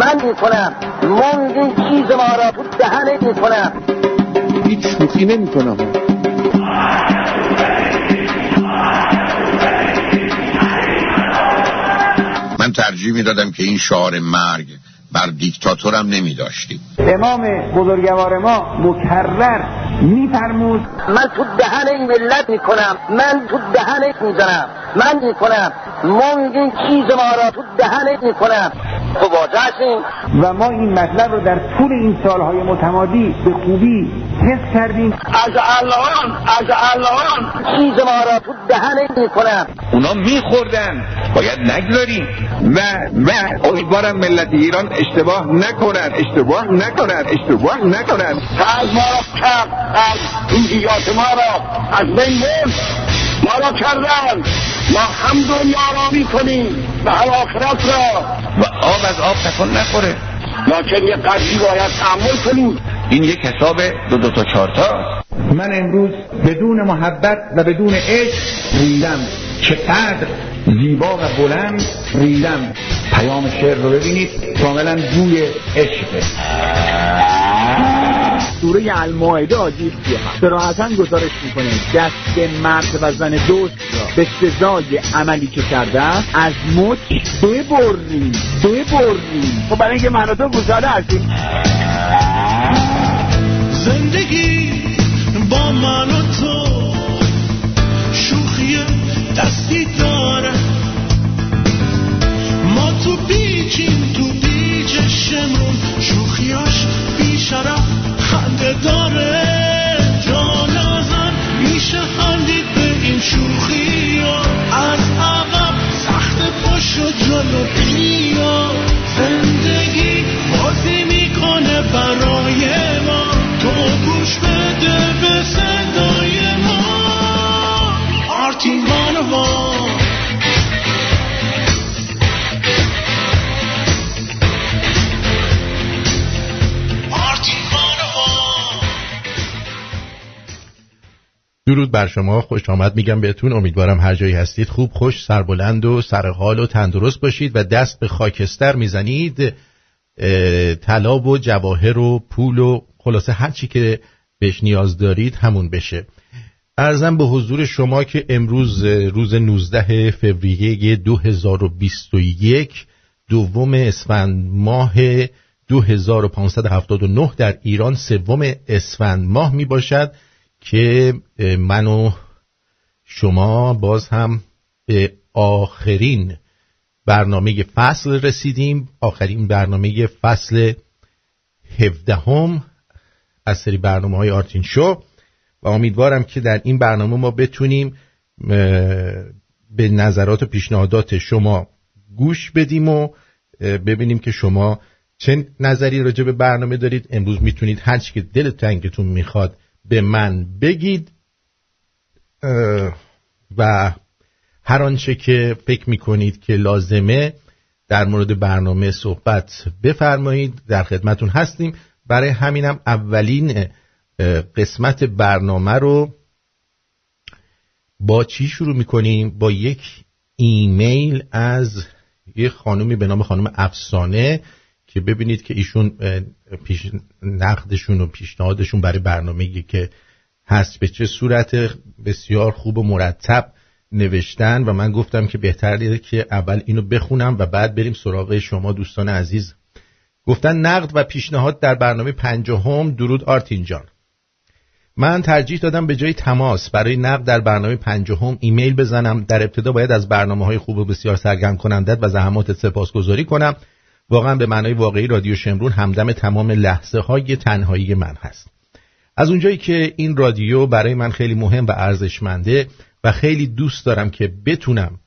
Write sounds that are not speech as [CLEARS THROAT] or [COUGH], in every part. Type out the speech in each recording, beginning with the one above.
من می‌کنم. موندی چیز ما را تو دهنت می‌کنم. هیچ شوخی نمی‌کنم. من ترجیح می‌دادم که این شعار مرگ بر دیکتاتورم نمی داشتیم امام بزرگوار ما مکرر میفرمود من تو دهن این ملت می‌کنم. من تو دهنت می‌زنم. من می‌کنم. موندی چیز ما را تو دهنت می‌کنم. تو واجه و ما این مطلب رو در طول این سالهای متمادی به خوبی حس کردیم. از الان از الان چیز ما را تو دهنت می‌کنم اونا میخوردن. باید نگذاریم. و و امیدوارم ملت ایران اشتباه نکنن اشتباه نکنن اشتباه نکنن از ما را کرد. از ما را. از بین برد ما را کردن. ما هم دنیا را می‌کنیم. و هر آخرت را. و آب از آب تکن نخوره. لکن یه قدری باید تحمل کنیم. این یک حساب دو دو تا چهار تا. من امروز بدون محبت و بدون عشق ریدم. چقدر زیبا و بلند ریدم. پیام شعر رو ببینید. کاملا بوی عشقه سوره المائده آجیز هم سراحتا گزارش می‌کنه دست مرد و زن دوست را به سزای عملی که کرده از مچ ببریم. ببریم. خب برای اینکه من تو گزاره هستیم. زندگی با من و تو شوخی دستی داره. ما تو بیچیم تو بیچشمون. شوخیاش بیشرف. خنده داره جانازن میشه خندید به این شوخی از عقب سخت پاش و جلو بیا زندگی بازی می‌کنه برای ما. تو گوش بده به صدای ما. آرتین درود بر شما. خوش آمد. میگم بهتون. امیدوارم هر جایی هستید. خوب خوش سربلند و سرحال و تندرست باشید و دست به خاکستر می‌زنید. طلا و جواهر و پول و خلاصه هر چی که بهش نیاز دارید همون بشه. ارزم به حضور شما که امروز روز 19 فوریه 2021 دوم اسفند ماه 2579 در ایران سوم اسفند ماه می باشد که من و شما باز هم به آخرین برنامه فصل رسیدیم. آخرین برنامه فصل هفدهم از سری برنامه های آرتین شو. و امیدوارم که در این برنامه ما بتونیم به نظرات و پیشنهادات شما گوش بدیم و ببینیم که شما چه نظری راجع به برنامه دارید. امروز می‌تونید هر چی که دل تنگتون می‌خواد به من بگید و هر آنچه که فکر می‌کنید که لازمه در مورد برنامه صحبت بفرمایید در خدمتون هستیم. برای همینم اولین قسمت برنامه رو با چی شروع می‌کنیم؟ با یک ایمیل از یه خانومی به نام خانم افسانه. که ببینید که ایشون پیش نقدشون و پیشنهادشون برای برنامه که هست به چه صورت بسیار خوب و مرتب نوشتن و من گفتم که بهتره که اول اینو بخونم و بعد بریم سراغ شما دوستان عزیز. گفتن نقد و پیشنهاد در برنامه پنجاهم درود آرتین جان. من ترجیح دادم به جای تماس برای نقد در برنامه پنجاهم ایمیل بزنم. در ابتدا باید از برنامه های خوب و بسیار سرگرم کنندت و زحمات سپاسگزاری کنم. واقعا به معنای واقعی رادیو شمرون همدم تمام لحظه های تنهایی من هست. از اونجایی که این رادیو برای من خیلی مهم و ارزشمنده و خیلی دوست دارم که بتونم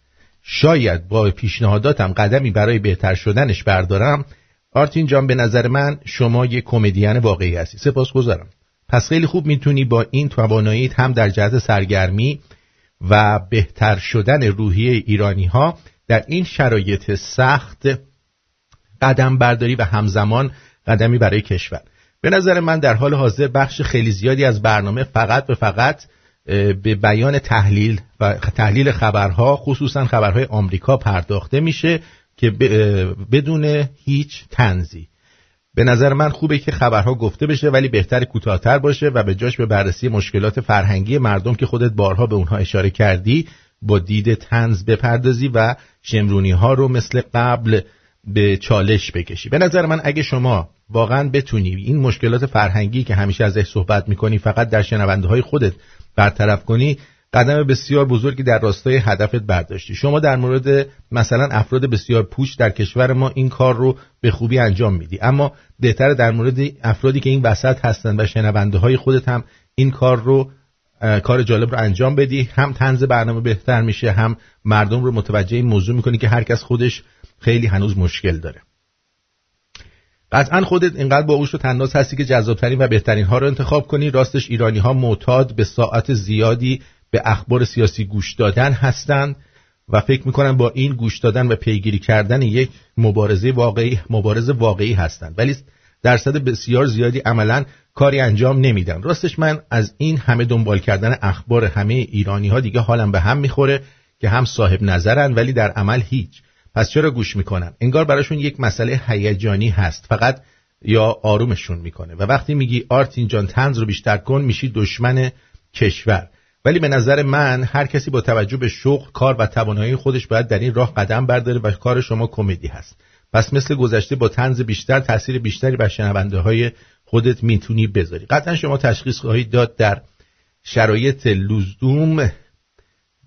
شاید با پیشنهاداتم قدمی برای بهتر شدنش بردارم آرتین جان به نظر من شما یک کمدین واقعی هستی. سپاسگزارم. پس خیلی خوب می‌تونی با این تواناییت هم در جهت سرگرمی و بهتر شدن روحیه ایرانی ها در این شرایط سخت قدم برداری و همزمان قدمی برای کشور. به نظر من در حال حاضر بخش خیلی زیادی از برنامه فقط و فقط به بیان تحلیل و تحلیل خبرها خصوصا خبرهای آمریکا پرداخته میشه که بدون هیچ تنزی. به نظر من خوبه که خبرها گفته بشه ولی بهتر کوتاهتر باشه و به جاش به بررسی مشکلات فرهنگی مردم که خودت بارها به اونها اشاره کردی با دید تنز بپردازی و شمرونی ها رو مثل قبل به چالش بکشی. به نظر من اگه شما واقعا بتونی این مشکلات فرهنگی که همیشه ازش صحبت می‌کنی فقط در شنونده های خودت برطرف کنی قدم بسیار بزرگی در راستای هدفت برداشتی. شما در مورد مثلا افراد بسیار پوچ در کشور ما این کار رو به خوبی انجام میدی. اما بهتر در مورد افرادی که این وسط هستن و شنونده های خودت هم این کار رو کار جالب رو انجام بدی. هم تنز برنامه بهتر میشه هم مردم رو متوجه این موضوع می‌کنی که هرکس خودش خیلی هنوز مشکل داره. قطعا خودت اینقدر باهوش و تنداز هستی که جذابترین و بهترین ها رو انتخاب کنی راستش ایرانی ها معتاد به ساعت زیادی به اخبار سیاسی گوش دادن هستند و فکر می‌کنن با این گوش دادن و پیگیری کردن یک مبارزه واقعی مبارزه واقعی هستند ولی درصد بسیار زیادی عملا کاری انجام نمیدن. راستش من از این همه دنبال کردن اخبار همه ایرانی ها دیگه حالم به هم می‌خوره که هم صاحب نظرن ولی در عمل هیچ. پس چرا گوش می‌کنن؟ انگار براشون یک مسئله هیجانی هست فقط یا آرومشون می‌کنه. و وقتی میگی آرتین جان تنز رو بیشتر کن میشی دشمن کشور. ولی به نظر من هر کسی با توجه به شغل کار و توانایی خودش باید در این راه قدم برداره و کار شما کمدی هست. پس مثل گذشته با تنز بیشتر تاثیر بیشتری بر شنونده های خودت می‌تونی بذاری. قطعا شما تشخیص خواهید داد در شرایط لزوم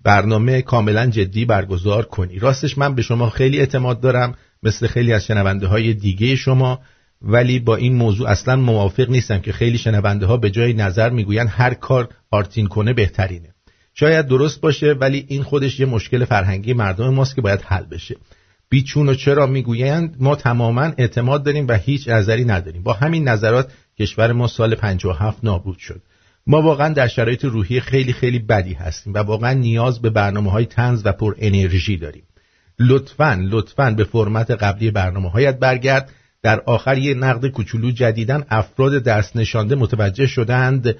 برنامه کاملا جدی برگزار کنی. راستش من به شما خیلی اعتماد دارم مثل خیلی از شنونده های دیگه شما ولی با این موضوع اصلا موافق نیستم که خیلی شنونده ها به جای نظر می‌گویند هر کار آرتین کنه بهترینه. شاید درست باشه ولی این خودش یه مشکل فرهنگی مردم ماست که باید حل بشه. بیچون و چرا می‌گویند؟ ما تماما اعتماد داریم و هیچ نظری نداریم. با همین نظرات کشور ما سال 57 نابود شد. ما واقعا در شرایط روحی خیلی خیلی بدی هستیم و واقعا نیاز به برنامه های تنز و پر انرژی داریم. لطفا لطفا به فرمت قبلی برنامه هایت برگرد. در آخر یه نقد کوچولو جدیدن افراد درس نشانده متوجه شدند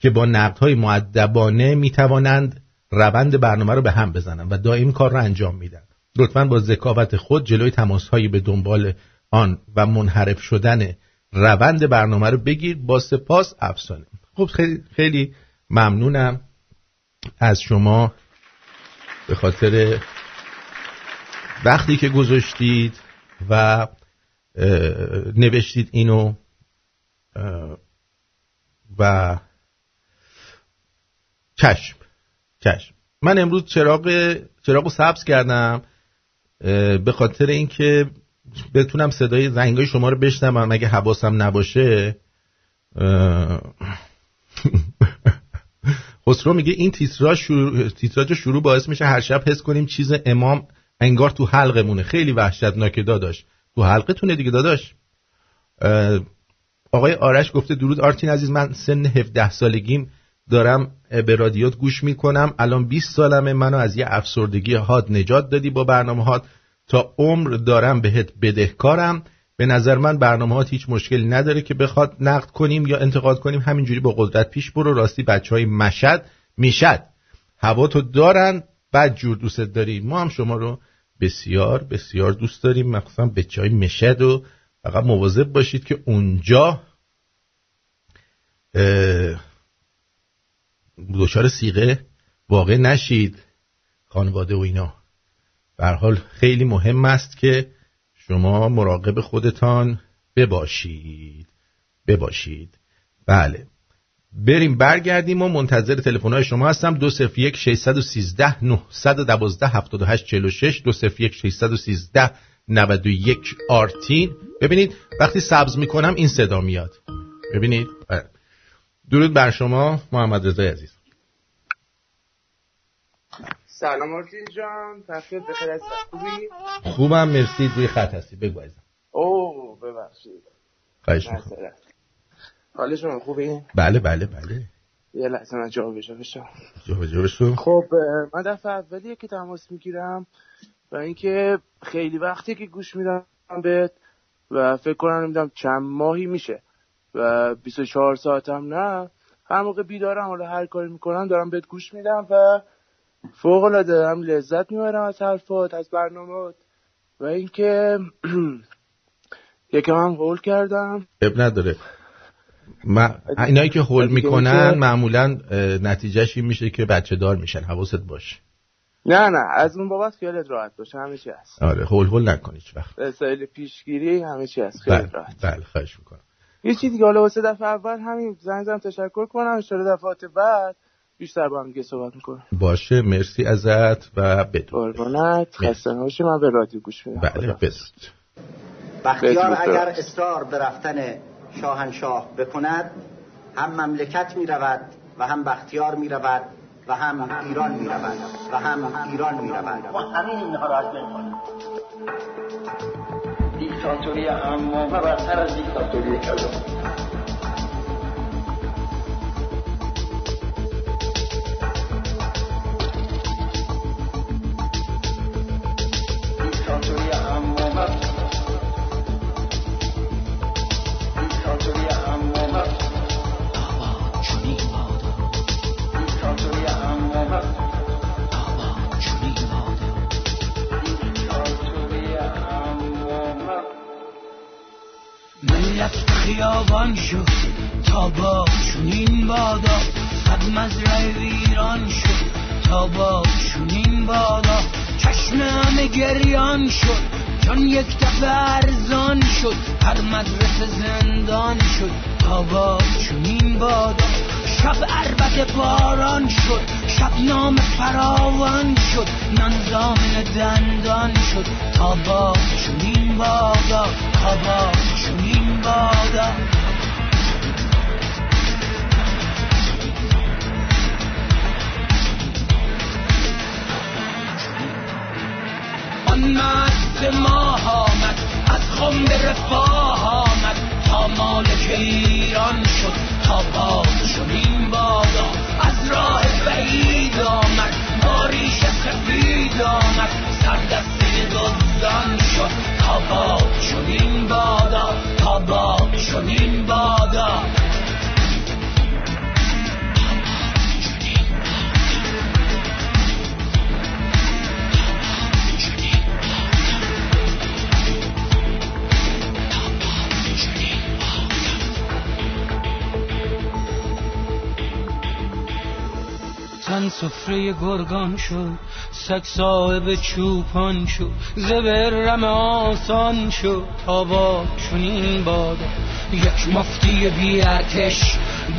که با نقدهای معدبانه می‌توانند روند برنامه رو به هم بزنند و دائم کار رو انجام میدن. لطفا با ذکاوت خود جلوی تماسهایی به دنبال آن و منحرف شدن روند برنامه رو بگیر. با سپاس افسانه. خب خیلی, خیلی ممنونم از شما. به خاطر وقتی که گذاشتید و نوشتید اینو و چشم چشم. من امروز چراغ چراغ سبز کردم به خاطر اینکه بتونم صدای زنگای شما رو بشنوم اگه حواسم نباشه [LAUGHS] خسرو میگه این تیتراژ شروع تیتراژ شروع باعث میشه هر شب حس کنیم چیز امام انگار تو حلقمونه. خیلی وحشتناکه داداش. تو حلقه تونه دیگه داداش. آقای آرش گفته درود آرتین عزیز من سن 17 سالگیم. دارم به رادیوت گوش می‌کنم. الان 20 سالمه. منو از یه افسردگی حاد نجات دادی با برنامه هات. تا عمر دارم بهت بدهکارم. به نظر من برنامه هات هیچ مشکلی نداره که بخواد نقد کنیم یا انتقاد کنیم همینجوری با قدرت پیش برو. راستی بچه های مشد می‌شد. هوا تو دارن بد جور دوست داریم ما هم شما رو بسیار بسیار دوست داریم. مخصوصا به های مشد و فقط مواظب باشید که اونجا دچار سیغه واقع نشید. خانواده و اینا. حال خیلی مهم است که شما مراقب خودتان بباشید. بباشید. بله. بریم برگردیم و منتظر تلفن های شما هستم. 201 613 912 78 46 201 613 91 آرتین. ببینید وقتی سبز می‌کنم این صدا میاد. ببینید. بله. درود بر شما محمد رضا عزیز. سلام آرتین جان تخیل بخیر از خوبی؟ خوبم مرسی روی خط هستی. بگو عزیزم. اوه ببخشید. خواهش می‌کنم. حال شما خوبی؟ بله بله بله. یه لحظه من جا بشم جا جا بشو خب من دفعه اولیه که تماس می‌گیرم و اینکه خیلی وقتی که گوش میدم بهت و فکر کنم نمی‌دونم چند ماهی میشه و 24 ساعتم نه هر موقع بیدارم حالا هر کاری می‌کنم دارم بهت گوش میدم و فوق العاده هم لذت می‌برم از حرفات از برنامه و اینکه [CLEARS THROAT] یکم هم هول کردم. اب نداره. ما اینایی که هول می‌کنن معمولا نتیجهش این میشه که بچه دار میشن. حواست باشه نه نه از اون بابت خیالت راحت باشه همه چی هست. آره هول هول نکن هیچ وقت. وسایل پیشگیری همه چی هست خیلی بله راحت. بله خواهش می‌کنم. یه چیزی که حالا واسه دفعه اول همین زنگ زدم تشکر کنم ان دفعات بعد. بیشتر با هم دیگه صحبت می‌کنم. باشه مرسی ازت و بدون قربانت خسته نباشی. من به رادیو گوش میدم. بله. بدون بختیار اگر. اصرار به رفتن شاهنشاه بکند هم مملکت می رود و هم بختیار می رود و هم ایران می رود و هم ایران می رود ما همین اینها را از دیکتاتوری عمامه برتر از دیکتاتوری کلام. ملت خیابان شد تا با چونین بادا صد مزرعه ویران شد تا با چونین بادا. همه گریان شد. چون یک دفعه شد. هر مدرسه زندان شد. با چونین بادا شب عربت باران شد. شب نام فراوان شد. نان زامن دندان شد. با چونین بادا با چونین بادا. آن مرد ماه آمد از خم به رفاه آمد تا مالک ایران شد تا با چنین بادا از راه بعید آمد با ریش سفید آمد سردسته دزدان شد تا با چنین بادا تا با چنین بادا تن سفره گرگان شد سگ صاحب چوپان شد زبرم آسان شد تا با چنین بادا یک مفتی بی ارتش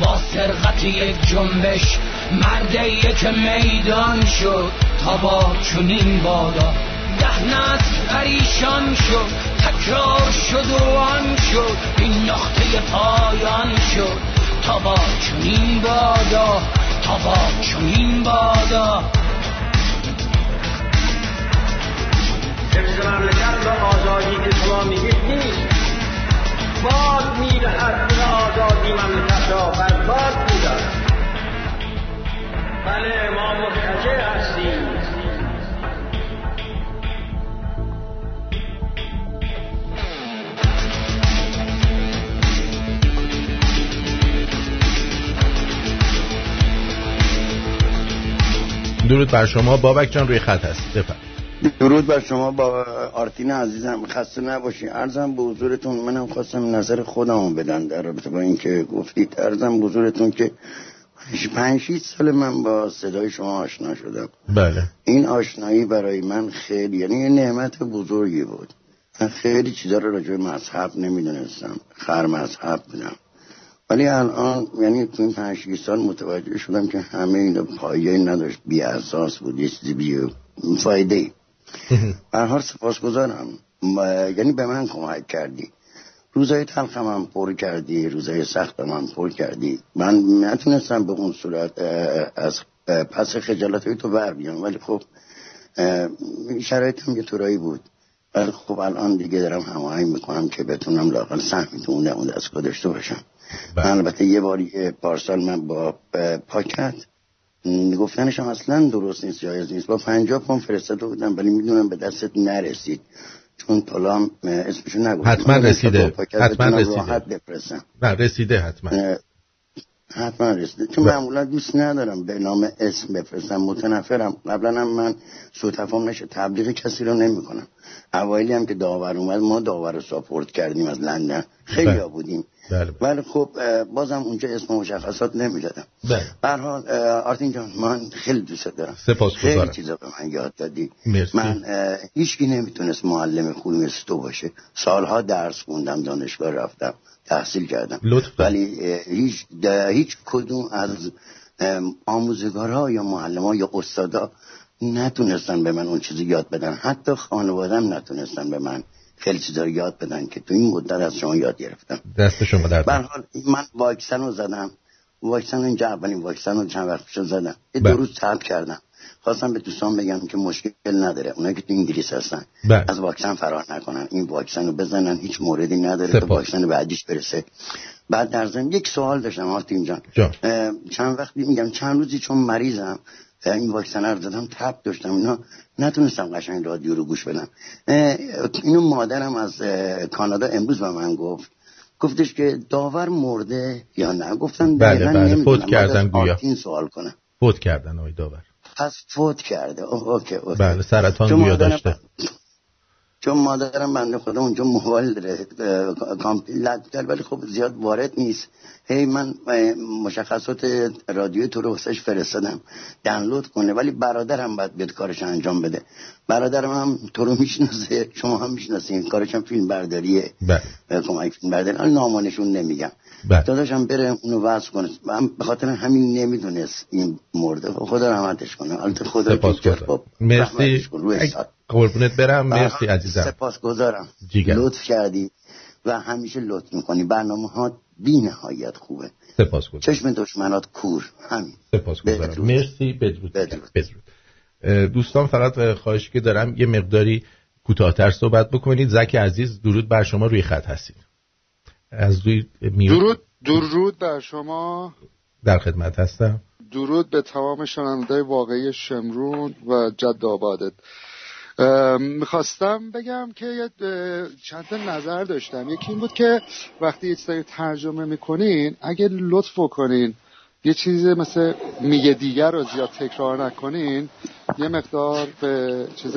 با سرقت یک جنبش مرد یک میدان شد تا با چنین بادا ده پریشان شد تکرار شد و آن شد این نقطه پایان شد تا با چنین بادا با چنین بادا. حفظ مملکت و آزادی که شما میگید نیست. باد می‌دهد به آزادی مملکت را بر باد می‌دهد. بله ما متجه هستیم. درود بر شما. بابک جان روی خط هست. بفرم. درود بر شما با آرتین عزیزم. خسته نباشین. ارزم به حضورتون منم خواستم نظر خودمو بدن در رابطه با اینکه گفتید. ارزم به حضورتون که پنج شیش سال من با صدای شما آشنا شدم. بله. این آشنایی برای من خیلی یعنی یه نعمت بزرگی بود. من خیلی چیزا رو راجع مذهب نمی‌دونستم. خر مذهب بودم. ولی الان یعنی تو این پنج سال متوجه شدم که همه اینا پایه نداشت بی اساس بود یه چیزی بی فایده ای. [LAUGHS] هر سپاسگزارم. م- یعنی به من کمک کردی. روزای تلخم هم پر کردی روزای سختم هم پر کردی. من نتونستم به اون صورت از پس خجالت تو بر بیام. ولی خب شرایطم یه طورایی بود. ولی خب الان دیگه دارم هماهنگ می‌کنم که بتونم لاقل سهمی تو اون اون دستگاه داشته باشم. بله. البته یه باری پارسال من با پاکت گفتنش هم اصلا درست نیست جایز نیست. با پنجاه پون فرستاده بودم ولی می‌دونم به دستت نرسید. چون طلام اه، اسمشو نگفتم حتما رسیده. حتما رسیده. راحت بفرستم. نه رسیده حتما. حتما رسیده. چون معمولا دوست ندارم به نام اسم بفرستم. متنفرم. قبلا هم من سوتفام نشه. تبلیغ کسی رو نمی‌کنم. اوایلی هم که داور اومد ما داور رو ساپورت کردیم از لندن. خیلی بله. ها بودیم. بله. ولی خب بازم اونجا اسم مشخصات نمی‌دادم. بله. به هر حال اه، آرتین جان من خیلی دوست دارم. سپاسگزارم. خیلی چیزا به من یاد دادی. مرسی. من هیچکی نمی‌تونست معلم خوبی مثل تو باشه. سالها درس خوندم دانشگاه رفتم تحصیل کردم. لطف دارید. ولی هیچ هیچ کدوم از آموزگارها یا معلمها یا استادا نتونستن به من اون چیزی یاد بدن. حتی خانوادم نتونستن به من خیلی چیزا رو یاد بدن که تو این مدت از شما یاد گرفتم. دست شما در حال من واکسن رو زدم. واکسن اینجا اولین واکسن رو چند وقت پیش زدم. یه بله. دو روز تب کردم. خواستم به دوستان بگم که مشکل نداره. اونایی که تو انگلیس هستن. بله. از واکسن فرار نکنن. این واکسن رو بزنن. هیچ موردی نداره سپاس. واکسن بعدیش برسه. بعد در ضمن یک سوال داشتم آرتین جان. چند وقتی میگم چند روزی چون مریضم این واکسن رو زدم تب داشتم. اینا نتونستم قشنگ رادیو رو گوش بدم. اینو مادرم از کانادا امروز به من گفت. گفتش که داور مرده یا نه؟ گفتم بله، بله،. فوت کردن گویا. آرتین سوال کنم فوت کردن آقای داور. پس فوت کرده. OK OK. بله سرطان گویا داشته. چون مادرم بنده خدا اونجا موبایل داره کامپیوتر ولی خب زیاد وارد نیست. هی من مشخصات رادیو تو رو واسش فرستادم دانلود کنه ولی برادرم باید بیاد کارش انجام بده. برادرم هم تو رو می‌شناسه شما هم می‌شناسین کارش هم فیلم برداریه. بله. اه، کمک فیلم برداری نامانشون نمیگم. بله. داداشم بره اونو وصل کنه. من به خاطر همین نمی‌دونست این مرده. خدا رحمتش کنه. البته خدا خب مرسی. قربونت برم مرسی عزیزم. سپاسگزارم. جیگر. لطف کردی و همیشه لطف می‌کنی. برنامه ها بی نهایت خوبه. سپاسگزارم. چشم دشمنات کور. همین. سپاسگزارم. مرسی بدرود بدرود. بدرود. دوستان فقط اه، خواهشی که دارم یه مقداری کوتاهتر صحبت بکنید. زک عزیز درود بر شما روی خط هستید. از روی میوت درود درود بر شما. در خدمت هستم. درود به تمام شنونده واقعی شمرون و جد آبادت. می‌خواستم بگم که چند تا نظر داشتم. یکی این بود که وقتی یه چیزی ترجمه می‌کنین اگه لطف کنین یه چیز مثل میگه دیگر رو زیاد تکرار نکنین یه مقدار به چیز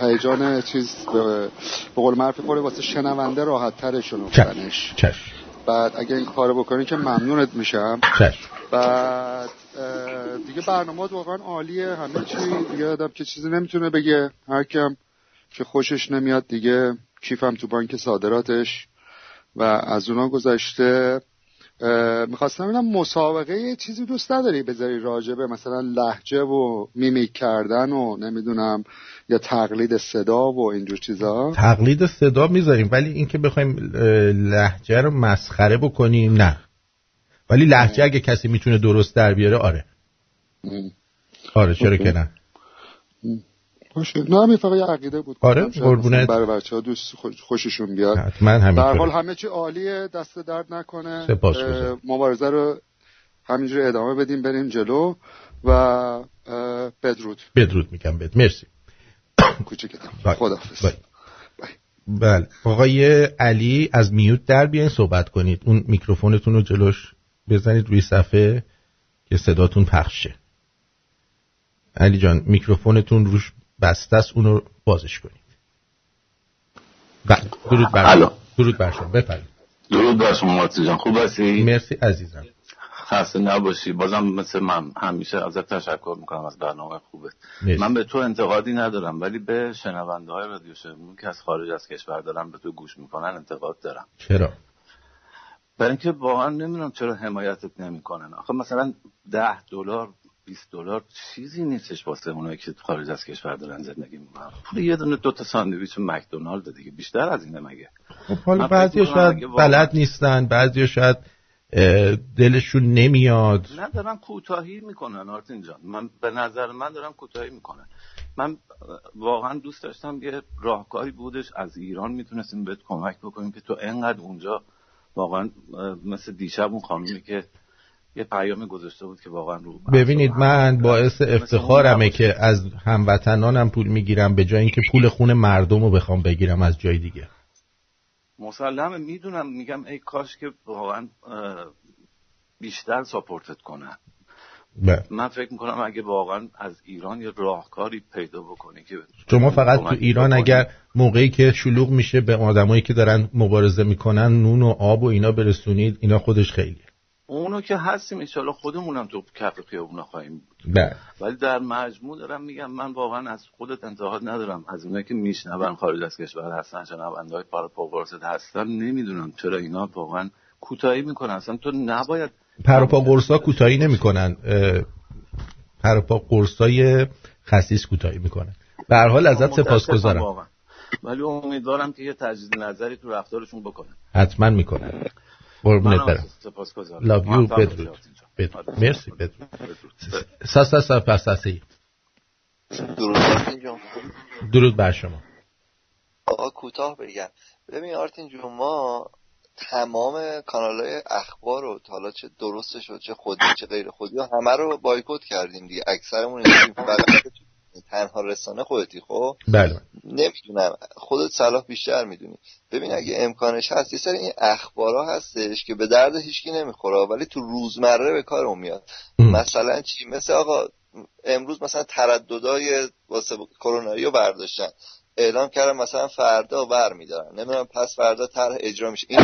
هیجان چیز به قول معرفی خوره واسه شنونده راحت تر شنوندنش چشم. بعد اگه این کارو بکنی که ممنونت میشم. چشم. بعد دیگه برنامه واقعا عالیه. همه چی. دیگه آدم که چیزی نمی‌تونه بگه. هر کم که خوشش نمیاد دیگه کیفم تو بانک صادراتش و از اونا گذشته. می‌خواستم ببینم مسابقه چیزی دوست نداری بذاری راجبه مثلا لحجه و میمیک کردن و نمی‌دونم یا تقلید صدا و اینجور چیزا؟ تقلید صدا می‌ذاریم ولی اینکه بخوایم اه، لهجه رو مسخره بکنیم نه. ولی لهجه اگه کسی می‌تونه درست در بیاره آره. آره چرا که نه. باشه. نه همین فقط یه عقیده بود. آره، قربونت. برای بچه ها دوست خوش- خوششون بیاد. حتما در همینطوره. حال همه چی عالیه دست درد نکنه. اه، مبارزه رو همینجوری ادامه بدیم بریم جلو و بدرود. بدرود میگم بد مرسی. [COUGHS] کوچیکتم بای. خداحافظ. بای. بله. آقای علی از میوت در بیاین صحبت کنید. اون میکروفونتون رو جلوش بزنید روی صفحه که صداتون پخشه علی جان میکروفونتون روش بسته است اونو بازش کنید. درود بر. درود بر شما. بفرمایید. درود بر شما جان. خوب هستی؟ مرسی عزیزم. خسته نباشی. بازم مثل من همیشه ازت تشکر می‌کنم از برنامه خوبت. مرسی. من به تو انتقادی ندارم ولی به شنونده های رادیو شمرون که از خارج از کشور دارن به تو گوش می‌کنن انتقاد دارم. چرا؟ برای اینکه واقعا نمی‌دونم چرا حمایتت نمی‌کنن. آخه مثلا ده دلار 20 دلار چیزی نیستش واسه اونایی که خارج از کشور دارن زندگی می‌کنن. پول یه دونه دو تا ساندویچ مکدونالد دیگه. بیشتر از اینه مگه. خب حالا بعضی شاید بلد نیستن بعضی شاید دلشون نمیاد. نه دارن کوتاهی می‌کنن آرتین جان. من به نظر من دارن کوتاهی می‌کنن. من واقعا دوست داشتم یه راهکاری بودش. از ایران می‌تونستیم بهت کمک بکنیم که تو انقدر اونجا واقعا مثل دیشب اون خانومی که یه پیام گذاشته بود که واقعا رو ببینید من باعث افتخارمه که از هموطنانم پول می‌گیرم به جای اینکه پول خون مردم رو بخوام بگیرم از جای دیگه. مسلمه می‌دونم میگم ای کاش که واقعا بیشتر ساپورتت کنن. بله. من فکر می‌کنم اگه واقعا از ایران یه راهکاری پیدا بکنی که شما فقط تو ایران. اگر موقعی که شلوغ میشه به آدمایی که دارن مبارزه می‌کنن نون و آب و اینا برسونید اینا خودش خیلیه. اونو که هستیم انشالله خودمونم تو کف خیابونا خواهیم بود. بله. ولی در مجموع دارم میگم من واقعا از خودت انتقاد ندارم. از اونایی که میشنون خارج از کشور هستن شنونده های پاراپاگورست هستن نمی‌دونم چرا اینا واقعا کوتاهی می‌کنن. اصلا تو نباید پروپا قرصا کوتاهی نمی‌کنن پروپا قرصای خسیس کوتاهی می‌کنن. به هر حال ازت سپاسگزارم. واقعا. ولی امیدوارم که یه تجدید نظری تو رفتارشون بکنن. حتما می‌کنن. قربونت برم. سپاسگزارم. love you موفق باشی بدرود. بدرود مرسی بدرود. ساس آرتین جان درود بر شما. آقا کوتاه بگم. ببین آرتین جون ما تمام کانال های اخبار رو حالا چه درستش و چه خودی چه غیر خودی و همه رو بایکوت کردیم دیگه. اکثرمون تنها رسانه خودتی خب؟ بله. نمی‌دونم. خودت صلاح بیشتر می‌دونی. ببین اگه امکانش هست یه سری این اخبارا هستش که به درد هیچکی نمی‌خوره ولی تو روزمره به کارمون میاد. مثلا چی؟ مثل آقا امروز مثلا ترددای واسه کرونایی رو برداشتن. اعلام کردم مثلا فردا ور میدارن نمی‌دونم پس فردا طرح اجرا میشه. این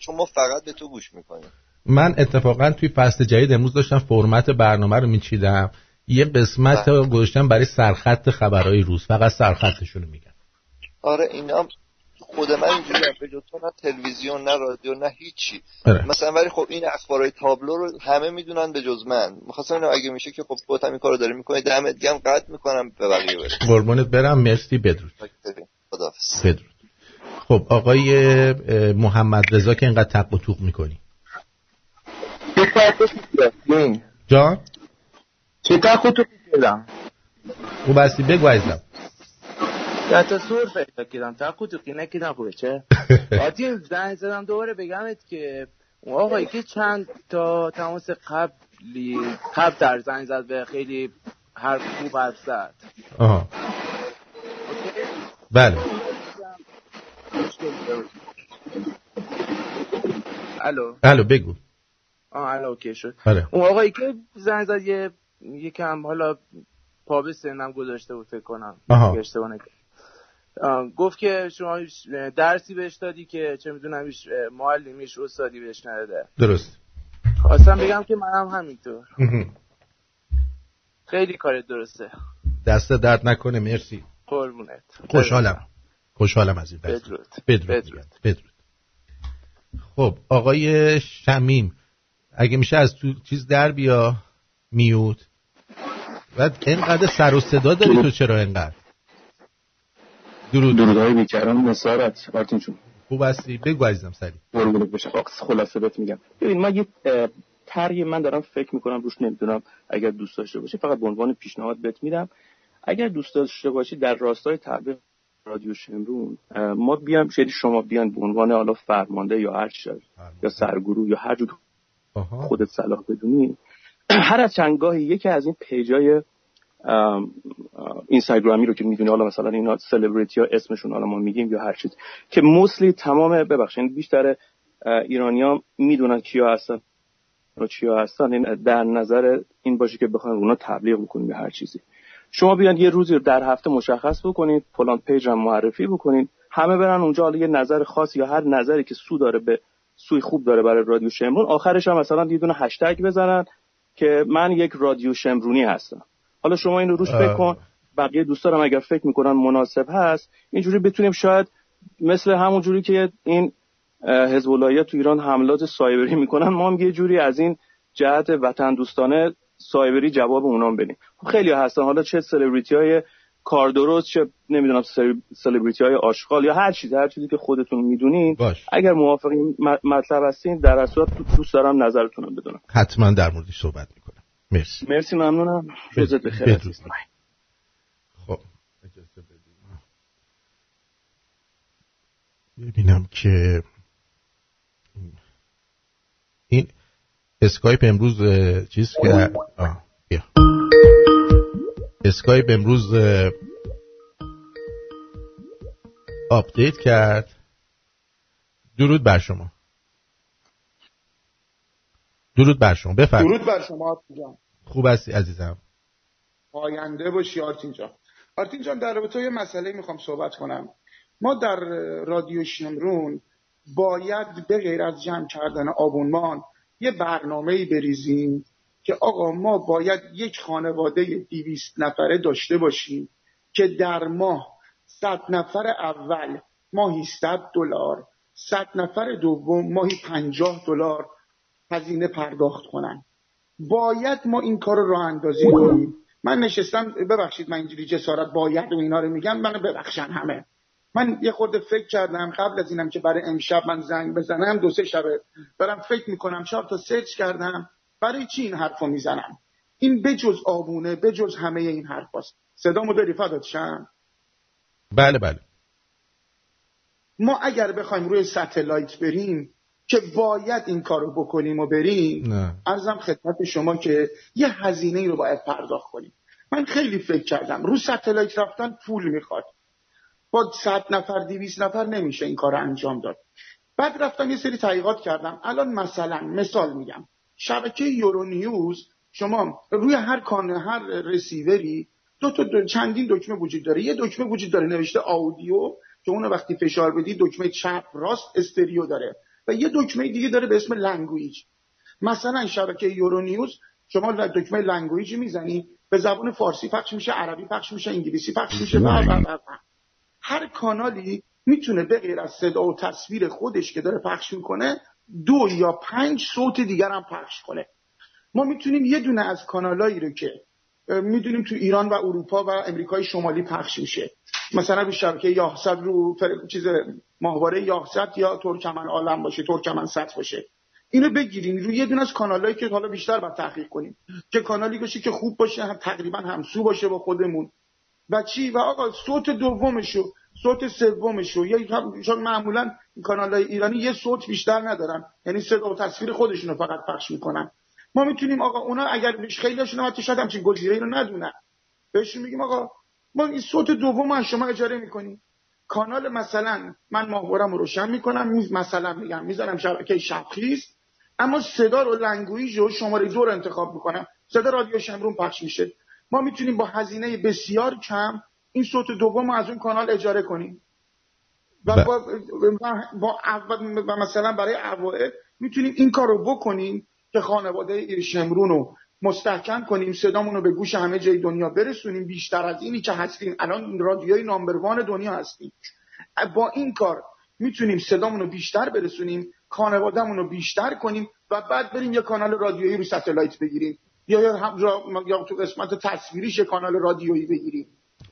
چون ما فقط به تو گوش می‌کنیم. من اتفاقا توی فصل جدید امروز داشتم فرمت برنامه رو میچیدم. یه قسمت رو گذاشتم برای سرخط خبرهای روز. فقط سرخطشون رو میگم. آره اینا خود من اینجوری به جز تو نه تلویزیون نه رادیو نه هیچی. آره. مثلا ولی خب این اخبارهای تابلو رو همه می‌دونن به جز من. می‌خواستم اینو اگه میشه که خب خودت هم این کارو داری می‌کنی. دمت گرم قطع می‌کنم به بقیه بریم. قربونت برم. مرسی. بدرود. خداحافظ بدرود. خب آقای محمد رضا که اینقدر تق و توق می‌کنی. جان؟ چه تاخو تو کردم او بستی بگو عزیزم. در تصور پیدا کردم تاخو تو نکردم خوبه چه؟ [LAUGHS] آتین زنگ زدم دوباره بگمت که اون آقایی که چند تا تماس قبلی قبل در زنگ زد به خیلی حرف خوب حرف زد. آها. بله. الو؟ الو بگو. آه الو اوکی شد. آره اون آقایی که زنگ زد یه یکم حالا پا به سنم گذاشته بود فکر کنم. آها. اشتباه. گفت که شما درسی بهش دادی که چه می‌دونم هیچ معلمیش استادی بهش نداده. درست. خواستم بگم که منم همینطور. خیلی کار درسته. دست درد نکنه مرسی. قربونت. خوشحالم. خوشحالم از این دست بدرود. بدرود. بدرود, بدرود. خب آقای شمیم اگه میشه از تو چیز در بیا. میوت. بعد اینقدر سر و صدا داری تو چرا اینقدر؟ درود. درودهای بیکران مسارت آرتین جون. خوب هستی. بگو عزیزم سری. قربونت بشه خلاصه بهت میگم. ببین من یه طرحی من دارم فکر می‌کنم روش نمی‌دونم اگر دوست داشته باشی فقط به عنوان پیشنهاد بهت میدم. اگر دوست داشته باشی در راستای تبلیغ رادیو شمرون ما بیام شدی شما بیان به عنوان حالا فرمانده یا هر چیز یا سرگروه یا هر جور خودت صلاح بدونی [CLEARS THROAT] هر از چند گاهی یکی از این پیجای اینستاگرامی رو که می‌دونی حالا مثلا اینا سلبریتی ها اسمشون حالا ما میگیم یا هر چیز که موسلی تمام ببخشید بیشتر ایرانیا می‌دونن کیا هستن و چیا هستن. این در نظر این باشه که بخواین اونا تبلیغ بکنیم یا هر چیزی. شما بیان یه روزی رو در هفته مشخص بکنید فلان پیج هم معرفی بکنید. همه برن اونجا حالا یه نظر خاص یا هر نظری که سو داره به سوی خوب داره برای رادیو شمرون. آخرش هم مثلا یه دونه هشتگ بزنن که من یک رادیو شمرونی هستم. حالا شما این رو روش فکر کن. بقیه دوستانم اگر فکر می‌کنن مناسب هست اینجوری بتونیم شاید مثل همون جوری که این حزب تو ایران حملات سایبری می‌کنن ما هم یه جوری از این جهت وطن دوستانه سایبری جواب اونا هم بدیم. خب خیلی هستن. حالا چه سلبریتی های کار درست چه نمی‌دونم سلبریتی های آشغال یا هر چیز هر چیزی که خودتون می‌دونین. اگر موافق این م- مطلب هستین در اصل دوست دارم نظرتون رو بدونم. حتما در موردش صحبت می‌کنم. مرسی. مرسی ممنونم. روزت بخیر. خب اجازه بدید. ببینم که این اسکایپ امروز چیز که آه، بیا. اسکایپ امروز update کرد. درود بر شما. درود بر شما. بفرمایید. درود بر شما آرتین جان خوب هستی عزیزم. پاینده باشی آرتین جان. آرتین جان در رابطه یه مسئله می‌خوام صحبت کنم. ما در رادیو شمرون باید به غیر از جمع کردن آبونمان یه برنامه بریزیم که آقا ما باید یک خانواده دیویست نفره داشته باشیم که در ماه صد نفر اول ماهی صد دلار صد نفر دوم ماهی پنجاه دلار هزینه پرداخت کنن. باید ما این کار رو راه اندازی کنیم. من نشستم ببخشید من اینجوری جسارت باید و اینا رو میگم من ببخشن همه. من یه خورده فکر کردم قبل از اینم که برای امشب من زنگ بزنم دو سه شبه برم فکر می‌کنم چهار تا search کردم برای چی این حرف رو می‌زنم؟ این بجز آبونه بجز همه این حرف هست صدامو داری فدات بله بله. ما اگر بخوایم روی satellite بریم که باید این کارو بکنیم و بریم عرضم خدمت شما که یه هزینه رو باید پرداخت کنیم. من خیلی فکر کردم رو satellite رفتن پول می‌خواد. با صد نفر دویست نفر نمیشه این کار انجام داد. بعد رفتم یه سری تحقیقات کردم. الان مثلا مثال میگم. شبکه Euronews شما روی هر کان هر رسیوری دو تا دو چندین دکمه وجود داره. یه دکمه وجود داره نوشته audio که اون وقتی فشار بدی دکمه چپ راست استریو داره. و یه دکمه دیگه داره به اسم language. مثلا شبکه Euronews شما دکمه language می‌زنی به زبان فارسی پخش میشه عربی پخش میشه انگلیسی پخش میشه و هر کانالی می‌تونه به غیر از صدا و تصویر خودش که داره پخش می‌کنه دو یا پنج صوت دیگر هم پخش کنه. ما می‌تونیم یه دونه از کانالایی رو که می‌دونیم تو ایران و اروپا و امریکای شمالی پخش میشه. مثلا رو شبکه Yahsat رو چیز ماهواره یاهصد یا ترکمن عالم باشه ترکمن سط باشه. اینو بگیریم. روی یه دونه از کانالایی که حالا بیشتر باید تحقیق کنیم. که کانالی باشه که خوب باشه هم تقریبا همسو باشه با خودمون. و چی؟ و آقا صوت دومشو صوت سومشو یا چون معمولا کانال های ایرانی یه صوت بیشتر ندارن. یعنی صدا و تصویر خودشونو فقط پخش می‌کنن. ما می‌تونیم آقا اونا اگر خیلیشون هم شاید همچین گزینه‌ای رو ندونن بهشون میگیم آقا ما این صوت دوم از شما اجاره می‌کنیم کانال مثلا من ماهوارم رو روشن می‌کنم مثلا میگم می‌ذارم شبکه شبخیز اما صدا رو language رو شماره دو رو انتخاب می‌کنم صدا رادیو شمرون پخش میشه ما می‌تونیم با هزینه بسیار کم این صوت دوم از اون کانال اجاره کنیم و با, با, با مثلا برای اوائل می‌تونیم این کار رو بکنیم که خانواده شمرون رو مستحکم کنیم صدامون رو به گوش همه جای دنیا برسونیم. بیشتر از اینی که هستیم. الان رادیوی نامبروان دنیا هستیم. با این کار می‌تونیم صدامون رو بیشتر برسونیم خانوادهمون رو بیشتر کنیم و بعد بریم یه کانال رادیویی رو ستلایت بگیریم. یا یا, یا تو قسمت تصویریش کانال رادیویی بگیریم.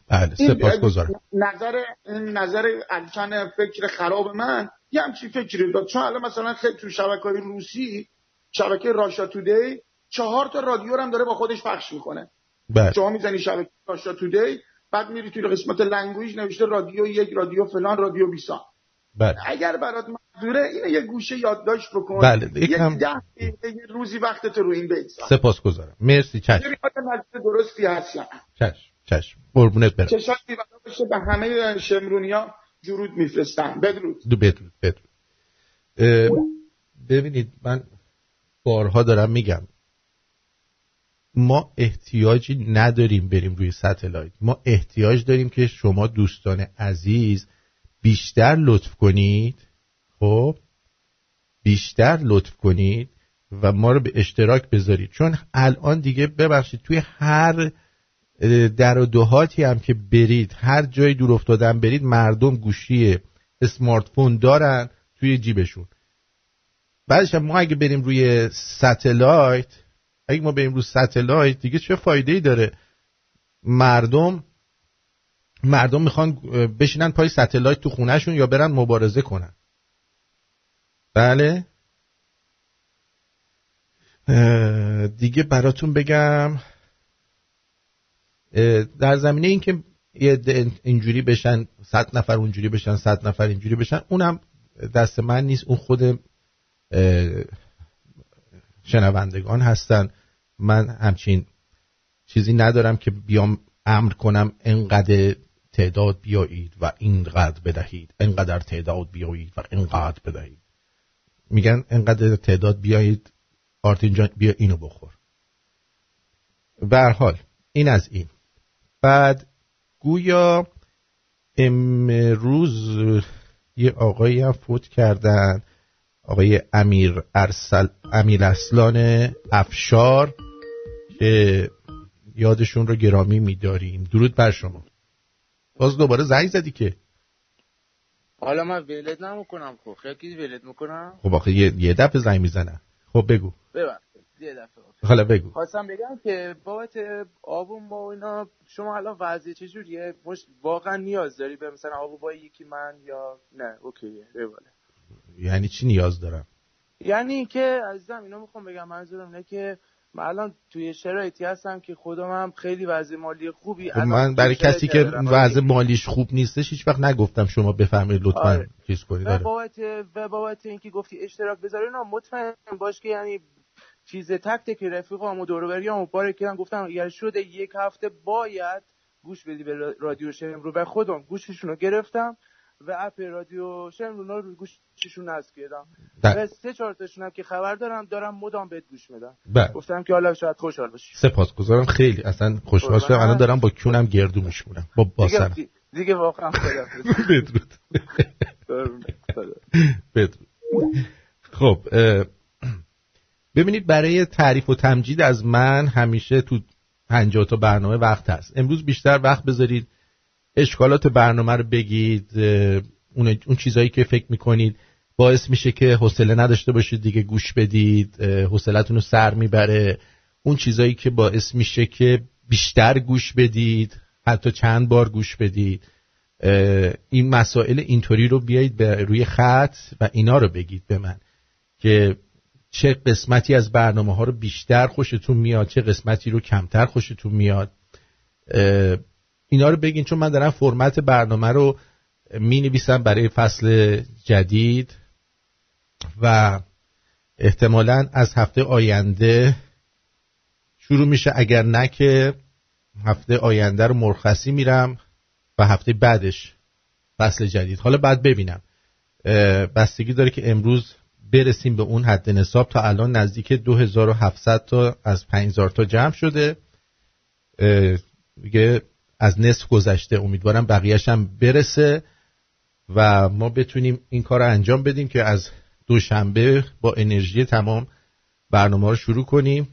بله سپاسگزارم. نظر نظر الکن فکر خراب من یه همچی فکری داد. چون الان مثلا خیلی تو شبکه های روسی شبکه Russia Today چهار تا رادیو هم داره با خودش پخش می‌کنه. بله. شما می‌زنی شبکه Russia Today بعد میری توی قسمت language نوشته رادیو یک رادیو فلان رادیو بیسار بله. اگر برات مقدوره اینو یه گوشه یادداشت بکن. بله. یک هم... ده روزی وقتت رو این بگذار سپاسگزارم. مرسی چشم. درستی هستم چشم چشم. قربونت برم. چشم بشه به همه شمرونیا درود میفرستم. بدرود. بدرود بدرود. ببینید من بارها دارم میگم. ما احتیاجی نداریم بریم روی ستلایت ما احتیاج داریم که شما دوستان عزیز بیشتر لطف کنید. خب؟ بیشتر لطف کنید و ما رو به اشتراک بذارید. چون الان دیگه ببخشید توی هر در و دهاتی هم که برید هر جای دور افتادن برید مردم گوشی smartphone دارن توی جیبشون. بعدش ما اگه بریم روی satellite اگه ما بریم روی satellite دیگه چه فایده ای داره؟ مردم مردم می‌خوان بشینن پای satellite تو خونهشون یا برن مبارزه کنن. بله؟ دیگه براتون بگم در زمینه اینکه یه اینجوری بشن صد نفر اونجوری بشن صد نفر اینجوری بشن اونم دست من نیست اون خود شنوندگان هستن. من همچین چیزی ندارم که بیام امر کنم انقدر تعداد بیایید و اینقدر بدهید. انقدر تعداد بیایید و اینقدر بدهید. میگن انقدر تعداد بیایید آرتین جان بیا اینو بخور. حال این از این. بعد گویا امروز یه آقایی هم فوت کردن. آقای امیر ارسل امیر اصلان افشار که یادشون رو گرامی میداریم. درود بر شما. باز دوباره زنگ زدی که. حالا من ولد نمی‌کنم خب. خیلی ولد می‌کنم. خب آخه یه, یه دفعه زنگ می‌زنم. خب بگو. ببر یه دفعه. حالا بگو. خواستم بگم که بابت آبون با اینا شما الان وضعی چجوریه واقعا نیاز داری به مثلا آبو با یکی من یا نه؟ اوکیه بواله یعنی چی نیاز دارم؟ یعنی که عزیزم اینو می‌خوام بگم منظورم اینه که من الان توی شرایطی هستم که خودم هم خیلی وضع مالی خوبی خب من برای کسی که وضع مالیش خوب نیستش هیچ وقت نگفتم شما بفهمید لطفا آره. چیز کنید. و آره. بابت و بابت اینکه گفتی اشتراک بذاری نه مطمئن باش که یعنی چیز تک تک رفیقام و دوروبریام و باره کردم گفتم اگر شده یک هفته باید گوش بدی به رادیو شم رو به خودم گوششون رو گرفتم. و اپ رادیو شم رو گوششون نصب کردم و سه چهار تاشون هم که خبر دارم دارم مدام بهت گوش میدم. بله. گفتم که حالا شاید خوشحال باشی. سپاسگزارم. خیلی. اصلا خوشحال شدم. الان دارم با کونم گردو میشمونم. با باسر دیگه, دیگه واقعا [LAUGHS] بدرود. [LAUGHS] بدرود. خب ببینید برای تعریف و تمجید از من همیشه تو 50 تا برنامه وقت هست. امروز بیشتر وقت بذارید اشکالات برنامه رو بگید اون, اون چیزهایی که فکر می‌کنید. باعث میشه که حوصله نداشته باشید دیگه گوش بدید حوصلتون رو سر می‌بره. اون چیزهایی که باعث میشه که بیشتر گوش بدید حتی چند بار گوش بدید. این مسائل اینطوری رو بیایید به روی خط و اینا رو بگید به من که چه قسمتی از برنامه ها رو بیشتر خوشتون میاد چه قسمتی رو کمتر خوشتون میاد. اینا رو بگین چون من دارم فرمت برنامه رو می نویسم برای فصل جدید و احتمالا از هفته آینده شروع میشه. اگر نه که هفته آینده رو مرخصی میرم و هفته بعدش فصل جدید. حالا بعد ببینم. بستگی داره که امروز برسیم به اون حد نصاب. تا الان نزدیک 2700 تا از 5000 تا جمع شده. دیگه از نصف گذشته. امیدوارم بقیهش هم برسه و ما بتونیم این کار رو انجام بدیم که از دوشنبه با انرژی تمام برنامه رو شروع کنیم.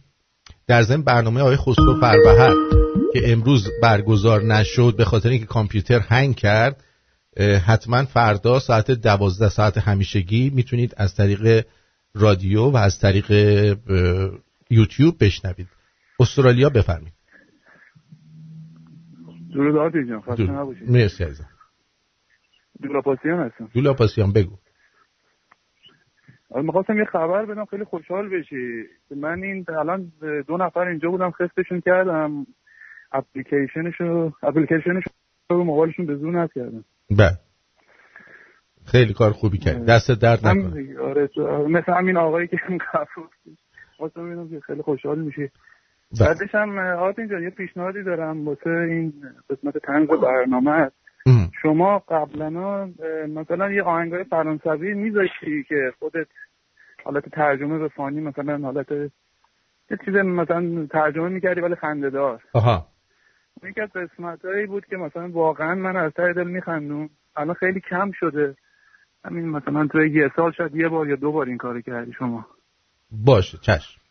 در ضمن برنامه آقای خسرو فربهر که امروز برگزار نشد به خاطر اینکه کامپیوتر هنگ کرد حتما فردا ساعت دوازده ساعت همیشگی می‌تونید از طریق رادیو و از طریق یوتیوب بشنوید. استرالیا بفرمید درود آتی جان خسته نباشید. مرسی عزیزم. دولاپاسیان هستم. دولاپاسیان بگو. آره، می‌خواستم یه خبر بدم خیلی خوشحال بشی. من این الان دو نفر اینجا بودم خستشون کردم. اپلیکیشنشو اپلیکیشنشو رو موبایلشون به زون کردم بله. خیلی کار خوبی کرد دست درد نکنه. آره مثل همین آقایی که [LAUGHS] کفر واسه که خیلی خوشحال میشه. بعدش هم اینجا یه پیشنهادی دارم واسه این قسمت تنز برنامه. هست شما قبلا مثلا یه آهنگای فرانسوی میذاشتی که خودت حالت ترجمه به فانی مثلا حالت یه چیز مثلا ترجمه می‌کردی ولی خنده دار آها یکی از قسمت هایی بود که مثلا واقعا من از ته دل میخندون الان خیلی کم شده. همین مثلا توی یه سال شاید یه بار یا دو بار این کارو کردی شما. باشه چشم.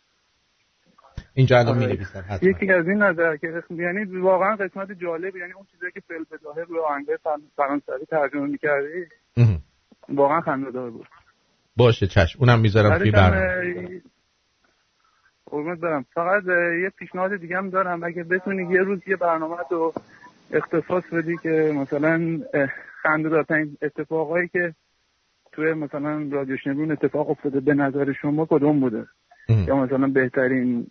اینجا الان آره. می یکی از این نظر که یعنی واقعا قسمت جالب یعنی اون چیزی که فیل بداهه روی آهنگای فرانسوی ترجمه می‌کردی واقعا خنده دار بود. باشه چشم. اونم می‌ذارم توی برنامه. قربونت برم. فقط یه پیشنهاد دیگه هم دارم. اگه بتونی یه روز یه برنامه رو اختصاص بدی که مثلا خنده دارترین اتفاقایی که توی مثلا رادیو شنبون اتفاق افتاده به نظر شما کدوم بوده؟ یا مثلا بهترین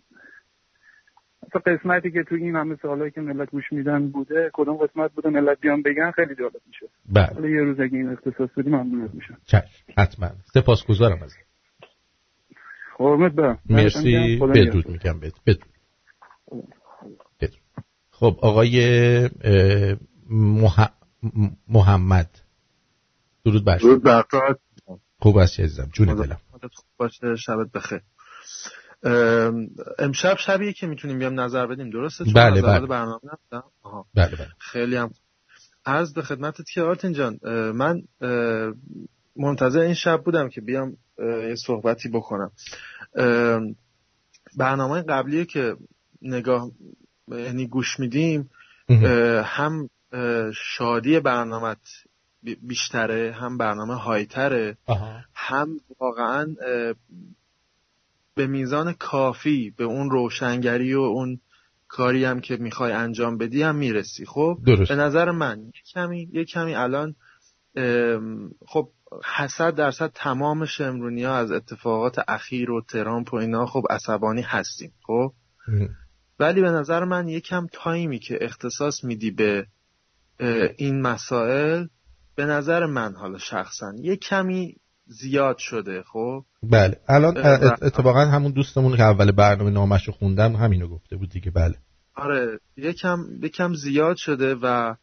مثلا قسمتی که تو این همه سالهایی که ملت گوش میدن بوده کدوم قسمت بوده ملت بیان بگن خیلی جالب میشه. بله. یه روز اگه این اختصاص بدی ممنون میشم. چشم. حتما. سپاسگزارم از حرمت برم. مرسی. بدرود میگم بدرود. خب آقای مح... محمد. درود بر درود بر خوب است عزیزم. جون دلم باشه. شبت بخیر. امشب شبیه که می‌تونیم بیام نظر بدیم درسته؟ بله بله. برنامه بله بله. خیلی هم عرض به خدمتت که آرتین جان من منتظر این شب بودم که بیام یه صحبتی بکنم. برنامه قبلی که نگاه یعنی گوش میدیم هم شادی برنامه بیشتره هم برنامه هایتره هم واقعا به میزان کافی به اون روشنگری و اون کاری هم که می‌خوای انجام بدی هم می‌رسی. خب؟ درست. به نظر من یه کمی یه کمی الان خب حسد درصد تمام شمرونی ها از اتفاقات اخیر و ترامپ و اینا خب عصبانی هستیم. خب؟ ولی به نظر من یکم تایمی که اختصاص میدی به این مسائل به نظر من حالا شخصا یه کمی زیاد شده خب؟ بله. الان اتفاقا همون دوستمون که اول برنامه نامش رو خوندم همینو گفته بود دیگه. بله. آره یکم یکم زیاد شده و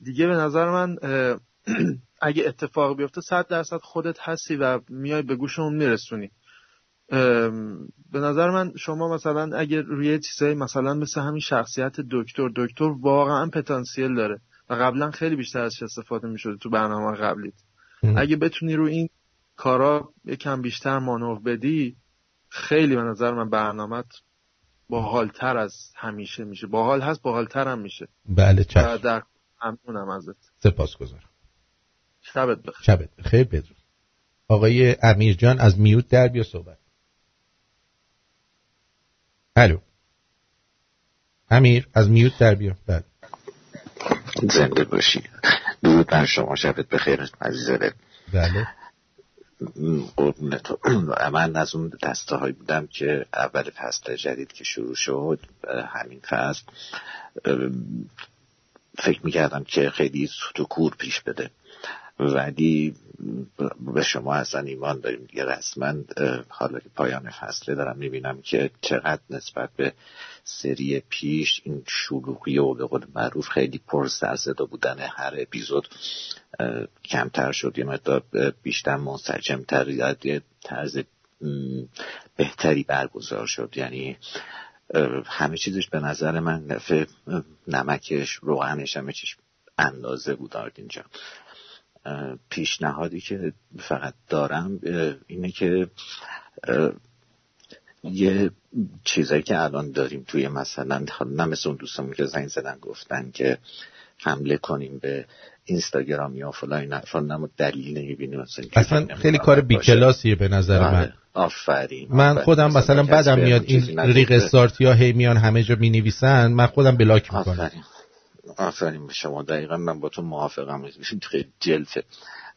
دیگه به نظر من [CLEARS THROAT] اگه اتفاق بیفته صد درصد خودت هستی و میای به گوشمون میرسونی. به نظر من شما مثلا اگه روی چیزایی مثلا مثل همین شخصیت دکتر دکتر واقعا پتانسیل داره و قبلا خیلی بیشتر ازش استفاده می‌شده تو برنامه قبلیت. اگه بتونی رو این کارا یکم بیشتر مانور بدی خیلی به نظر من برنامت باحالتر از همیشه میشه. باحال هست باحالتر هم میشه. بله چشم. در ممنونم ازت. سپاسگزارم شبت بخیر. شبت بخیر بدرود. آقای امیر جان از میوت در بیا صحبت. الو. امیر از میوت در بیا. بله. زنده باشی. درود بر شما شبت بخیر عزیز بله. من از اون [CLEARS THROAT] دسته هایی بودم که اول فصل جدید که شروع شد همین فصل فکر می‌کردم که خیلی سوت کور پیش بده. ولی به شما اصلا ایمان داریم دیگه رسما حالا که پایان فصله دارم می‌بینم که چقدر نسبت به سری پیش این شلوغی و به قول معروف خیلی پر سرزده بودن هر اپیزود کمتر شد. یه مقدار بیشتر منسجمتر یه طرز بهتری برگزار شد. یعنی همه چیزش به نظر من نمکش روغنش همه چیش اندازه بود اینجا پیشنهادی که فقط دارم اینه که یه چیزایی که الان داریم توی مثلا نه مثل اون دوستمون که زنگ زدن گفتن که حمله کنیم به اینستاگرام یا فلان فلان دلیل نمی‌بینیم اصلا خیلی کار بیکلاسیه به نظر من. آره، آفرین من خودم مثلا بعدم میاد این ریق استارتی ها هی میان همه جا می نویسن من خودم بلاک می‌کنم. آفرین. به شما. دقیقا من با تو موافقم خیلی جلفه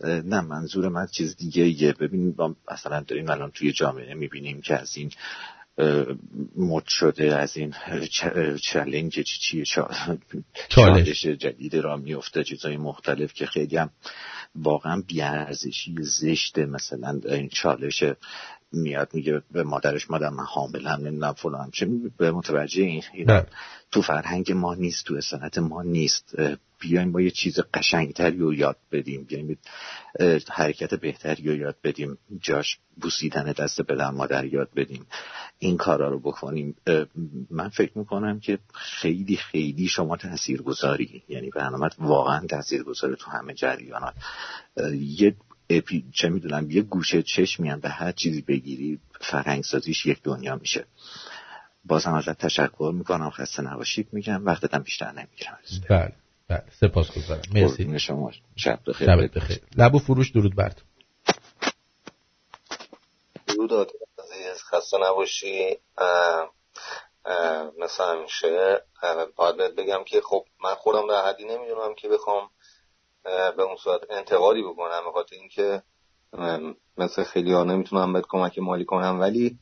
نه منظور من چیز دیگه یه ببین مثلا داریم الان توی جامعه می‌بینیم که از این مد شده از این چلنج چیه چالش. جدید را میفته چیزهای مختلف که خیلی هم واقعا بیارزشی زشت مثلا این چالش میاد میگه به مادرش مادر من حاملم نمی‌دونم فلان. چه به متوجه این اینا تو فرهنگ ما نیست تو سنت ما نیست. بیایم با یه چیز قشنگتری رو یاد بدیم. بیایم حرکت بهتری رو یاد بدیم. جاش بوسیدن دست پدر مادر یاد بدیم. این کارا رو بکنیم. من فکر می‌کنم که خیلی خیلی شما تأثیر گذاری یعنی برنامه واقعا تأثیر گذاره تو همه جریانات. یه اپی چه می‌دونم یه گوشه چشمی هم به هر چیزی بگیری فرهنگ سازیش یک دنیا میشه. بازم ازت تشکر می‌کنم خسته نباشید میگم وقتتم بیشتر نمی‌گیرم. بله بله. سپاس گذارم مرسی شما. شب بخیر. شب بخیر. لبو فروش درود برد درود خسته نباشی. مثل همیشه. باید بگم که خب من خودم در حدی نمی‌دونم که بخوام به اون صورت انتقادی بکنم بخاطر اینکه مثل خیلی ها نمی‌تونم بهت کمک مالی کنم. ولی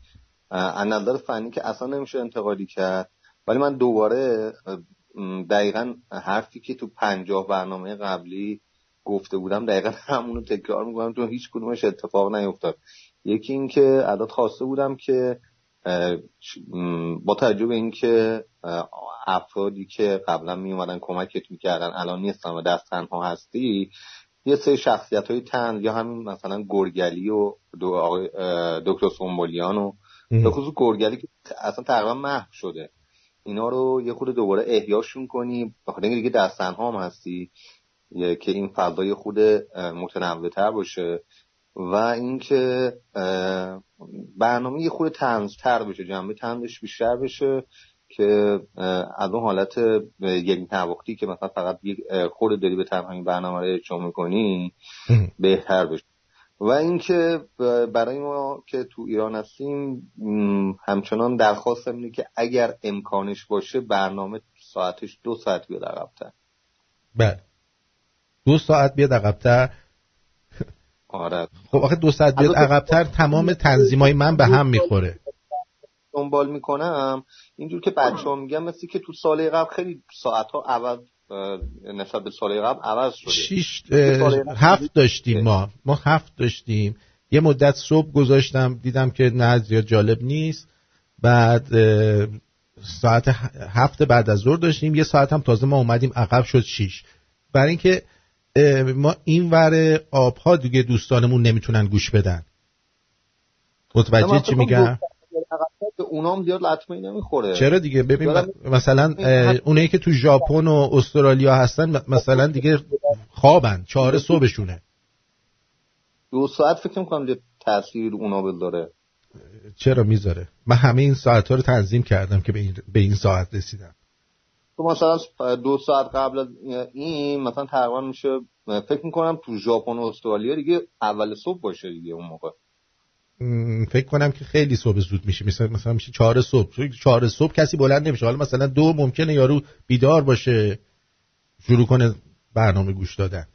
از نظر فنی که اصلا نمیشه انتقادی کرد. ولی من دوباره دقیقا حرفی که تو پنجاه برنامه قبلی گفته بودم دقیقا همونو تکرار می‌کنم تو هیچ کدومش اتفاق نیفتاد. یکی اینکه عدد خواسته بودم که با توجه به اینکه افرادی که قبلا می اومدن کمکت می‌کردن الان نیستن و دست تنها هستی یه سری شخصیت های تن یا همین مثلا گرگلی و دکتر سومبولیان و به خصوص گرگلی که اصلا تقریبا محو شده. اینا رو یه خود دوباره احیاشون کنی. بخاطر اینکه دیگه دستن هم هستی که این فضای خود متنوع تر باشه. و اینکه برنامه یه خود تر بشه جنبه تنزش بیشتر بشه که از اون حالت یک نواختی که مثلا فقط خود داری به تنهایی برنامه رو اجرا می‌کنی بهتر بشه. و اینکه برای ما که تو ایران هستیم همچنان درخواست اینه که اگر امکانش باشه برنامه ساعتش دو ساعت بیاد عقبتر. بله. دو ساعت بیاد عقبتر. آره. خب آخه دو ساعت بیاد عقبتر تمام تنظیمای من به هم می‌خوره. دنبال می‌کنم. اینجور که بچه ها میگن مثل که تو سال قبل خیلی ساعت ها عوض نسبت به سال قبل عوض شده. شیش هفت داشتیم ما. ما هفت داشتیم. یه مدت صبح گذاشتم دیدم که نه زیاد جالب نیست. بعد ساعت هفت بعد از ظهر داشتیم. یه ساعت هم تازه ما اومدیم عقب شد شیش. برای اینکه ما این ور آبها دیگه دوستانمون نمی‌تونن گوش بدن. متوجه چی میگم؟ اونام زیاد لطمه نمی‌خوره. چرا دیگه؟ ببین مثلا اونایی که تو ژاپن و استرالیا هستن مثلا دیگه خوابن چهار صبحشونه. دو ساعت فکر کنم تاثیر اونا بذاره چرا می‌ذاره؟ من همه این ساعت ها رو تنظیم کردم که به این, به این ساعت رسیدم. تو مثلا دو ساعت قبل از این مثلا تقریبا میشه فکر می‌کنم تو ژاپن و استرالیا دیگه اول صبح باشه دیگه اون موقع. فکر کنم که خیلی صبح زود میشه. مثلا مثلا میشه چهار صبح. چهار صبح کسی بلند نمیشه. حالا مثلا دو ممکنه یارو بیدار باشه شروع کنه برنامه گوش دادن.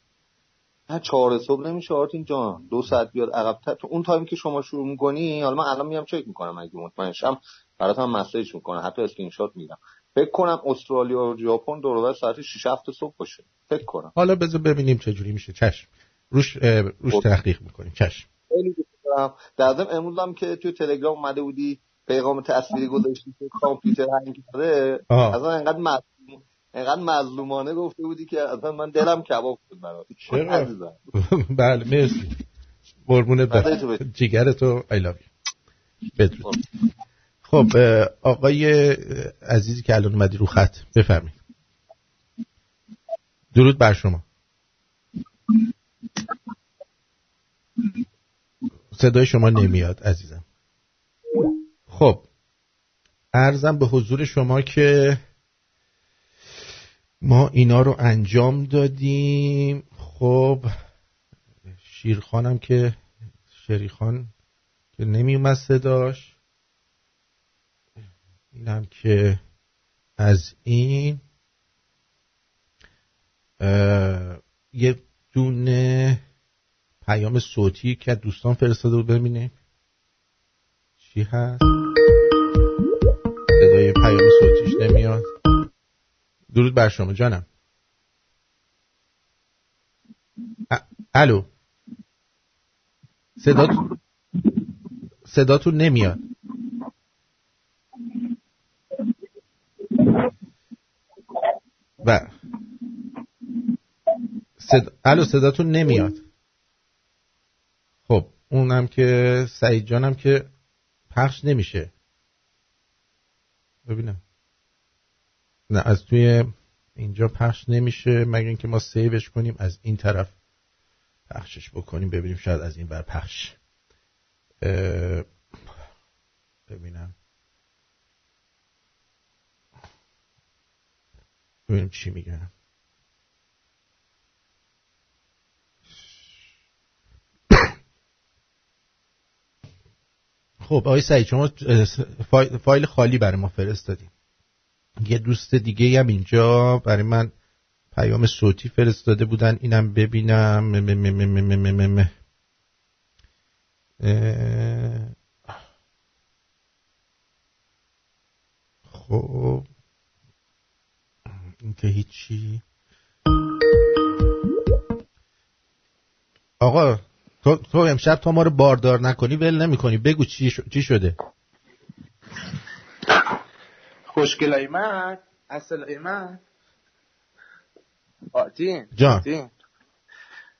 نه چهار صبح نمیشه آرتین جان. دو ساعت بیاد عقب تو اون time که شما شروع می‌کنی حالا من الان میام چک می‌کنم اگه مطمئن شم. برات هم message می‌کنم حتی اسکرین شات میدم. فکر کنم استرالیا و ژاپن دور ساعت 6 7 صبح باشه. فکر کنم. حالا بذار ببینیم چه جوری میشه. چشم. روش روش تحقیق می‌کنیم. چشم. در ضمن امروز هم که توی تلگرام اومده بودی پیغام تصویری گذاشتی که کامپیوتر hang کرده اصلا انقدر مظلوم انقدر مظلومانه گفته بودی که اصلا من دلم کباب شد برات. [LAUGHS] بله مرسی. قربونت برم. جیگر تو I love you. بدرود. خب آقای عزیزی که الان اومدی رو خط بفرمایید. درود بر شما. صدای شما نمیاد عزیزم. خب ارزم به حضور شما که ما اینا رو انجام دادیم. خب شیرخانم که شریخان که نمیومد صداش. اینم که از این یه دونه پیام صوتی که دوستان فرستاده بود ببینیم چی هست. صدای پیام صوتیش نمیاد. درود بر شما جانم. الو. صدا صداتون نمیاد. و صد... الو صداتون نمیاد. خب اونم که سعید جانم که پخش نمیشه. ببینم. نه از توی اینجا پخش نمیشه مگر اینکه ما سیوش کنیم از این طرف پخشش بکنیم ببینیم شاید از این بر پخش. ببینم. ببینیم چی میگن خب آقای سعید شما فایل خالی برای ما فرستادیم یه دوست دیگه هم اینجا برای من پیام صوتی فرستاده بودن. اینم ببینم. خب. این که هیچی. آقا تو, تو امشب تو ما رو باردار نکنی ول نمی کنی بگو چی, چی شده. خوشگل ایمن. اصل ایمن. آتین. جان. آتین.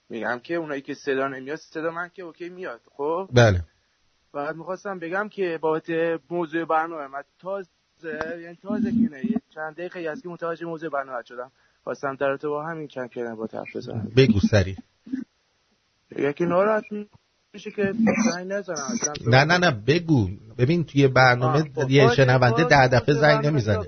میگم که اونایی که صدا نمیاد صدا من که اوکی میاد. خب؟ بله. فقط می‌خواستم بگم که بابت موضوع برنامه من تازه یعنی تازه که نه چند دقیقه از که متوجه موضوع برنامه شدم. خواستم در با همین چند کلمه با طرف بزنم. بگو سری. یکی ناراحت میشه که زنگ نزنم نه نه نه بگو. ببین توی برنامه خب، یه شنونده ده دفعه زنگ نمی‌زنه.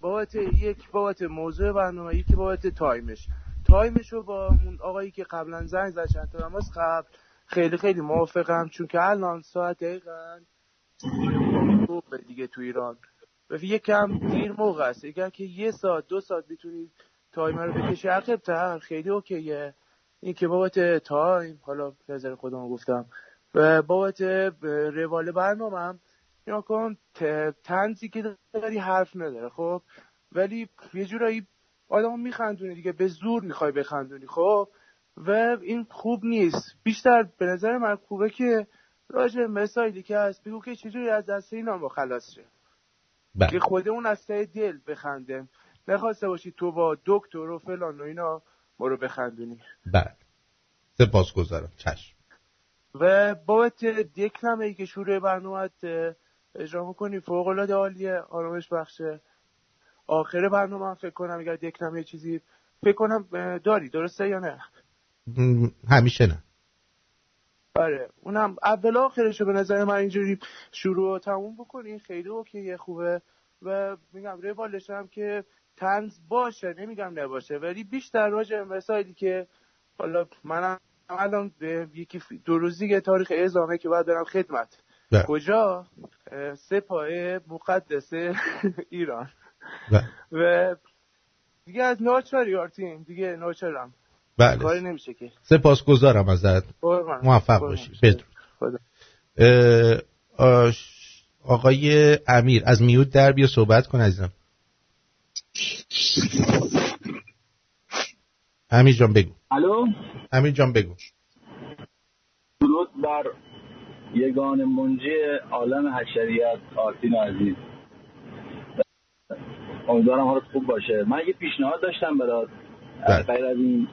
بابت یک بابت موضوع برنامه یکی بابت time ش. time ش رو با اون آقایی که قبلا زنگ زد چند تا قبل خیلی خیلی موافقم چون که الان ساعت دقیقا دیگه تو ایران. یکم دیر موقع است. اگر که یه ساعت دو ساعت می‌تونید time رو بکشی عقب تر خیلی OK ه. این که بابت تایم حالا نظر خودم گفتم. و بابت روال برنامه هم یا کن تنزی که داری حرف نداره خب؟ ولی یه جورایی آدم میخندونی دیگه. به زور می‌خوای بخندونی خب؟ و این خوب نیست. بیشتر به نظر من خوبه که راجع مسائلی که هست. بگو که چجوری از دست اینا ما خلاص شه. بله. که خودمون از ته دل بخندم نخواسته باشی تو با دکتر و فلان و اینا ما رو بخندونی. بله. سپاس گذارم چشم. و بابت دکلمه ای که شروع برنامه اجرا می‌کنی فوق العاده عالیه. آرامش بخشه. آخر برنامه فکر کنم اگر دکلمه چیزی فکر کنم داری. درسته یا نه؟ همیشه نه. آره. اونم اول آخرشو به نظر من اینجوری شروع و تموم بکنی. خیلی اوکیه خوبه. و میگم روالش هم که تنز باشه نمیگم نباشه ولی بیشتر راجع مسائلی که حالا منم الان یکی دو روزی تاریخ اعزامه که باید برم خدمت. ده. کجا؟ سپاه مقدس ایران. ده. و دیگه از ناچاری آرتین دیگه ناچارم. بله. کاری نمیشه که. سپاسگزارم ازت. موفق باشی. بدرود. آقای امیر از میود در بیا صحبت کن عزیزم. امیر جان بگو. الو؟ امیر جان بگو. درود بر یگان منجی عالم حشریت آرتین عزیز. امیدوارم حالت خوب باشه. من یه پیشنهاد داشتم برات. غیر از این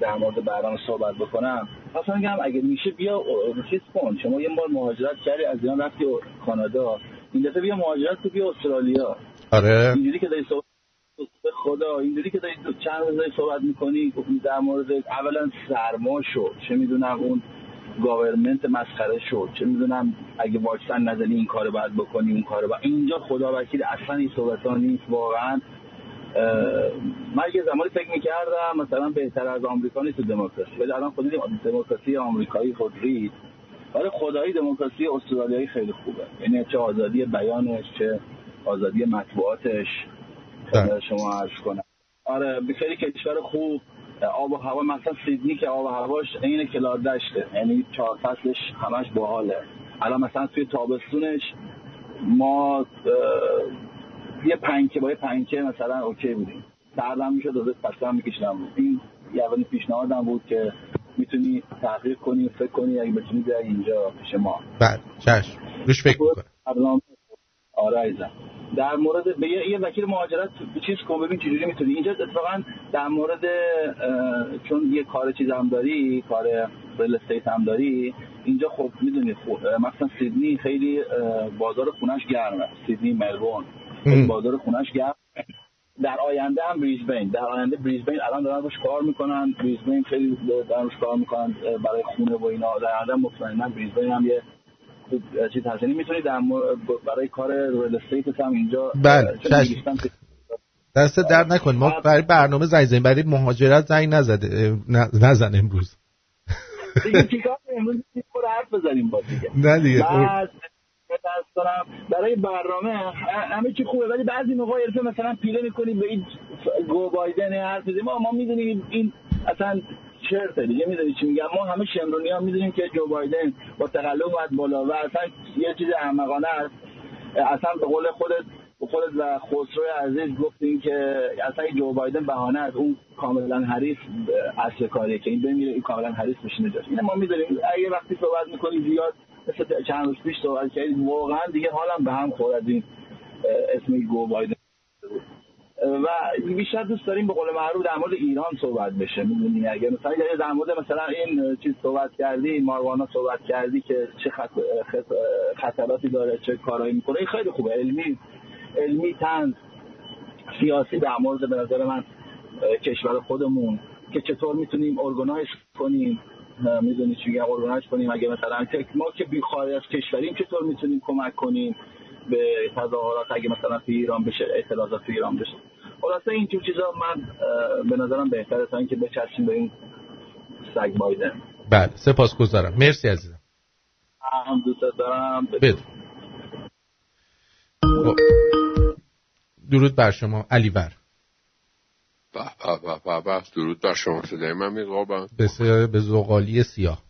در مورد برنامه صحبت بکنم. اصلا میگم اگه میشه بیا چیز کن شما یه بار مهاجرت کردی از ایران رفتی کانادا. این دفعه بیا مهاجرت تو بیا استرالیا. آره. اینجوری که داری صحبت به خدا اینجوری که داری چند روز صحبت می‌کنی در مورد اولا سرما شد. چه می‌دونم اون گاورمنت مسخره شد. چه می‌دونم اگه واکسن نزنی این کارو باید بکنی اون کارو باید. اینجا خدا وکیل اصلا این صحبت ها نیست واقعا. من یه زمانی فکر می‌کردم مثلا بهتر از آمریکا نیست دموکراسی ولی الان خود دموکراسی آمریکایی خود رید ولی خدایی دموکراسی استرالیایی خیلی خوبه. یعنی چه آزادی بیانش چه آزادی مطبوعاتش. بله. شما عرض کنم. آره بسیاری کشور خوب. آب و هوا مثلا سیدنی که آب و هواش عین کلار دشته. یعنی چهار فصلش همش باحاله. الان مثلا توی تابستونش ما یه پنکه با یه پنکه مثلا اوکی بودیم. سردم می‌شد دوزه پسکم میکشنم بود این یه اولین پیشنهادم بود که می‌تونی تحقیق کنی فکر کنی اگه بتونی بیای اینجا پیش ما. بله چشم. روش فکر کنم آره ایزم در مورد به یه, وکیل مهاجرت چیز کن ببین چجوری می‌تونی. اینجا اتفاقا در مورد چون یه کار چیز هم داری کار ریل استیت هم داری اینجا خب می‌دونی مثلا سیدنی خیلی بازار خونش گرمه. سیدنی ملبورن. بازار خونش گرم. در آینده هم بریزبین. در آینده بریزبین الان دارن روش کار می‌کنن. بریزبین خیلی دارن روش کار می‌کنن برای خونه و اینا. در آینده مطمئنا بریزبین هم یه خوب چیز هست. یعنی می‌تونی در برای کار ریل استیت هم اینجا بله دست درد نکن ما برای برنامه زنگ زنیم. برای مهاجرت زنگ نزده نزن امروز. دیگه چیکار امروز حرف بزنیم با دیگه. نه دیگه. کنم برای برنامه همه چی خوبه ولی بعضی موقع عرفه مثلا پیله می‌کنی به این گو بایدن حرف ما ما می‌دونیم این اصلا چرته دیگه می‌دونی چی میگم؟ ما همه شمرونی ها می‌دونیم که جو بایدن با تقلب اومد بالا و اصلا یه چیز احمقانه است. اصلا به قول خودت خودت و خسرو عزیز گفتین که اصلا جو بایدن بهانه از اون کاملا حریف اصل کاریه که این بمیره این کاملا حریف بشینه جاش این ما می‌دونیم اگه وقتی صحبت می‌کنی زیاد مثل چند روز پیش صحبت کردیم. واقعا دیگه حالم به هم خورد این اسم گو بایدن و بیشتر دوست داریم به قول معروف در مورد ایران صحبت بشه می‌دونی؟ اگه مثلا در مورد مثلا این چیز صحبت کردی ماروانا صحبت کردی که چه خطراتی داره چه کارایی می‌کنه این خیلی خوبه. علمی علمی تنز سیاسی در مورد به نظر من کشور خودمون که چطور می‌تونیم ارگانایز کنیم. می‌دونی چی میگم ارگانایز کنیم. اگه مثلا ما که بی خارج از کشوریم چطور می‌تونیم کمک کنیم به تظاهرات؟ اگه مثلا تو ایران بشه اعتراضات تو ایران بشه. خلاصه اینجور چیزا من به نظرم بهتره تا اینکه بچسبیم به این سگ بایدن. بله سپاسگزارم مرسی عزیزم. هم دوست دارم. بد خب. درود بر شما علی بر. به به به درود بر شما صدای من میقابم به به زغالی سیاه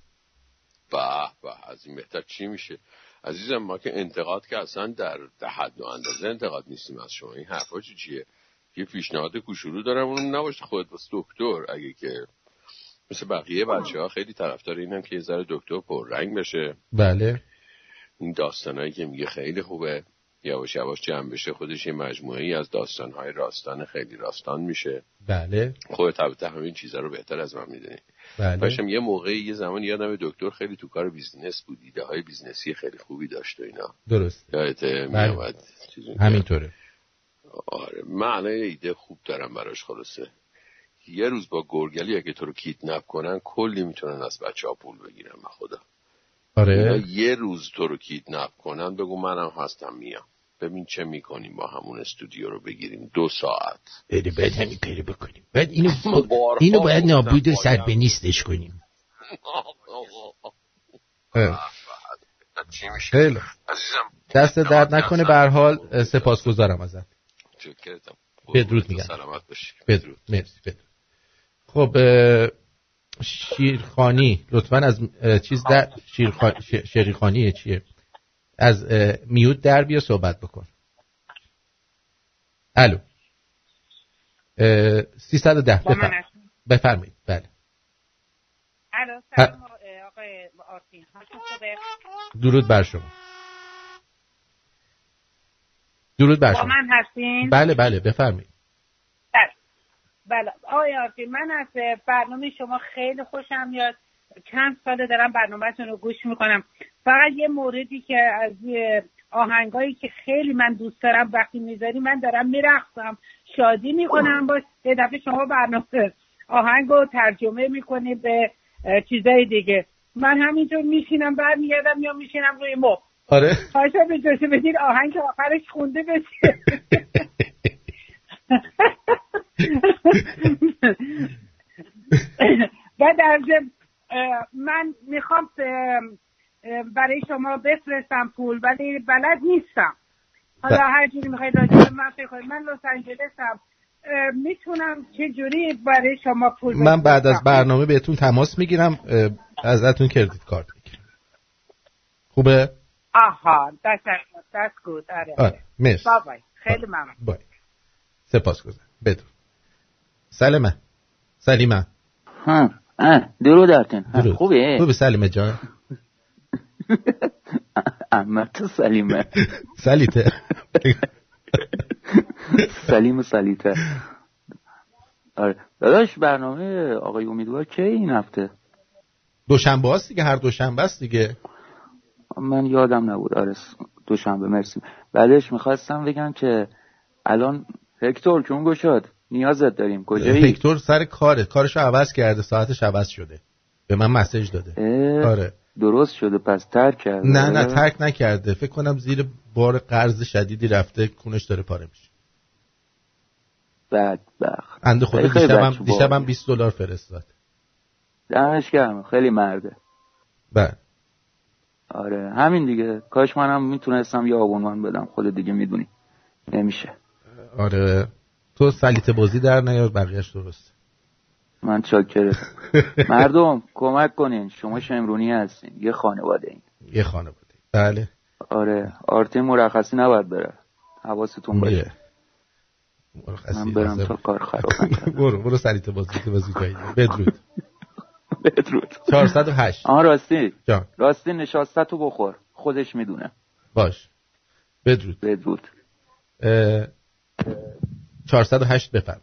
به به از این بهتر چی میشه عزیزم ما که انتقاد که اصلا در حد و اندازه انتقاد نیستیم از شما این حرفا چیه یه پیشنهاد کوچولو دارم اون نباشه خودت واسه دکتر اگه که مثل بقیه بچه ها خیلی طرفدار اینم که یه ذره دکتر پر رنگ بشه بله این داستانهایی که میگه خیلی خوبه یواش یواش جمع بشه خودش یه مجموعه ای از داستانهای راستان خیلی راستان میشه. بله. خودت البته همین چیزا رو بهتر از من می‌دونی. بله. باشم یه موقعی یه زمان یادم دکتر خیلی تو کار business بود ایده های business ی خیلی خوبی داشت و اینا. درست یادت بله. همینطوره. آره. من ایده خوب دارم براش خلاصه. یه روز با گرگلی اگه تو رو کیدنپ کنن کلی می‌تونن از بچه ها پول بگیرن خدا. آره. یه روز تو رو کیدنپ کنن بگو منم هستم میام. ببین چه می‌کنیم با همون استودیو رو بگیریم. دو ساعت. بده بعد همین کاری بکنیم. بعد اینو, [LAUGHS] اینو باید نابود و سر به نیستش کنیم. [LAUGHS] خیلی دست درد نکنه به هر حال سپاسگزارم ازت. بدرود میگم. بدرود. مرسی بدرود. خب شیرخانی لطفا از چیز در شیرخانی چیه؟ از میوت در بیا صحبت بکن. الو. 310 بفرمایید بفرمایید. بله. الو سلام آقای آرتین. درود بر شما. درود بر شما. من هستین؟ بله بله بفرمایید. بله. بله. آقای آرتین من از برنامه شما خیلی خوشم میاد. چند ساله دارم برنامهتون رو گوش می‌کنم. فقط یه موردی که از آهنگایی که خیلی من دوست دارم وقتی می‌ذاری من دارم میرقصم. شادی می‌کنم. با یه دفعه شما برنامه آهنگ رو ترجمه می‌کنی به چیزای دیگه. من همینطور میشینم برمیگردم یا میشینم روی مب آره. خواهشم اجازه بدید آهنگ آخرش خونده بشه. [LAUGHS] [LAUGHS] و در من می‌خوام برای شما بفرستم پول ولی بلد نیستم. حالا هر جوری می‌خواید راجع من فکر من لس آنجلسم. می‌تونم چه جوری برای شما پول من بعد از برنامه بهتون تماس می‌گیرم. ازتون کردیت کارت می‌گیرم. خوبه؟ آها دست دست گود آره. آره مرسی. بای خیلی ممنون. بای. سپاس گذارم بدون سلمه سلیمه. ها. درود آرتین خوبه خوبه سلیمه جان. [LAUGHS] احمد سلیمه. [LAUGHS] سلیته. [LAUGHS] سلیم سلیته. آره. داداش برنامه آقای امیدوار کی این هفته؟ دوشنبه هست دیگه هر دوشنبه است دیگه. من یادم نبود. آره دوشنبه مرسی. بعدش می‌خواستم بگم که الان هکتور چون گشاد؟ نیازت داریم. کجایی؟ هکتور سر کاره. کارشو عوض کرده. ساعتش عوض شده. به من مسیج داده. آره درست شده. پس ترک کرده. نه نه ترک نکرده. فکر کنم زیر بار قرض شدیدی رفته. کونش داره پاره میشه. بدبخت. انده خود دیشبم دیشبم 20 دلار فرستاد. دمش گرم. خیلی مرده. بله. آره. همین دیگه. کاش منم می‌تونستم یه آبونمان بدم. خود دیگه می‌دونی. نمیشه. آره. تو سلیت بازی در نیار بقیهش درست من چاکره [LAUGHS] مردم کمک کنین. شما شمرونی هستین. یه خانواده این یه خانواده. بله. آره. آرتین مرخصی نباید بره. حواستون باشه. من برم تا کار خراب [LAUGHS] برو برو سلیت بازی که بازی کنید بدرود. [LAUGHS] بدرود. 408 آن راستی. جان. راستی نشاستتو بخور. خودش می‌دونه. باش. بدرود. بدرود. 408 بفرم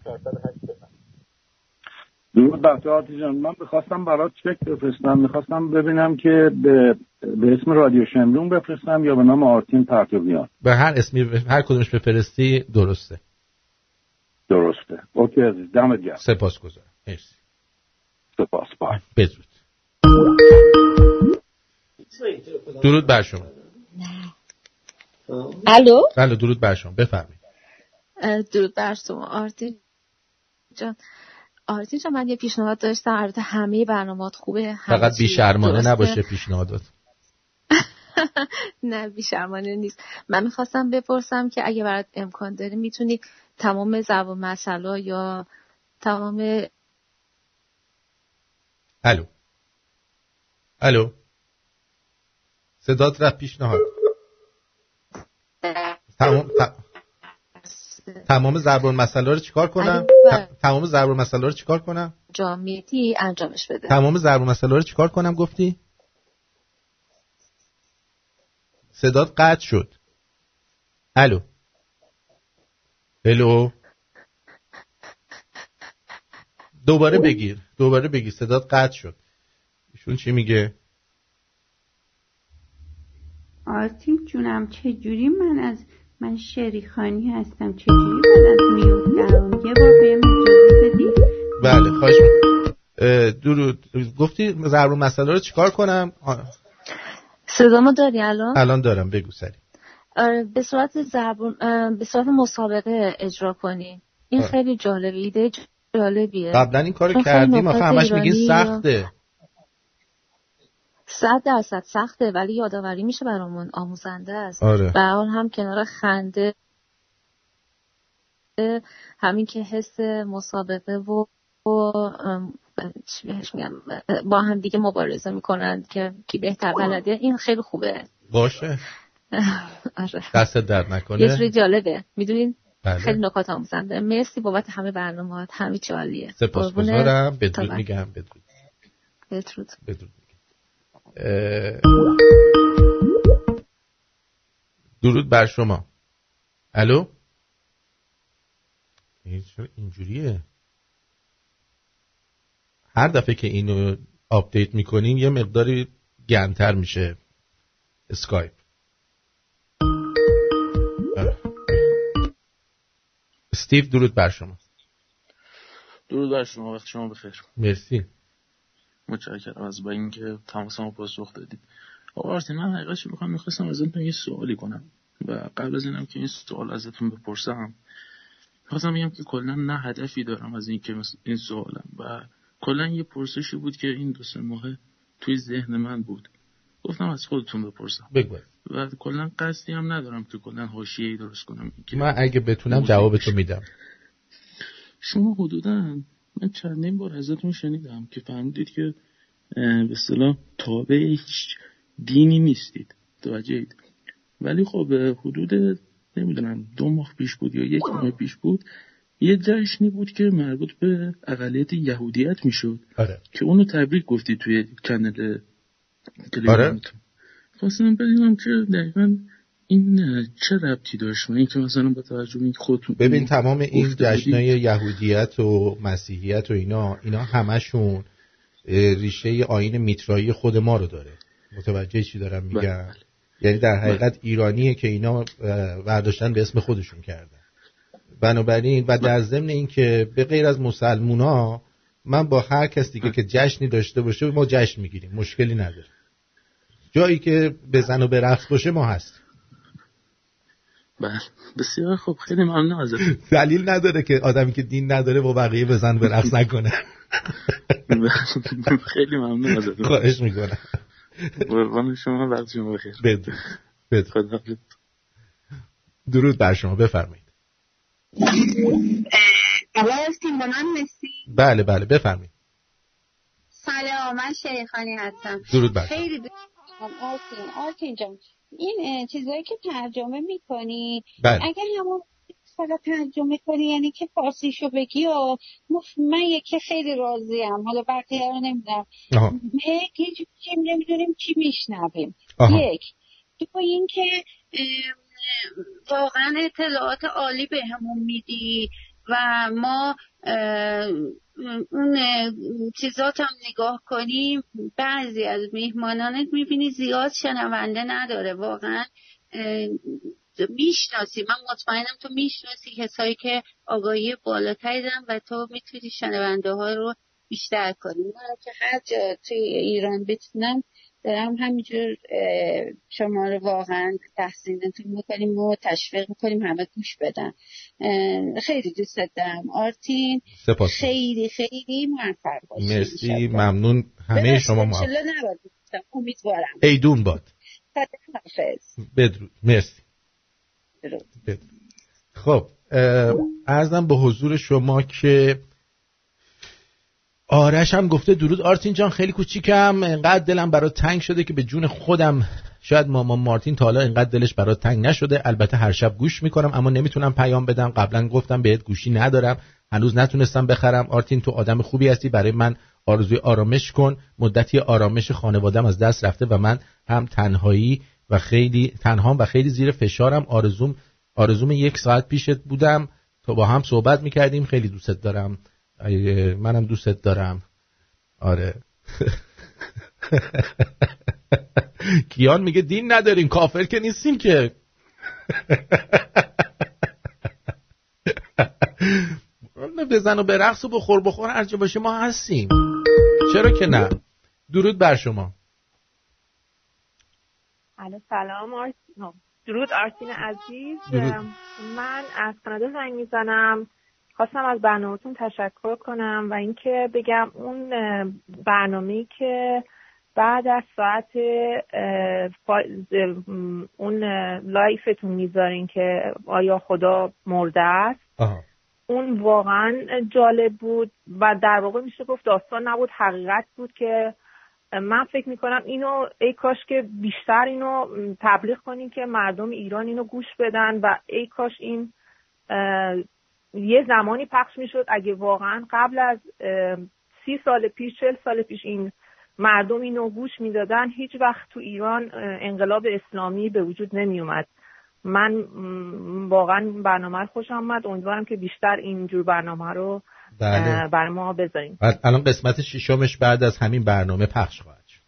درود بر تو جان. من می‌خواستم برات چک بفرستم. می‌خواستم ببینم که به, به اسم رادیو شمرون بفرستم یا به نام آرتین پرتویان به هر اسمی هر کدومش بفرستی درسته. درسته. اوکی عزیز. دمت گرم. سپاس گذارم مرسی. سپاس. بای. بدرود درود بر شما. الو؟ بله درود بر شما. بفرمایید. درود بر شما آرتین جان. آرتین جان من یه پیشنهاد داشتم البته همه برنامهات خوبه فقط بیشرمانه نباشه پیشنهادات. [LAUGHS] نه بیشرمانه نیست. من می‌خواستم بپرسم که اگه برات امکان داره می‌تونی تمام زبان مسئله یا تمام الو. الو. صدات رفت پیشنهاد. تمام تمام ضرب مسئله رو چیکار کنم؟ تمام ضرب مسئله رو چیکار کنم؟ جامعیتی انجامش بده. تمام ضرب مسئله رو چیکار کنم؟ گفتی؟ صدات قطع شد. الو. الو. دوباره بگیر. دوباره بگیر. صدات قطع شد. ایشون چی میگه؟ آرتین جونم چجوری من از من شریخانی هستم. چجوری از میفتم یه بار بهم اجازه بدی. بله خواهش درود. گفتی ضرب مسئله رو چیکار کنم؟ صدامو داری الان؟ الان دارم. بگو سری آره به صورت زربون به صورت مسابقه اجرا کنی. این آره. خیلی جالبه. ایده جالبیه. قبلا این کارو کردیم. آخه همش میگین سخته. صد درصد سخته ولی یادآوری میشه برامون آموزنده است. آره. به حال هم کنار خنده همین که حس مسابقه و بهش میگم با هم دیگه مبارزه می‌کنن که کی بهتر بلده. این خیلی خوبه. باشه. [LAUGHS] آره. دست درد نکنه. یه جوری جالبه. می‌دونین؟ بله. خیلی نکات آموزنده. مرسی بابت همه برنامه همه چی عالیه. سپاسگزارم. بدرود میگم. بدرود. بدرود. بدرود. درود بر شما. الو؟ اینجوریه؟ هر دفعه که اینو update می‌کنین یه مقداری کندتر میشه اسکایپ. استیو درود بر شما. درود بر شما وقت شما بخیر. مرسی. متشکرم از با اینکه تماس ما پاسخ دادید. آقا آرتین من حقیقتش می‌خوام؟ می‌خواستم ازتون یه سوالی کنم و قبل از اینم که این سوال ازتون بپرسم می‌خواستم بگم که کلا نه هدفی دارم از اینکه این سوالم و کلا یه پرسشی بود که این دو سه ماه توی ذهن من بود. گفتم از خودتون بپرسم. بگو. و کلا قصدی هم ندارم که کلا حاشیه‌ای درست کنم. من اگه بتونم جوابتو میدم. شما حدودا من چندین بار ازتون شنیدم که فهمیدید که به اصطلاح تابع هیچ دینی نیستید توجهید ولی خب حدود نمی‌دونم دو ماه پیش بود یا یک ماه پیش بود یه جشنی بود که مربوط به اقلیت یهودیت می‌شد آره. که اونو تبریک گفتی توی کانال آره. خواستم بدونم که دقیقا این چه ربطی داشت این که مثلا با توجه به خودتون ببین تمام این جشنای یهودیت و مسیحیت و اینا اینا همشون ریشه آین میترایی خود ما رو داره. متوجه چی دارم میگم؟ بله. یعنی در حقیقت ایرانیه که اینا برداشتن به اسم خودشون کردن. بنابراین و در ضمن این که به غیر از مسلمونا من با هر کس دیگه که جشنی داشته باشه ما جشن می‌گیریم. مشکلی نداره. جایی که بزن و برقص باشه ما هست بله. بسیار خوب. خیلی ممنون ازت. دلیل نداره که آدمی که دین نداره با بقیه بزن به رقص نکنه. [LAUGHS] خیلی ممنون ازت. خواهش می‌کنم. قربان شما وقت شما بخیر بدرود. بدرود. درود بر شما. بفرمایید. بله بله. بفرمایید. سلام من شیخانی هستم. درود بر خیلی آرتین آرتین جان. این چیزایی که ترجمه می‌کنی. بله. اگر همون فقط ترجمه کنی یعنی که فارسیشو بگی و من یکی خیلی راضیم. حالا بقیه رو نمی‌دونم. یک نمی‌دونیم چی میشنویم. یک. دو اینکه واقعا اطلاعات عالی به همون میدی. و ما اون چیزات هم نگاه کنیم. بعضی از میهمانانت می‌بینی زیاد شنونده نداره واقعا می‌شناسی. من مطمئنم تو می‌شناسی کسایی که آگاهی بالاتری دارن و تو می‌تونی شنونده ها رو بیشتر کنی. من که هر جا توی ایران بتونم دارم همینجور شما رو واقعا تحسینتون می‌کنیم و تشویق می‌کنیم همه گوش بدن. خیلی دوست دارم. آرتین سپاس. خیلی خیلی موفق باشید مرسی. ممنون. همه شما موفق. امیدوارم. ایدون باد. بدرود. مرسی. بدرود. خب ارزم به حضور شما که آرش هم گفته درود. آرتین جان خیلی کوچیکم. انقدر دلم برای تنگ شده که به جون خودم شاید مامان مارتین تا حالا انقدر دلش برای تنگ نشده. البته هر شب گوش می‌کنم اما نمی‌تونم پیام بدم. قبلا گفتم بهت گوشی ندارم. هنوز نتونستم بخرم. آرتین تو آدم خوبی هستی. برای من آرزوی آرامش کن. مدتی آرامش خانوادم از دست رفته و من هم تنهایی و خیلی تنهام و خیلی زیر فشارم. آرزوم آرزوم یک ساعت پیشت بودم. تا با هم صحبت می‌کردیم. خیلی دوستت دارم. منم دوستت دارم. آره. [LAUGHS] کیان میگه دین نداریم کافر که نیستیم که. [LAUGHS] بزن و به رقص و بخور بخور هرچه باشه ما هستیم. چرا که نه؟ درود بر شما. سلام آرتین. درود آرتین عزیز. من از کانادا زنگ می‌زنم. خواستم از برنامهتون تشکر کنم و اینکه بگم اون برنامه که بعد از ساعت اون لایفتون می‌ذارین که آیا خدا مرده است؟ اون واقعا جالب بود و در واقع میشه گفت داستان نبود حقیقت بود که من فکر می‌کنم اینو ای کاش که بیشتر اینو تبلیغ کنیم که مردم ایران اینو گوش بدن و ای کاش این یه زمانی پخش می‌شد اگه واقعا قبل از سی سال پیش چل سال پیش این مردم اینو گوش می‌دادن هیچ وقت تو ایران انقلاب اسلامی به وجود نمی اومد من واقعا برنامه خوشم آمد. امیدوارم که بیشتر اینجور برنامه رو بله. بر ما بذاریم الان قسمت ششمش بعد از همین برنامه پخش خواهد شد.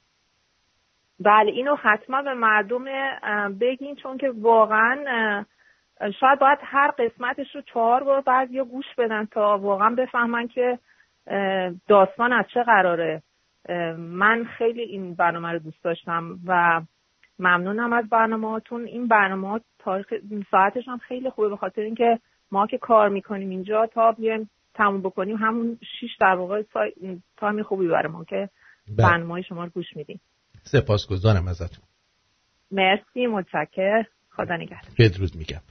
بله اینو حتما به مردم بگین چون که واقعا شاید باید هر قسمتش رو چهار بار بعد یا گوش بدن تا واقعا بفهمن که داستان از چه قراره. من خیلی این برنامه رو دوست داشتم و ممنونم از برنامه هاتون این برنامه تاریخ ساعتش هم خیلی خوبه به خاطر اینکه ما که کار می‌کنیم اینجا تا بیایم تموم بکنیم همون شیش در واقع تایم خوبی برای ما که بله. برنامه شما رو گوش میدیم. سپاسگزارم ازتون. مرسی متشکر خدا نگهدار. بدرود میگم.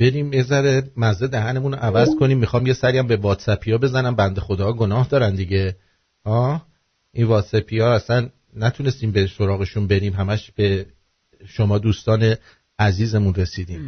بریم یه ذره مزه دهنمون رو عوض کنیم. می‌خوام یه سری به واتسپی بزنم. بنده خدا گناه دارن دیگه. آه این واتسپی اصلا نتونستیم به سراغشون بریم. همش به شما دوستان عزیزمون رسیدیم.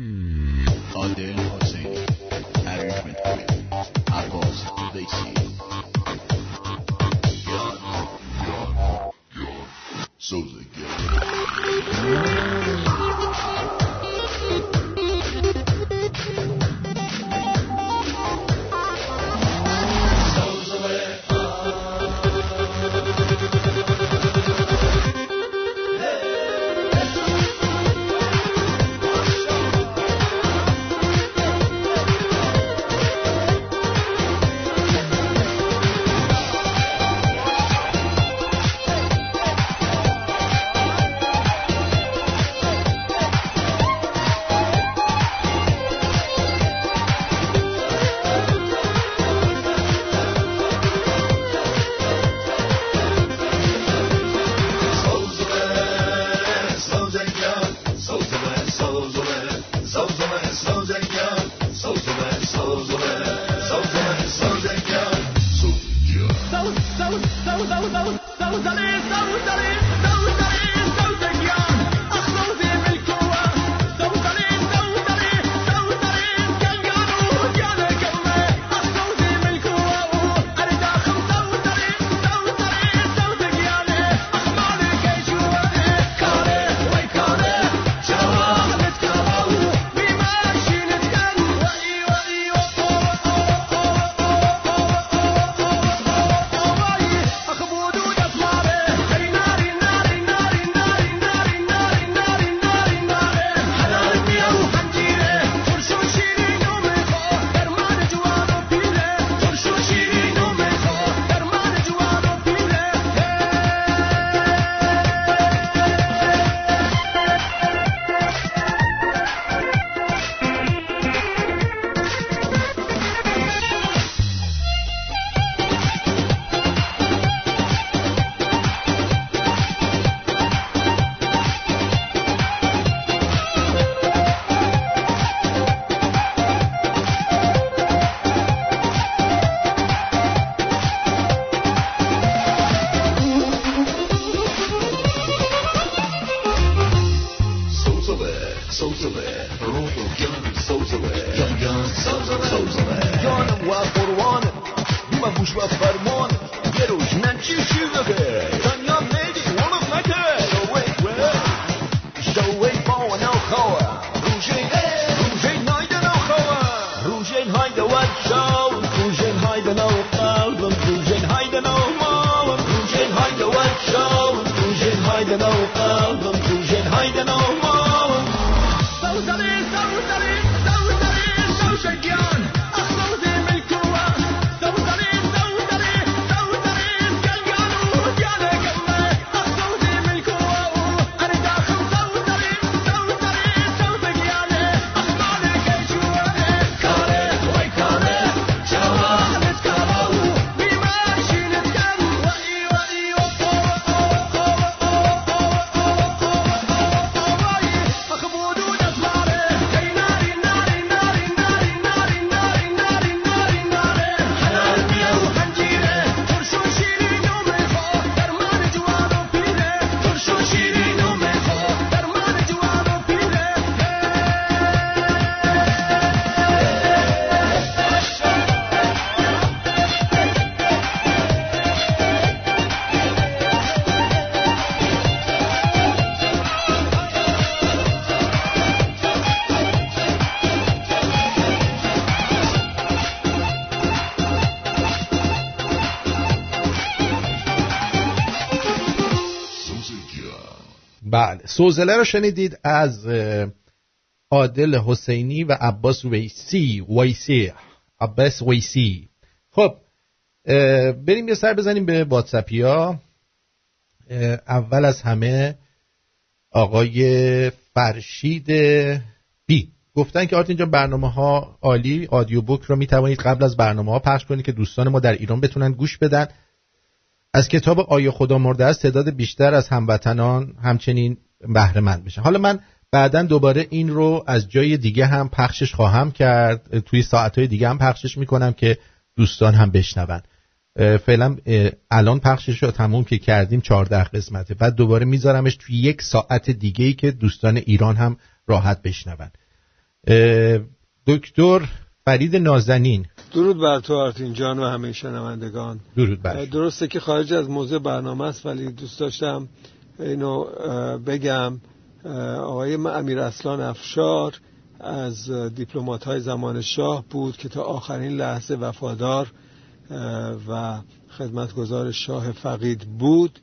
سوزله رو شنیدید از عادل حسینی و عباس ویسی ویسی عباس ویسی. خب بریم یه سر بزنیم به واتسپی ها. اول از همه آقای فرشید بی. گفتن که آرت اینجا برنامه ها عالی آدیو بوک رو می توانید قبل از برنامه ها پخش کنید که دوستان ما در ایران بتونن گوش بدن. از کتاب آیا خدا مرده است تعداد بیشتر از هموطنان همچنین بهره مند بشن حالا من بعدا دوباره این رو از جای دیگه هم پخشش خواهم کرد. توی ساعتهای دیگه هم پخشش می‌کنم که دوستان هم بشنون. فعلا الان پخشش رو تموم که کردیم 14 قسمته. بعد دوباره میذارمش توی یک ساعت دیگه ای که دوستان ایران هم راحت بشنون. دکتر فرید نازنین. درود بر تو آرتین جان و همه شنوندگان. درود بر درسته که خارج از موضوع برنامه است ولی دوست داشتم اینو بگم. آقای امیر اصلان افشار از دیپلمات های زمان شاه بود که تا آخرین لحظه وفادار و خدمتگزار شاه فقید بود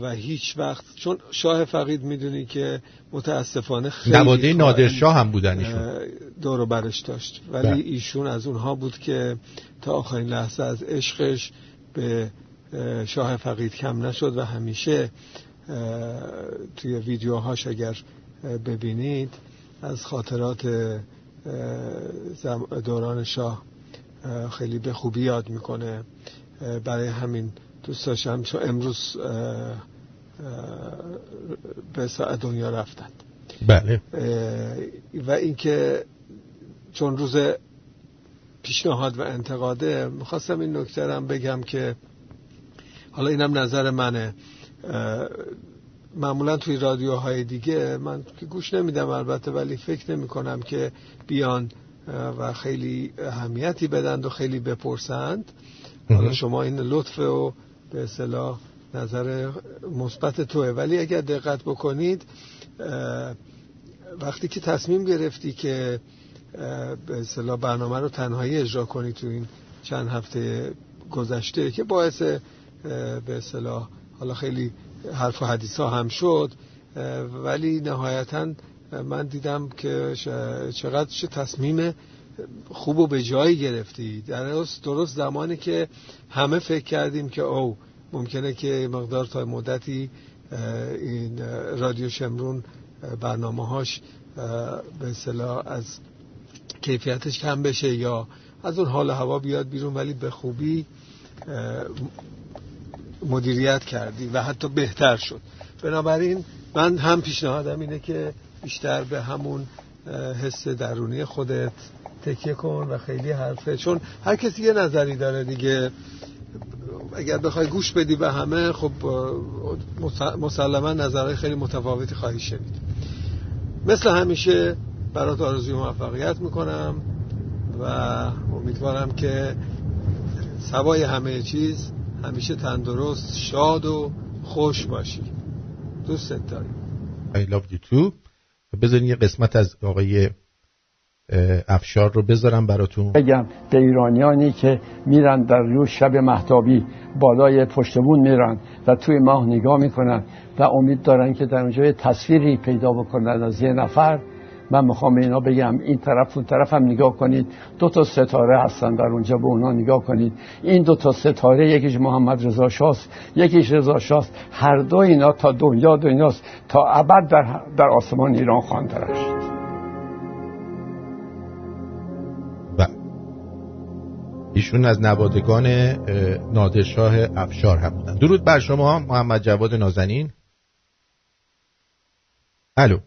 و هیچ وقت چون شاه فقید می‌دونی که متاسفانه خیلی نواده نادرشاه هم بودن ایشون. دور برش داشت. ولی ده. ایشون از اونها بود که تا آخرین لحظه از عشقش به شاه فقید کم نشد و همیشه توی ویدیوهاش اگر ببینید از خاطرات دوران شاه خیلی به خوبی یاد می‌کنه. برای همین دوست داشتم چون امروز به ساعت دنیا رفتند بله. و اینکه چون روز پیشنهاد و انتقاده می‌خواستم این نکته بگم که حالا اینم نظر منه. معمولا توی رادیوهای دیگه من که گوش نمیدم البته ولی فکر نمی کنم که بیان و خیلی اهمیتی بدند و خیلی بپرسند. حالا شما این لطف و به اصطلاح نظر مثبت توه. ولی اگر دقت بکنید وقتی که تصمیم گرفتی که به اصطلاح برنامه رو تنهایی اجرا کنی تو این چند هفته گذشته که باعث به اصطلاح حالا خیلی حرف و حدیث ها هم شد ولی نهایتا من دیدم که چقدر چه تصمیم خوب و به جایی گرفتی. درست درست زمانی که همه فکر کردیم که او ممکنه که مقدار تا مدتی این رادیو شمرون برنامه هاش به اصطلاح از کیفیتش کم بشه یا از اون حال هوا بیاد بیرون ولی به خوبی مدیریت کردی و حتی بهتر شد. بنابراین من هم پیشنهادم اینه که بیشتر به همون حس درونی خودت تکیه کن و خیلی حرفه. چون هر کسی یه نظری داره دیگه. اگر بخوای گوش بدی به همه خب مسلما نظرهای خیلی متفاوتی خواهی شنید. مثل همیشه برات آرزوی موفقیت می‌کنم و امیدوارم که سوای همه چیز همیشه تندرست شاد و خوش باشی. دوست داریم. I love you too. بذارین یه قسمت از آقای افشار رو بذارم براتون. بگم به ایرانیانی که میرن در روز شب محتابی بالای پشتبون میرن و توی ماه نگاه می‌کنن و امید دارن که در اونجا تصویری پیدا بکنن از یه نفر من می‌خوام اینا بگم. این طرف اون طرف هم نگاه کنید. دو تا ستاره هستن در اونجا به اونا نگاه کنید. این دو تا ستاره یکیش محمد رضا شاست یکیش رضا شاست. هر دو اینا تا دنیا دنیاست. تا ابد در, در آسمان ایران خوانده رشت ایشون از نوادگان نادرشاه افشار هم بودن. درود بر شما محمد جواد نازنین. الو.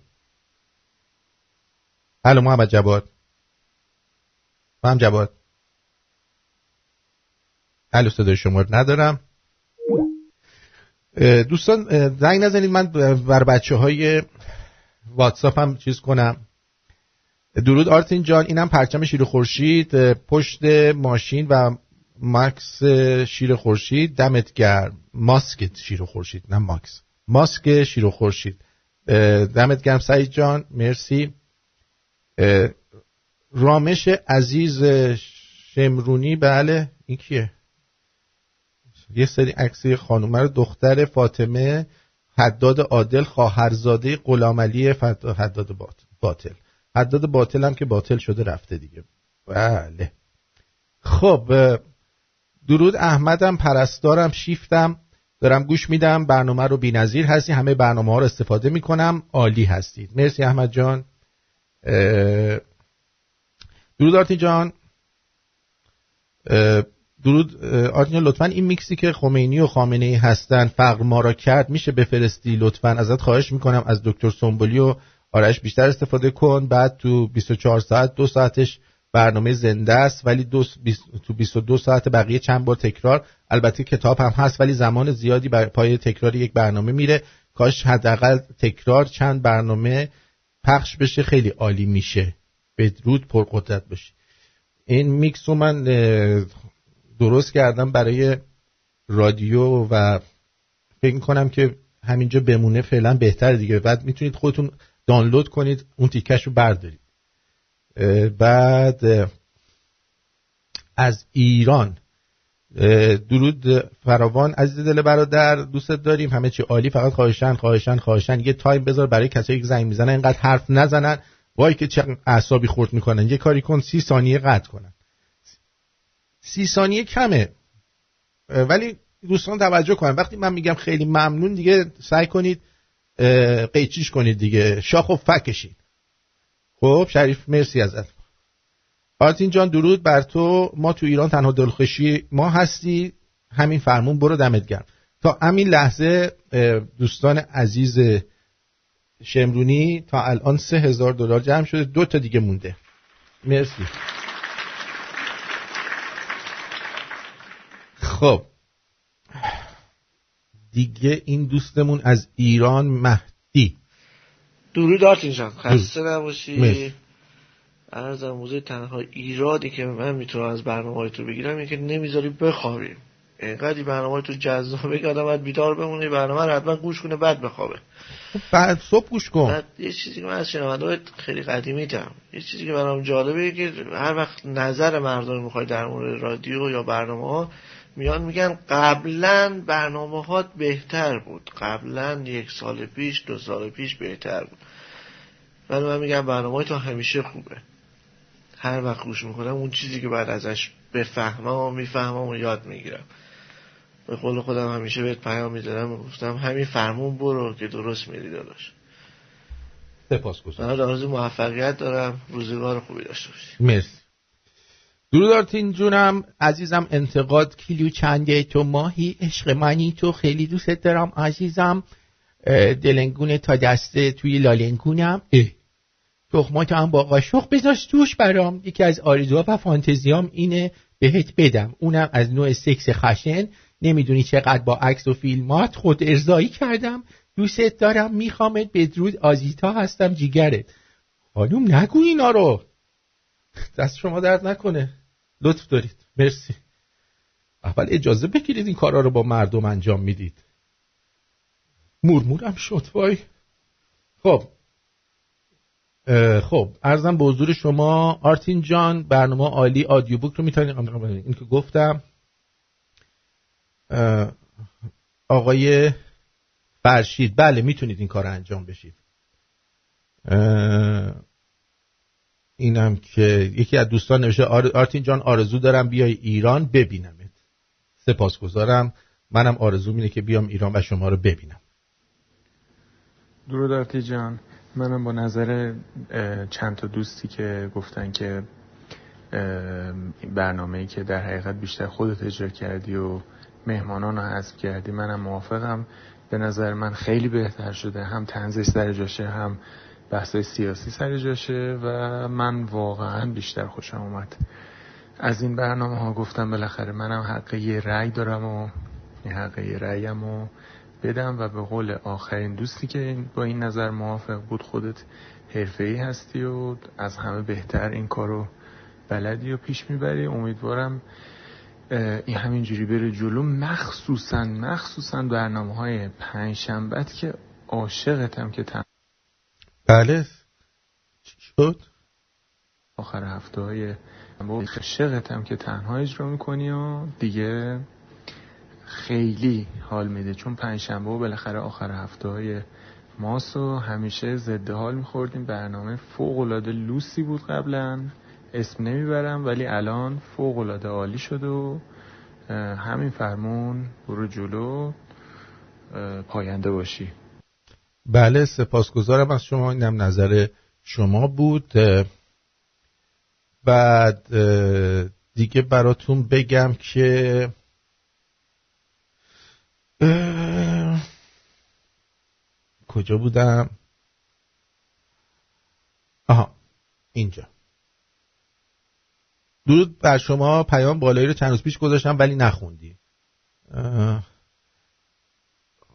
الو محمد جواد. محمد جواد. الو صدای شما ندارم. دوستان زنگ نزنید من بر بچه های واتساپ هم چیز کنم. درود آرتین جان اینم پرچم شیر خورشید پشت ماشین و ماکس شیر خورشید. دمت گرم. ماسک شیر خورشید نه ماکس. ماسک شیر خورشید. دمت گرم سعید جان مرسی. رامش عزیز شمرونی بله این کیه؟ یه سری عکسی خانومه رو دختر فاطمه حداد عادل خواهرزاده غلامعلی حداد باطل. حداد باطل هم که باطل شده رفته دیگه. بله. خب درود احمدم پرستارم شیفتم دارم گوش میدم برنامه رو بینظیر هستی همه برنامه ها رو استفاده می‌کنم عالی هستید. مرسی احمد جان. درود آرتی جان. درود آرتین لطفا این میکسی که خمینی و خامنه ای هستن فقر ما را کرد میشه بفرستی؟ لطفا ازت خواهش می‌کنم از دکتر سنبولی و آرش بیشتر استفاده کن. بعد تو 24 ساعت دو ساعتش برنامه زنده است ولی دو تو 22 ساعت بقیه چند بار تکرار. البته کتاب هم هست ولی زمان زیادی بر پای تکرار یک برنامه میره. کاش حداقل تکرار چند برنامه پخش بشه خیلی عالی میشه. بدرود پرقدرت باشه این میکس رو من درست کردم برای رادیو و فکر کنم که همینجا بمونه فعلا بهتر دیگه. بعد می‌تونید خودتون دانلود کنید اون تیکش رو بردارید. بعد از ایران درود فراوان عزیز دل برادر دوستت داریم. همه چی عالی فقط خواهشن خواهشن خواهشن یه تایم بذار برای کسایی که زنگ می‌زنن اینقدر حرف نزنن. وای که چه اعصابی خورد می‌کنن. یه کاری کن سی ثانیه قطع کنن. سی ثانیه کمه. ولی دوستان توجه کنن. وقتی من میگم خیلی ممنون دیگه سعی کنید قیچیش کنید دیگه. شاخ و فکشید. خب شریف مرسی ازت. آرتین جان درود بر تو. ما تو ایران تنها دلخوشی ما هستی. همین فرمون برو دمت گرم. تا همین لحظه دوستان عزیز شمرونی تا الان سه هزار دلار جمع شده. دو تا دیگه مونده. مرسی. خب. دیگه این دوستمون از ایران مهدی. درود آرتین جان. خسته نباشی. ارزم موزه تنها ایرادی که من می‌تونم از برنامه تو بگیرم اینه که نمی‌ذاری بخوابیم اینقدر برنامه تو جذابه که آدم باید بیدار بمونه برنامه رو حتما گوش کنه بعد بخوابه. خب، بعد صبح گوش کن. بعد یه چیزی که من از شنونده خیلی قدیمی دارم یه چیزی که برام جالبه که هر وقت نظر مردم می‌خوای در مورد رادیو یا برنامه ها میان میگن قبلا برنامه هات بهتر بود. قبلا یک سال پیش دو سال پیش بهتر بود. ولی من میگم برنامه تا همیشه خوبه. هر وقت گوش می‌کنم اون چیزی که بعد ازش بفهمم و می‌فهمم و یاد می‌گیرم. به قول خودم همیشه بهت پیام می‌دادم و گفتم همین فرمون برو که درست میری داداش. سپاس گذارم من موفقیت دارم. روزگار خوبی داشته باشی. مرسی. درود جونم. عزیزم انتقاد کیلو چنده تو ماهی؟ عشق منی تو خیلی دوست دارم عزیزم. دلنگونه تا دسته توی لالنگونم. اه. تخمات هم با قاشق بذاش توش برام. یکی از آرزوها و فانتزیام اینه بهت بدم. اونم از نوع سکس خشن. نمی‌دونی چقدر با عکس و فیلمات خود ارزایی کردم. دوستت دارم. میخوامت. بدرود. آزیتا هستم. جیگرت. خانوم نگو اینا رو. دست شما درد نکنه. لطف دارید. مرسی. اول اجازه بگیرید این کارا رو با مردم انجام می‌دید. مورمورم شد وای. خب خب ارزم به حضور شما آرتین جان برنامه عالی آدیو بوک رو می‌تونید این که گفتم. آقای فرشید بله می‌تونید این کار رو انجام بشید. اینم که یکی از دوستان نوشته آرتین جان آرزو دارم بیای ایران ببینمت. سپاسگزارم. منم آرزو اینه که بیام ایران و شما رو ببینم. درود آرتی جان. منم با نظر چند تا دوستی که گفتن که برنامه‌ای که در حقیقت بیشتر خودت اجرا کردی و مهمانان رو حذف کردی منم موافقم. به نظر من خیلی بهتر شده. هم تنزش سر جاشه هم بحثای سیاسی سر جاشه و من واقعا بیشتر خوشم اومد. از این برنامه ها گفتم بالاخره منم حق یه رأی دارم و حق یه رأیم و بدم و به قول آخرین دوستی که با این نظر موافق بود خودت ای هستی و از همه بهتر این کارو بلدی و پیش می‌بری. امیدوارم این همینجوری بره جلو. مخصوصا مخصوصا برنامه های پنجشنبت که عاشقتم که تن... بله. شد؟ آخر هفته های عاشقتم که تنها اجرا می‌کنی و دیگه خیلی حال میده. چون پنجشنبه و بالاخره آخر هفته های ماست و همیشه ضد حال میخوردیم. برنامه فوق لوسی بود قبلا. اسم نمی‌برم ولی الان فوق العاده عالی شد و همین فرمون برو جلو پاینده باشی. بله سپاسگزارم از شما. اینم نظر شما بود. بعد دیگه براتون بگم که کجا بودم؟ آها اینجا. درود بر شما پیام بالایی رو چند روز پیش گذاشتم ولی نخوندی.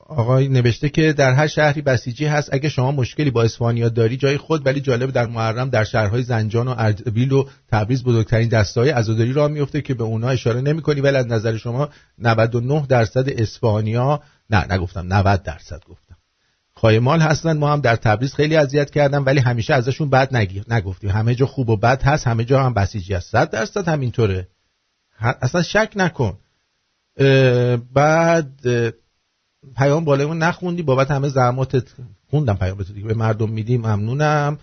آقای نوشته که در هر شهری بسیجی هست. اگه شما مشکلی با اسپانیا داری جای خود ولی جالب در محرم در شهرهای زنجان و اردبیل و تبریز بزرگترین دستای عزاداری را میفته که به اونا اشاره نمی‌کنی. ولی از نظر شما 99 درصد اسپانیا نه نگفتم 90 درصد گفتم. خایمال هستن. ما هم در تبریز خیلی اذیت کردم ولی همیشه ازشون بد نگیر نگفتیم. همه جا خوب و بد هست همه جا هم بسیجی هست. 100 درصد همینطوره. اصلا شک نکن. بعد پیام بالایمون نخوندی بابت همه زحماتت خوندم پیام تو دیگه. به مردم میدیم ممنونم.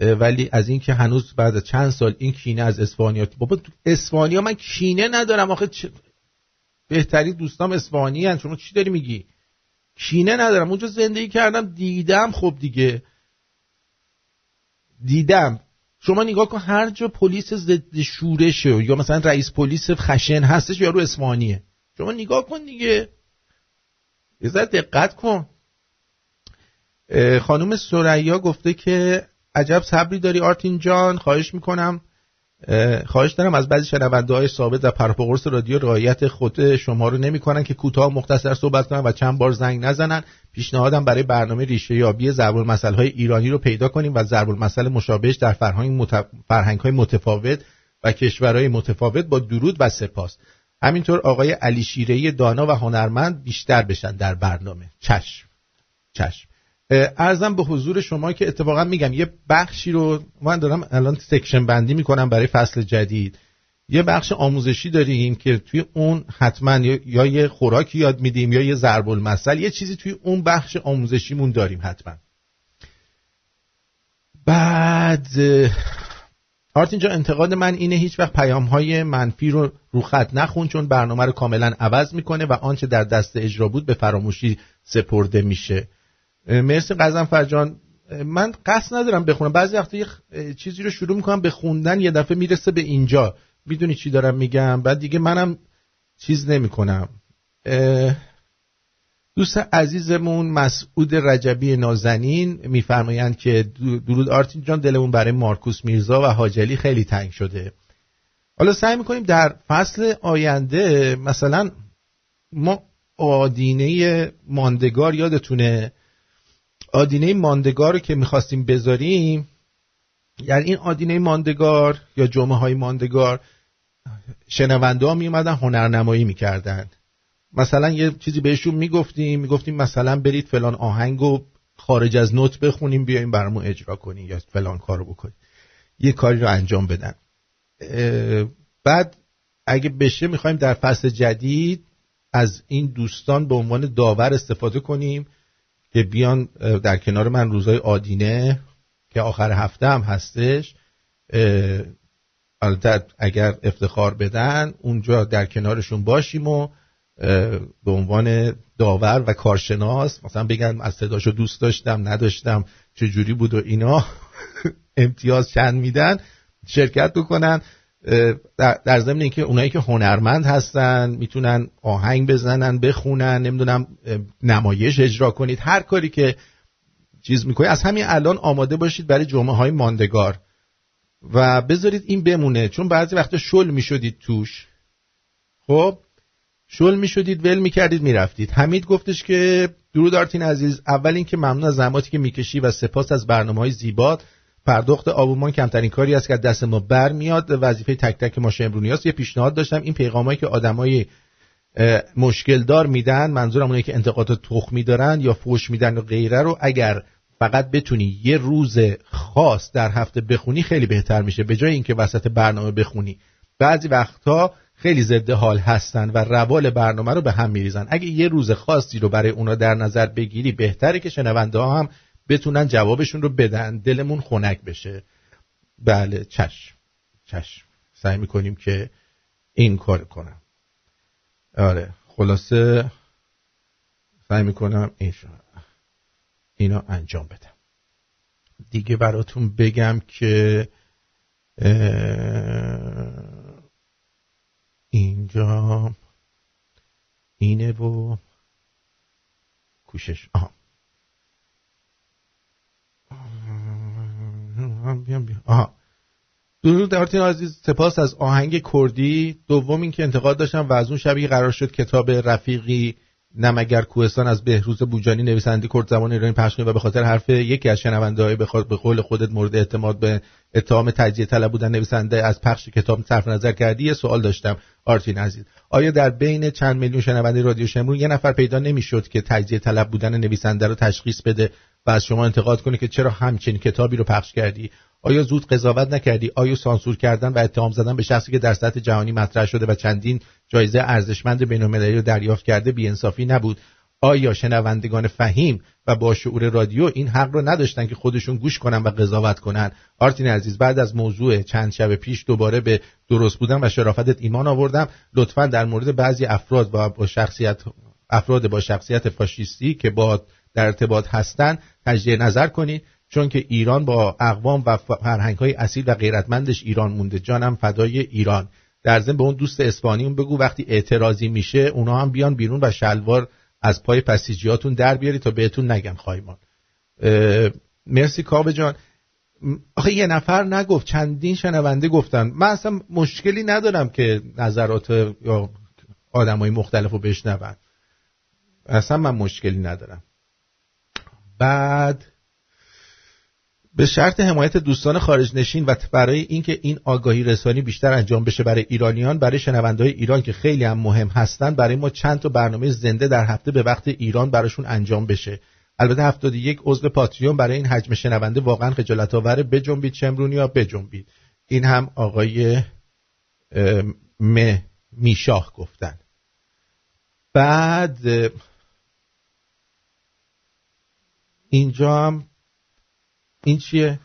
ولی از اینکه هنوز بعد از چند سال این کینه از اسپانیا بابا تو اسپانیا من کینه ندارم آخه چ... بهترین دوستام اسپانی هن. شما چی داری میگی؟ کینه ندارم. اونجا زندگی کردم دیدم خب دیگه. دیدم. شما نگاه کن هر جا پلیس ضد شورشه یا مثلا رئیس پلیس خشن هستش یا رو اسپانیه. شما نگاه کن دیگه. یه دقت کن. خانم سریا گفته که عجب صبری داری آرتین جان خواهش می‌کنم. خواهش دارم از بعضی شنونده های ثابت و پروپاقرص رادیو رعایت خود شما رو نمی‌کنن که کوتاه مختصر صحبت کنن و چند بار زنگ نزنن. پیشنهادم برای برنامه ریشه یابی ضرب المثل های ایرانی رو پیدا کنیم و ضرب المثل مشابهش در فرهنگ. فرهنگ های متفاوت و کشورهای متفاوت با درود و سپاس. همینطور آقای علی شیرهی دانا و هنرمند بیشتر بشن در برنامه. چشم چشم. عرضم به حضور شما که اتفاقا میگم یه بخشی رو من دارم الان section بندی می‌کنم برای فصل جدید. یه بخش آموزشی داریم که توی اون حتما یا یه خوراکی یاد میدیم یا یه ضرب المثل یه چیزی توی اون بخش آموزشیمون داریم حتما. بعد آرت اینجا انتقاد من اینه هیچ وقت پیام های منفی رو رو خط نخون چون برنامه رو کاملا عوض می‌کنه و آنچه در دست اجرا بود به فراموشی سپرده میشه. مرسی قزم فرجان. من قصد ندارم بخونم. بعضی وقتا یه چیزی رو شروع می‌کنم به خوندن یه دفعه می‌رسه به اینجا. می‌دونی چی دارم میگم؟ بعد دیگه منم چیز نمی‌کنم. دوست عزیزمون مسعود رجبی نازنین میفرمایند که درود آرتین جان دلمون برای مارکوس میرزا و حاجلی خیلی تنگ شده. حالا سعی می‌کنیم در فصل آینده مثلا ما آدینه ماندگار یادتونه. آدینه ماندگار رو که می‌خواستیم بذاریم یعنی این آدینه ماندگار یا جمعه های ماندگار شنونده ها میومدن هنرنمایی می‌کردن. مثلا یه چیزی بهشون می‌گفتیم می‌گفتیم مثلا برید فلان آهنگ و خارج از نوت بخونیم بیایم برامون اجرا کنیم یا فلان کارو بکنیم یه کاری رو انجام بدن. بعد اگه بشه می‌خوایم در فصل جدید از این دوستان به عنوان داور استفاده کنیم که بیان در کنار من روزای آدینه که آخر هفته هم هستش اگر افتخار بدن اونجا در کنارشون باشیم و به عنوان داور و کارشناس مثلا بگن از صداشو دوست داشتم نداشتم چجوری بود و اینا [LAUGHS] امتیاز چند میدن شرکت بکنن. در ضمن اینکه اونایی که هنرمند هستن می‌تونن آهنگ بزنن بخونن نمی‌دونم نمایش اجرا کنید. هر کاری که چیز می‌کنید. از همین الان آماده باشید برای جمعه های ماندگار. و بذارید این بمونه. چون بعضی وقتا شل می‌شدید توش. خب؟ شل می‌شدید ول می‌کردید می‌رفتید. حمید گفتش که درود آرتین عزیز اول اینکه ممنون از زحماتی که می‌کشی و سپاس از برنامه های زیبات. پرداخت آبومان کمترین کاری است که دست ما بر میاد وظیفه تک تک ما شمرونی است یه پیشنهاد داشتم. این پیغامایی که آدمای مشکل دار میدن منظورم اونایی که انتقادات تخمی دارن یا فوش میدن و غیره رو اگر فقط بتونی یه روز خاص در هفته بخونی خیلی بهتر میشه. به جای اینکه وسط برنامه بخونی. بعضی وقتها خیلی ضد حال هستن و روال برنامه رو به هم میریزن. اگه یه روز خاصی رو برای اونا در نظر بگیری بهتره که شنونده ها هم بتونن جوابشون رو بدن. دلمون خنک بشه. بله چشم. چشم. سعی می‌کنیم که این کار کنم. آره خلاصه سعی می‌کنم این اینا انجام بدم. دیگه براتون بگم که اینجا. اینه و کوشش. آها. بیام بیام آها. درود آرتین عزیز. سپاس از آهنگ کردی. دوم این که انتقاد داشتم و از اون شبیه قرار شد کتاب رفیقی نمگر کوهستان از بهروز بوجانی نویسنده کرد زمان ایرانی پخش و به خاطر حرف یکی از شنونده های به قول خودت مورد اعتماد به اتهام تجزیه طلب بودن نویسنده از پخش کتاب صرف نظر کردی یه سوال داشتم آرتین عزیز. آیا در بین چند میلیون شنونده رادیو شمرون یه نفر پیدا نمی‌شد که تجزیه طلب بودن نویسنده رو تشخیص بده و از شما انتقاد کنه که چرا همچین کتابی رو پخش کردی؟ آیا زود قضاوت نکردی؟ آیا سانسور کردن و اتهام زدن به شخصی که در سطح جهانی مطرح شده و چندین جایزه ارزشمند بین‌المللی رو دریافت کرده بی‌انصافی نبود؟ آیا شنوندگان فهیم و با شعور رادیو این حق رو نداشتن که خودشون گوش کنن و قضاوت کنن؟ آرتین عزیز بعد از موضوع چند شب پیش دوباره به درست بودن و شرافتت ایمان آوردم. لطفا در مورد بعضی افراد با شخصیت افراد با شخصیت فاشیستی که با در ارتباط هستند تجدید نظر کنید. چون که ایران با اقوام و فرهنگ های اصیل و غیرتمندش ایران مونده. جانم فدای ایران. در ضمن به اون دوست اسپانیون بگو وقتی اعتراضی میشه اونا هم بیان بیرون و شلوار از پای پسیجیاتون در بیاری تا بهتون نگن خایمان. مرسی کاوه جان. آخه یه نفر نگفت چندین شنونده گفتن. من اصلا مشکلی ندارم که نظرات یا آدم های مختلف رو بشنون. اصلا من مشکلی ندارم. بعد به شرط حمایت دوستان خارج نشین و برای اینکه این آگاهی رسانی بیشتر انجام بشه برای ایرانیان برای شنوندهای ایران که خیلی هم مهم هستن برای ما چند تا برنامه زنده در هفته به وقت ایران براشون انجام بشه. البته 71 عضو پاتریون برای این حجم شنونده واقعا خجالت آوره بجنبید چمرونیا بجنبید. این هم آقای م میشاه گفتن. بعد اینجا هم این چیه؟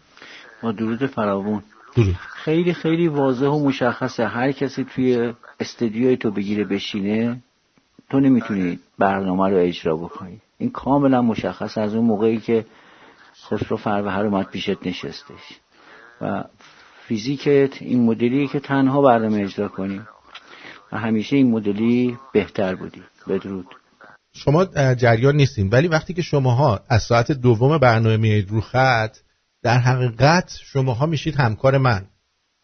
ما درود فراوون درود. خیلی خیلی واضح و مشخصه. هر کسی توی استدیوی تو بگیره بشینه تو نمی‌تونی برنامه رو اجرا بکنی. این کاملا مشخص از اون موقعی که خسرو فروهر اومد پیشت نشستش. و فیزیکت این مدلی که تنها برنامه اجرا کنی. و همیشه این مدلی بهتر بودی. بدرود. شما جریان نیستین. ولی وقتی که شماها از ساعت دوم برنامه میایید رو خط در حقیقت شماها میشید همکار من.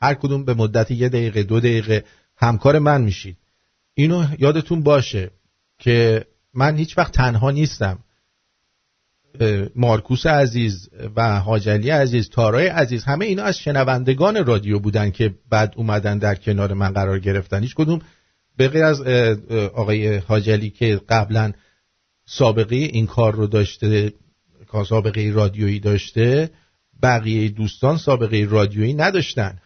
هر کدوم به مدت یه دقیقه دو دقیقه همکار من میشید. اینو یادتون باشه که من هیچ وقت تنها نیستم. مارکوس عزیز و حاجلی عزیز تارای عزیز همه اینا از شنوندگان رادیو بودن که بعد اومدن در کنار من قرار گرفتن. هیچ کدوم به غیر از آقای حاجلی که قبلا سابقه این کار رو داشته سابقه رادیویی داشته بقیه دوستان سابقه رادیویی نداشتن.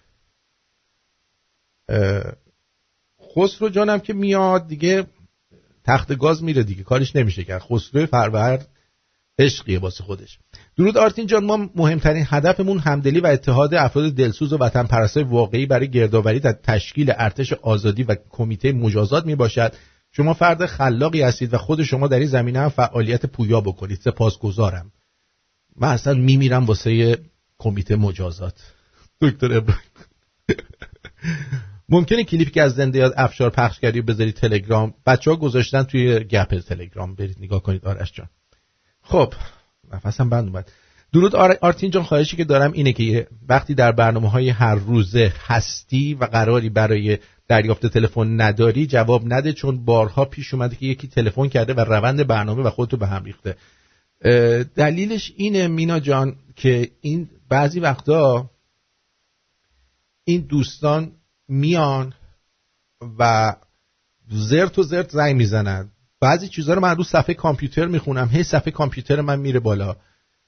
خسرو جانم که میاد دیگه تخت گاز میره دیگه کارش نمیشه کرد. خسرو فرور عشقیه واسه خودش. درود آرتین جان ما مهمترین هدفمون همدلی و اتحاد افراد دلسوز و وطن پرستای واقعی برای گردآوری در تشکیل ارتش آزادی و کمیته مجازات می باشد شما فرد خلاقی هستید و خود شما در این زمینه هم فعالیت پویا بکنید. سپاسگزارم. من اصلا میمیرم واسه کمیته مجازات. دکتر ابراهیم. [LAUGHS] ممکنه کلیپی که از زنده یاد افشار پخش کردی بذارید تلگرام. بچه ها گذاشتن توی گپ تلگرام. برید نگاه کنید. آرش جان. خب نفسم بند اومد. درود آرتین جان خواهشی که دارم اینه که وقتی در برنامه های هر روزه هستی و قراری برای دریافت تلفن نداری جواب نده چون بارها پیش اومده که یکی تلفن کرده و روند برنامه و خودتو به هم ریخته. دلیلش اینه مینا جان که این بعضی وقتا این دوستان میان و زرت و زرت زنگ می‌زنن. بعضی چیزها رو من رو صفحه کامپیوتر می‌خونم. هی صفحه کامپیوتر من میره بالا.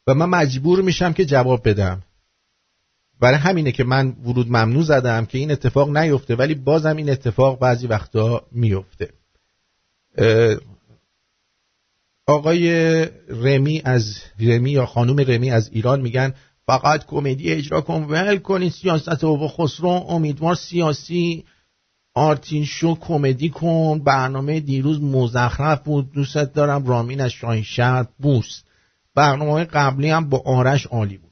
و من مجبور میشم که جواب بدم. برای همینه که من ورود ممنوع زدم که این اتفاق نیفته ولی بازم این اتفاق بعضی وقتا میفته. آقای رمی از رمی یا خانم رمی از ایران میگن فقط کمدی اجرا کن ول کنین سیاست و خسرو امیدوار سیاسی آرتین شو کمدی کن برنامه دیروز مزخرف بود دوستت دارم رامین از شاهین بوس. برنامه قبلی هم با آرش عالی بود.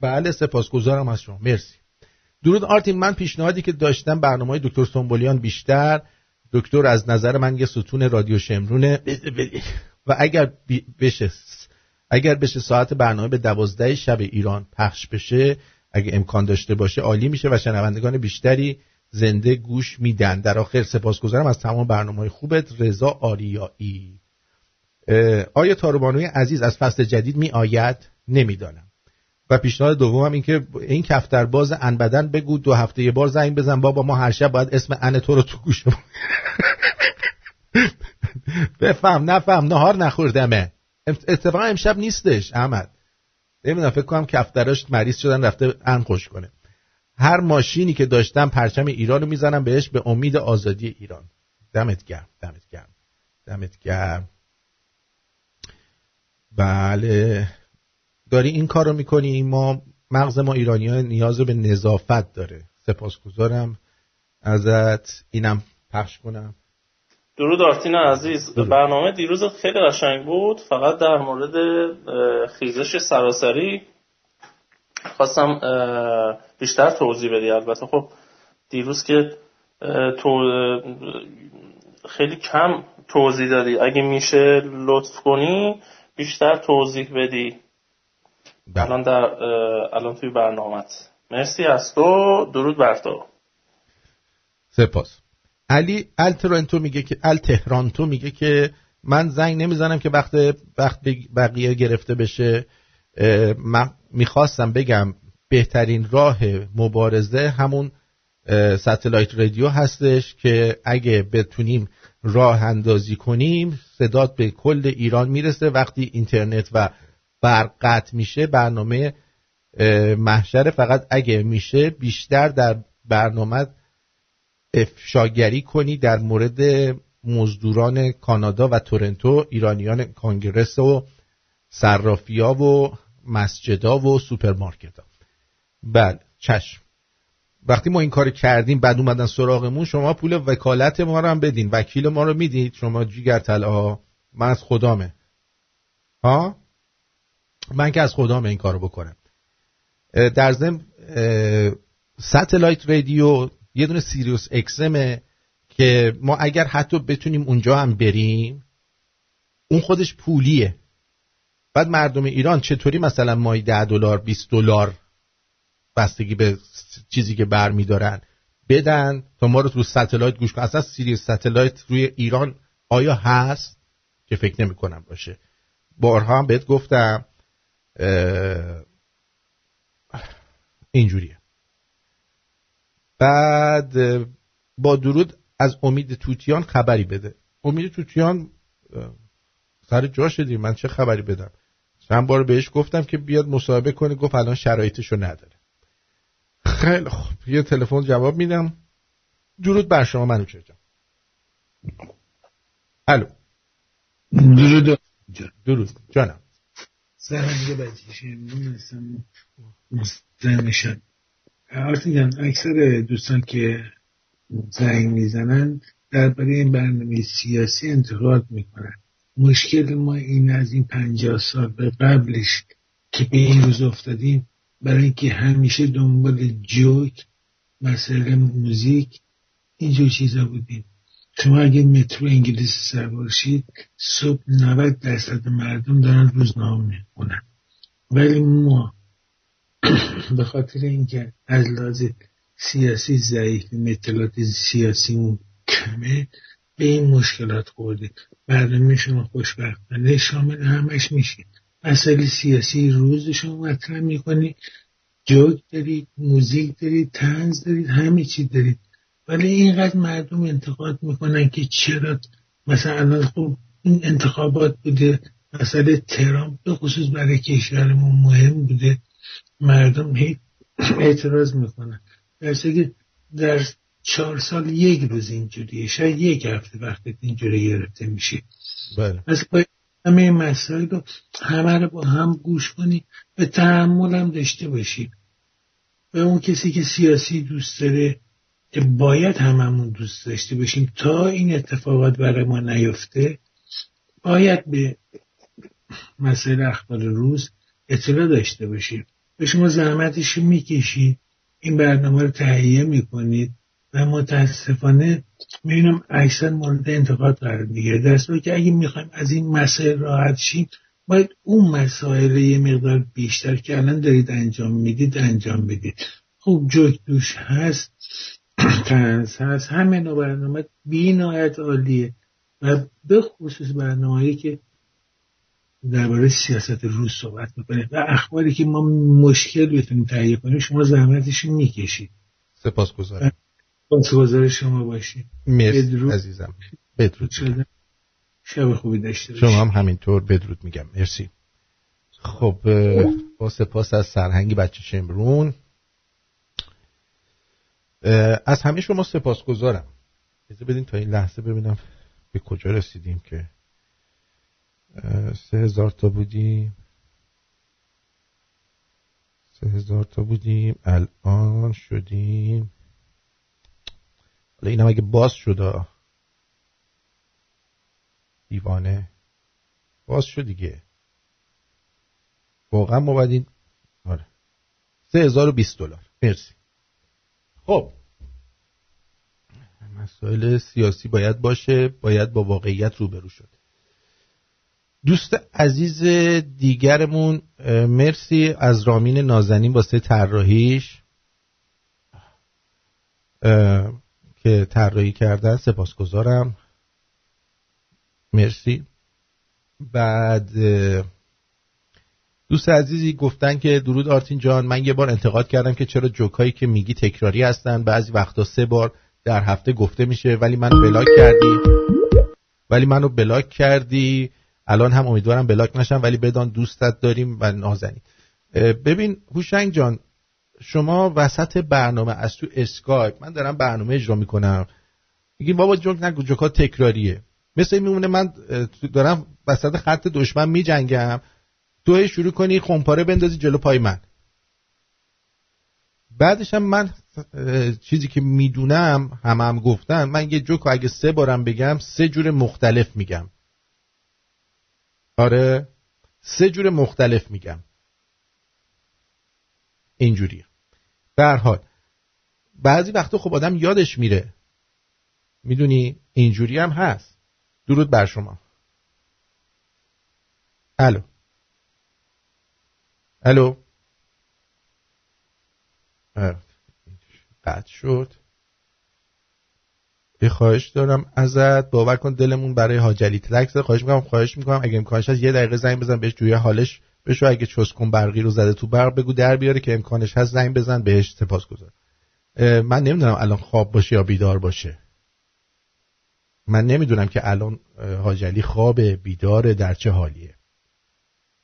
بله سپاسگزارم از شما. مرسی. درود آرتین من پیشنهادی که داشتم برنامه دکتر سنبولیان بیشتر. دکتر از نظر من یه ستون رادیو شمرونه. و اگر بشه اگر بشه ساعت برنامه به دوازده شب ایران پخش بشه اگه امکان داشته باشه عالی میشه و شنوندگان بیشتری زنده گوش میدن. در آخر سپاسگزارم از تمام برنامه خوبت. رضا آریایی. آیا تاروبانوی عزیز از فصل جدید می آید نمی‌دانم. و پیشنهاد دومم این که این کفتر باز ان بگو. دو هفته یه بار زنگ بزن. بابا ما هر شب باید اسم ان تو رو تو گوش [LAUGHS] بفهم نفهم. نهار نخوردمه. اتفاقا امشب نیستش احمد. نمی‌دونم فکر کنم کفتراش مریض شدن رفته ان خوش کنه. هر ماشینی که داشتم پرچم ایران رو می‌زنم بهش به امید آزادی ایران. دمت گرم دمت گرم دمت گرم. بله. داری این کار رو می‌کنی؟ ما مغز ما ایرانی ها نیاز به نظافت داره. سپاسگزارم. ازت اینم پخش کنم. درود آرتین عزیز. برنامه دیروز خیلی قشنگ بود. فقط در مورد خیزش سراسری. خواستم بیشتر توضیح بدی. البته خب دیروز که تو خیلی کم توضیح دادی. اگه میشه لطف کنی بیشتر توضیح بدی. بله. الان در الان توی برنامهت. مرسی از تو. درود بر تو. سپاس. علی الترانتو میگه که التهرانتو میگه که من زنگ نمی‌زنم که وقت وقت بقیه گرفته بشه. من می‌خواستم بگم بهترین راه مبارزه همون ستلایت رادیو هستش که اگه بتونیم راه اندازی کنیم صدات به کل ایران می‌رسه. وقتی اینترنت و برق قطع میشه برنامه محشر فقط اگه میشه بیشتر در برنامه افشاگری کنی در مورد مزدوران کانادا و تورنتو ایرانیان Congress و صرافیا و مسجدا و سوپرمارکت ها بله چشم. وقتی ما این کار کردیم بعد اومدن سراغمون شما پول وکالت ما رو هم بدین. وکیل ما رو می‌دید شما جیگر طلا من از خدامه. ها؟ من که از خدامه این کارو بکنم. در ضمن ستلایت رادیو یه دونه سیریوس اکسمه که ما اگر حتی بتونیم اونجا هم بریم اون خودش پولیه. بعد مردم ایران چطوری مثلا مای ده دلار 20 دلار بستگی به چیزی که بر میدارن بدن تا ما رو تو satellite گوش کنن اصلا Sirius satellite روی ایران آیا هست؟ که فکر نمی کنم باشه. بارها هم بهت گفتم اینجوریه. بعد با درود از امید توتیان خبری بده. امید توتیان سر جا شدی. من چه خبری بدم؟ چند بار بهش گفتم که بیاد مصاحبه کنه گفت الان شرایطشو نداره. خیلی خوب. یه تلفن جواب میدم. درود بر شما منو چه الو. درود. درود. جانم. سرنگ بچیشه من میشن آرتین اکثر دوستان که زنگ می‌زنن درباره این برنامه سیاسی انتقاد می‌کنن. مشکل ما این از این پنجاه سال به قبلش که به این روز افتادیم برای اینکه همیشه دنبال جوک مسئله موزیک اینجور چیزا بودیم. شما اگه مترو انگلیس سوار شید صبح 90 درصد مردم دارن روزنامه می‌خونن. ولی ما [CLEARS THROAT] به خاطر اینکه از لحاظ سیاسی ضعیف اطلاعات سیاسیمون کمه به این مشکلات خورده برنامه شما خوشبختانه شامل همش میشید. مسئله سیاسی روز شما مطرح می‌کنید جوک دارید موزیک دارید تنز دارید همه چی دارید. ولی اینقدر مردم انتقاد می‌کنن که چرا مثلا خب این انتخابات بوده. مسئله ترامپ به خصوص برای کشورمون مهم بوده. مردم هی [CLEARS THROAT] اعتراض می‌کنن. در که در چهار سال یک روز اینجوریه. شاید یک هفته وقتی اینجوری گرفته میشه. بله. همه این مسائل رو همه رو با هم گوش کنی به تحمل هم داشته باشی. به اون کسی که سیاسی دوست داره که باید هممون دوست داشته باشیم تا این اتفاقات برای ما نیفته باید به مسائل اخبار روز اطلاع داشته باشیم. به شما زحمتش می‌کشید این برنامه رو تهیه می‌کنید. و متاسفانه می‌بینم اکثر مورد انتقاد قرار می‌گیره. در که اگه می‌خوایم از این مسائل راحت شیم باید اون مسائل یه مقدار بیشتر که الان دارید انجام می‌دید انجام بدید. خوب جوک دوش هست تنس هست همه نوع برنامه بی نهایت عالیه و به خصوص برنامه که درباره سیاست روز صحبت می‌کنه و اخباری که ما مشکل بتونیم تهیه کنیم شما زحمتش می‌کشید. سپاس گذارم سپاسگزار شما باشید مرسی عزیزم. بدرود شب خوبی داشته شما هم همینطور بدرود میگم. مرسی. خب با سپاس از سرهنگی بچه شمرون. از همه شما سپاس گذارم بدین تا این لحظه ببینم به کجا رسیدیم که. سه هزار تا بودیم. سه هزار تا بودیم. الان شدیم. حالا اینم اگه باز شده دیوانه. باز شد دیگه. واقعا ما باید این آره. سه هزار و بیست دلار. مرسی. خب. مسائل سیاسی باید باشه باید با واقعیت روبرو شد. دوست عزیز دیگرمون مرسی. از رامین نازنین واسه طراحیش. که طراحی کردن سپاسگزارم. مرسی. بعد دوست عزیزی گفتن که درود آرتین جان من یه بار انتقاد کردم که چرا جوکایی که میگی تکراری هستن. بعضی وقتا سه بار در هفته گفته میشه ولی من block کردی. ولی منو block کردی. الان هم امیدوارم block نشم ولی بدان دوستت داریم و نازنین. ببین هوشنگ جان شما وسط برنامه از تو اسکایپ من دارم برنامه اجرا می‌کنم. میگی بابا جوک نگو جوکا تکراریه. مثل میمونه من دارم وسط خط دشمن میجنگم. تو شروع کنی خمپاره بندازی جلو پای من. بعدش هم من چیزی که می‌دونم هم هم گفتن من یه جوک اگه سه بارم بگم سه جور مختلف میگم. آره سه جور مختلف میگم. اینجوری در حال. بعضی وقتا خب آدم یادش میره. می‌دونی؟ اینجوری هم هست. درود بر شما. الو. الو. قطع شد. یه خواهش دارم ازت. باور کن دلمون برای حاجلی تلک خواهش می‌کنم خواهش می‌کنم. اگه امکانش هست یه دقیقه زنگ بزن بهش جوی حالش بشو اگه چسکن برقی رو زده تو برق بگو در بیاره که امکانش هست زنگ بزن بهش سپاس گذار. من نمی‌دونم الان خواب باشه یا بیدار باشه. من نمی‌دونم که الان حاجلی خواب بیدار در چه حالیه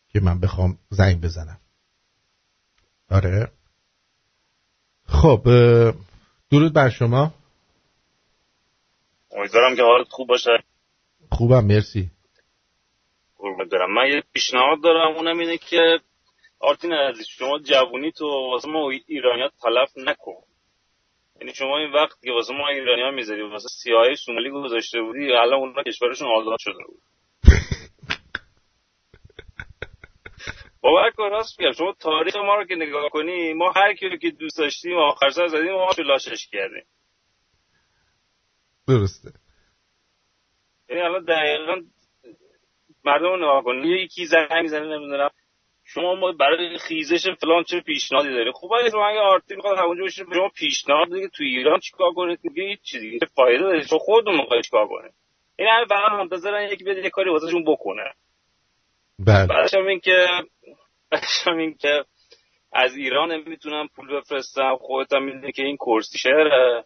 که من بخوام زنگ بزنم. آره. خب درود بر شما. امیدوارم که حالت خوب باشه. خوبم مرسی. قربونت برم. من یه پیشنهاد دارم اونم اینه که آرتین عزیز شما جوونی تو واسه ما ایرانیات تلف نکن. یعنی شما این وقت که واسه ما ایرانی ها می‌ذاری واسه سیاهی سومالی گذاشته بودی الان اونا کشورشون آزاد شده بود. کن راست میگم شما تاریخ ما رو که نگاه کنی ما هر کی که دوست داشتیم آخر سر زدیم ما لاشش کردیم. درسته. یعنی الان دقیقا مردم رو نگاه کنی. یکی زنگ می‌زنه نمی‌دونم. شما ما برای خیزش فلان چه پیشنهادی داری؟ خب اگه شما اگه آرتی می‌خواد همونجا بشه شما پیشنهاد دیگه تو ایران چیکار کنید؟ دیگه هیچ چیزی. چه فایده داره؟ شما خودتون می‌خواید چیکار کنید؟ این همه فقط منتظرن یکی بیاد یه کاری واسهشون بکنه. بله. بعدش هم این که بعدش هم این که از ایران نمی‌تونم پول بفرستم. خودت هم می‌دونی که این کرسی شهره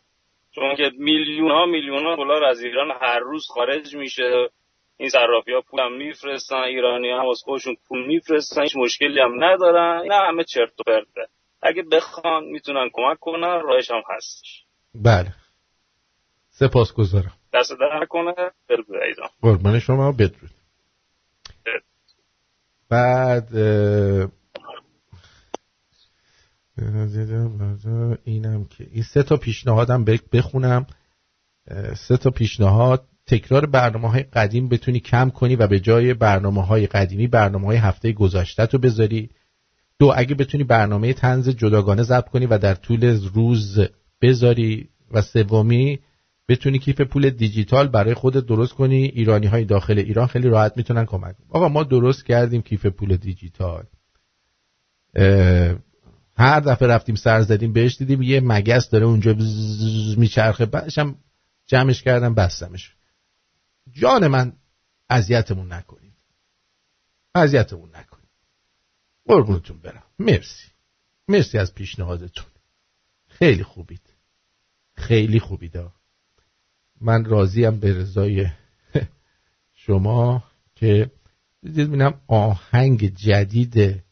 چون که میلیون ها میلیون ها دلار از ایران هر روز خارج میشه. این صرافی ها پول هم میفرستن ایرانی هم از خودشون پول میفرستن هیچ مشکلی هم ندارن. این همه چرت و پرته. اگه بخوان می‌تونن کمک کنن راهش هم هستش. بله. سپاس گذارم دست در کنه بدرود ایزان قربان شما بدرود. بعد اینم که این سه تا پیشنهادم بخونم. سه تا پیشنهاد تکرار برنامه های قدیم بتونی کم کنی و به جای برنامه های قدیمی برنامه های هفته گذشته تو بذاری. دو اگه بتونی برنامه تنز جداگانه ضبط کنی و در طول روز بذاری. و سومی بتونی کیف پول دیجیتال برای خودت درست کنی. ایرانی های داخل ایران خیلی راحت می‌تونن کمک آقا ما درست کردیم کیف پول دیجیتال. هر دفعه رفتیم سر زدیم بهش دیدیم یه مگس داره اونجا میچرخه. بعدش هم جمعش کردم بستمش. جان من اذیتمون نکنید. اذیتمون نکنید. قربونتون برم. مرسی. مرسی از پیشنهادتون. خیلی خوبید. خیلی خوبید. من راضیم به رضای [LAUGHS] شما که ببینم آهنگ جدید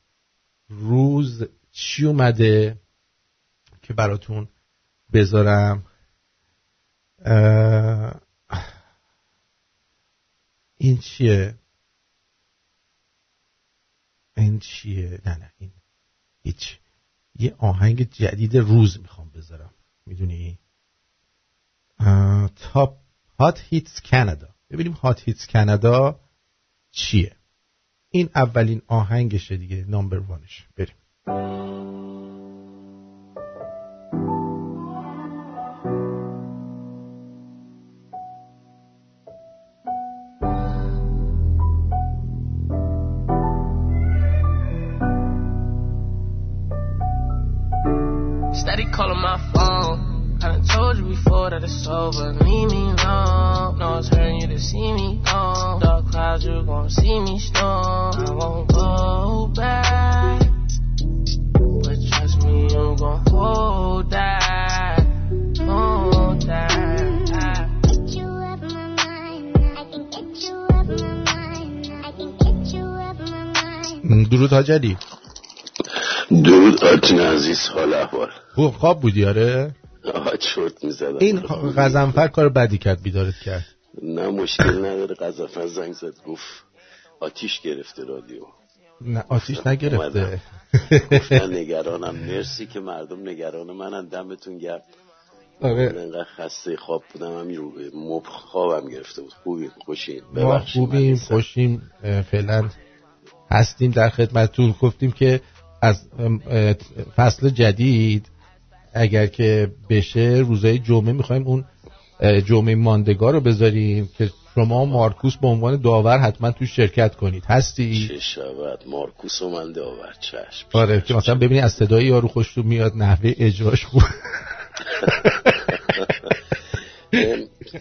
روز چی اومده که براتون بذارم. این چیه؟ این چیه؟ نه نه این هیچ. یه آهنگ جدید روز می‌خوام بذارم. می‌دونی؟ تاپ هات هیتس کانادا ببینیم هات هیتس کانادا چیه. این اولین آهنگشه دیگه نامبر وانش بریم. Over. Leave me alone. No, it's hurting you to see me gone. Dark clouds, you gon' see me storm. I won't go back. But trust me, you gon' hold that. Hold that. درود حاجلی درود آرتین عزیز حال احوال خوب خواب بودی آره چرت می‌زدم. این غزنفر کار بدی کرد بیدارت کرد. نه مشکل نداره. غزنفر زنگ زد. گفت آتیش گرفته رادیو. نه آتیش نگرفته. گفتن نگرانم. مرسی که مردم نگران منن. دمتون گرد آره. انقدر خسته خواب بودم. همین رو خوابم گرفته بود. خوبیم خوشین ما خوبیم خوشیم. فعلا هستیم در خدمتتون. گفتیم که از فصل جدید اگر که بشه روزای جمعه می‌خوایم اون جمعه ماندگار رو بذاریم که شما مارکوس به عنوان داور حتما تو شرکت کنید. هستی؟ چه شود؟ مارکوس و من داور. چشم. آره که مثلا ببینی از صدای یارو خوش تو میاد نحوه اجراش خوب.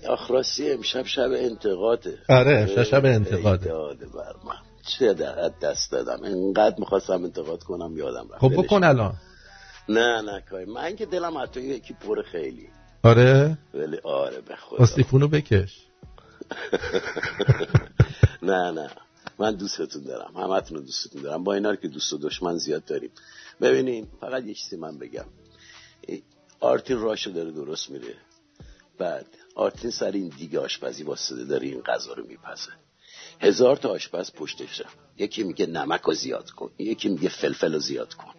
آخراسی امشب شب انتقاده. آره شب شب انتقاده. بر من. چه دست دادم. انقدر می‌خواستم انتقاد کنم یادم رفت. خب بکن الان. نه نه کاری من که دلم حتی یکی پر خیلی. آره؟ ولی آره به خدا. استیفونو بکش. [LAUGHS] نه نه. من دوستتون دارم. همتون دوستتون دارم. با اینا که دوست و دشمن زیاد داریم. ببینین فقط یه چیزی من بگم. آرتین راشو داره درست میره. بعد آرتین سر این دیگه آشپزی واسطه داره این غذا رو میپزه. هزار تا آشپز پشتش یکی میگه نمک رو زیاد کن. یکی میگه فلفل رو زیاد کن.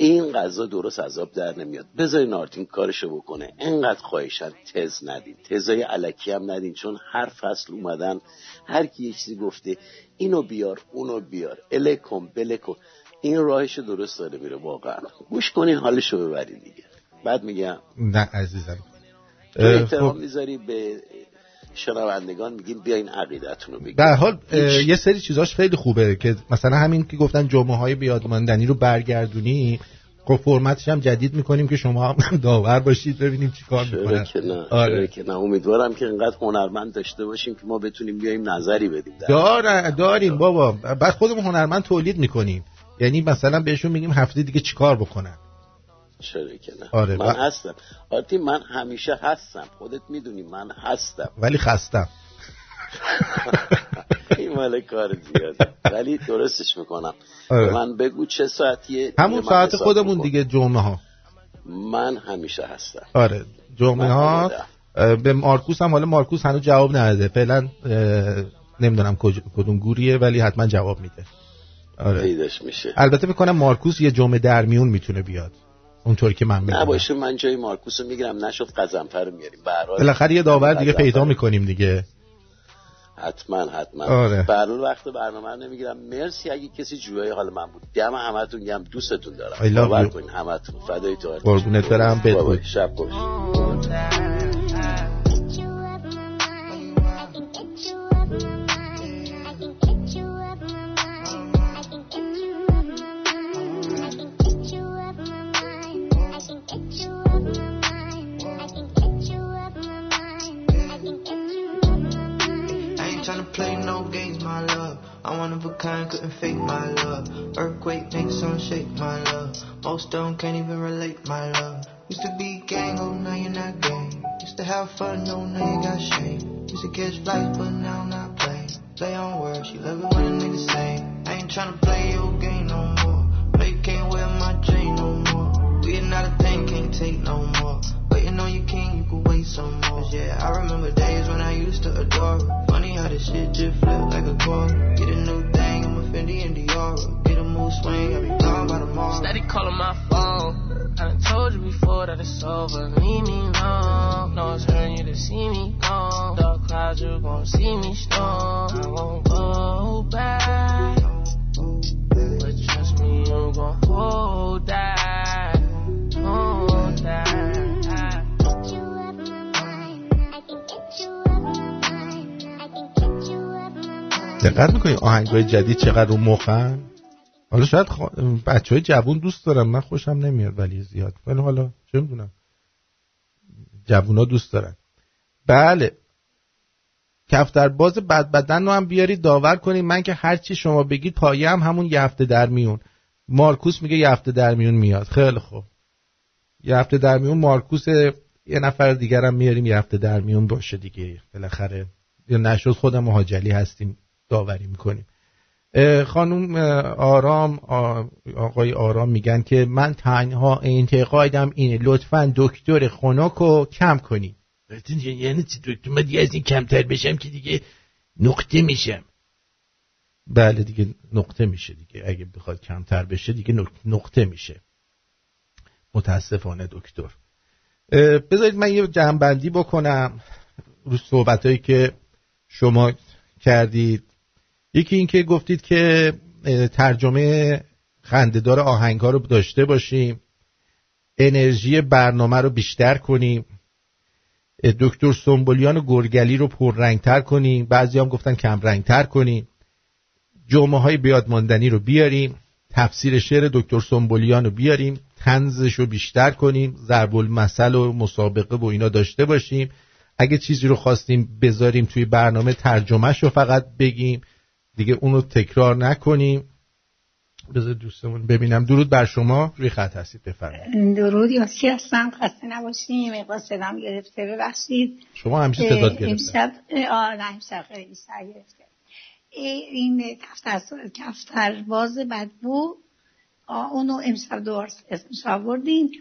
این غذا درست عذاب در نمیاد. بذارین آرتین کارشو بکنه. انقدر خواهشن تز ندین. تزای علکی هم ندین چون هر فصل اومدن هر کی یه چیزی گفته اینو بیار اونو بیار. الکم بلکم این راهش درست داره میره واقعا. گوش کنین حالشو ببرین دیگه. بعد میگم. نه عزیزم. احترام خب. می‌ذاری به شنوندگان میگیم بیاین عقیدتون رو بگیم. در حال یه سری چیزاش خیلی خوبه که مثلا همین که گفتن جمعه های بیادماندنی رو برگردونی خب فرمتش هم جدید می‌کنیم که شما هم [LAUGHS] داور باشید ببینیم چی کار می‌کنن. که نه آره. که نه. امیدوارم که اینقدر هنرمند داشته باشیم که ما بتونیم بیایم نظری بدیم دار داریم بابا. بعد خودمون هنرمند تولید می‌کنیم. یعنی مثلا بهشون میگیم هفته دیگه چیکار بکنن؟ چرا که نه؟ آره من هستم. آرتی من همیشه هستم. خودت می‌دونی من هستم. ولی خستم. [LAUGHS] این مال کار زیاده. ولی درستش می‌کنم. آره. من بگو چه ساعتیه؟ همون ساعت خودمون دیگه جمعه ها. من همیشه هستم. آره جمعه ها. به مارکوس هم حالا مارکوس هنوز جواب نداده. فعلا نمی‌دونم کدوم گوریه ولی حتما جواب میده. آره. پیداش میشه. البته می‌کنم مارکوس یه جمعه در میون می‌تونه بیاد. اونطور که من میگم باشه من جای مارکوس رو می‌گیرم. نشد قزنفر رو میاریم. بالاخره یه داور دیگه پیدا می‌کنیم دیگه. حتما حتما. آره. برنامه وقت برنامه نمی‌گیرم. مرسی اگه کسی جویای حال من بود. دم همتون گم دوستتون دارم. باور کنین همتون. فدای تو. قربونت برم. بدون شب خوش. One of a kind, couldn't fake my love. Earthquake makes some shake my love. Most don't can't even relate my love. Used to be gang, oh now you're not gang. Used to have fun, no now you got shame. Used to catch flights, but now I'm not playing. Play on words, you love it when a nigga say. I ain't tryna play your game no more. No, you can't wear my chain no more. We not a thing, can't take no more. Waiting on your king, you can wait some more. Yeah, I remember days when I used to adore her. Funny how this shit just flipped like a quarter. Get a new thing, I'm a Fendi and Dior. Get a mood swing, I'll be gone by tomorrow. Steady calling my phone. I done told you before that it's over. Leave me alone. No, it's hurting you to see me gone. Dark clouds, you gon' see me storm. I won't go back. But trust me, you gon' hold that. Hold دقت می‌کنی آهنگای جدید چقدر رو مخن؟ حالا شاید بچه های جوون دوست دارم من خوشم نمیاد ولی زیاد. ولی حالا چه می‌دونم؟ جوونا دوست دارن. بله. کفتر باز بد بدن رو هم بیارید داور کنید من که هرچی شما بگید پایه هم همون یه هفته در میون. مارکوس میگه یه هفته در میون میاد. خیلی خوب. یه هفته در میون مارکوس یه نفر دیگرم میاریم یه هفته در میون باشه دیگه. بالاخره یا نشد خودم مهاجلی هستیم. داوری می‌کنیم. خانم آرام آقای آرام میگن که من تنها انتقادم اینه. لطفا دکتر خنک کم کنی یعنی دکتر من دیگه از این کمتر بشم که دیگه نقطه میشم. بله دیگه نقطه میشه دیگه. اگه بخواد کمتر بشه دیگه نقطه میشه. متاسفانه دکتر. بذارید من یه جنبندی بکنم رو صحبت که شما کردید. یکی اینکه گفتید که ترجمه خندهدار آهنگ ها رو داشته باشیم انرژی برنامه رو بیشتر کنیم دکتر سنبولیان و گرگلی رو پررنگتر کنیم بعضی هم گفتن کم رنگتر کنیم جمعه های بیادماندنی رو بیاریم تفسیر شعر دکتر سنبولیان رو بیاریم تنزش رو بیشتر کنیم ضرب المثل و مسابقه و اینا داشته باشیم. اگه چیزی رو خواستیم بذاریم توی برنامه ترجمهش رو فقط بگیم. دیگه اونو تکرار نکنیم. بذار دوستمون ببینم. درود بر شما. روی خط هستید بفرمایید. درود. یاسی هستم؟ خسته نباشیم مقدار صدام گرفته. ببخشید. شما همیشه صدات گرفته. امشب آره امشب خیلی سر گرفته. این کفتر کفتر باز بدبو اونو امشب دور اسمش آوردین.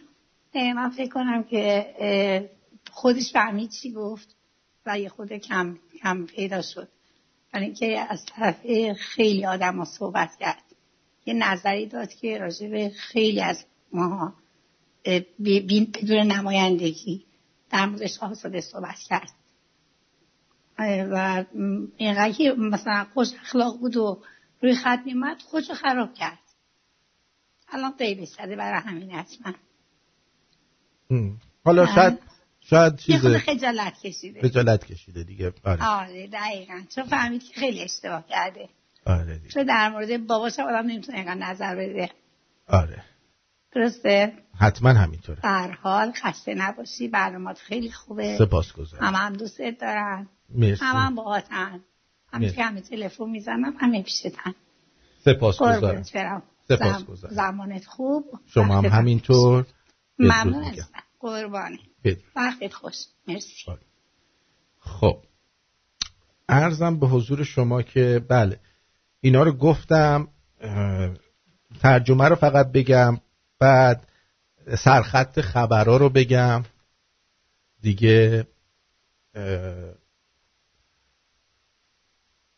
من فکر کنم که خودش فهمید چی گفت و یه خود کم, کم پیدا شد. برای اینکه از طرف خیلی آدم ها صحبت کرد. یه نظری داد که راجع به خیلی از ما بدون نمایندگی در موردش آزاده صحبت کرد. و اینقدر که مثلا خوش اخلاق بود و روی خط میمد خودشو خراب کرد. الان قیبه شده برای همین حتما. حالا شاید شاید چیز خجالت کشیده. خجالت کشیده دیگه. آره. آره دقیقا. چون فهمید که خیلی اشتباه کرده. آره دیگه. چون در مورد باباش آدم نمی‌تونه اینقدر نظر بده. آره. درسته؟ حتما همینطوره. در حال خسته نباشی. برنامات خیلی خوبه. سپاس گذارم همه هم دوستت دارن. مرسی. همه هم باهاتن. همه که همه تلفن می‌زنم همه پیشتن. سپاس گذارم سپاس گذارم زمانت خوب. شما هم همینطور. ممنون هستم. قربانی وقتت خوش. مرسی. خب. ارزم به حضور شما که بله اینا رو گفتم ترجمه رو فقط بگم بعد سرخط خبرها رو بگم. دیگه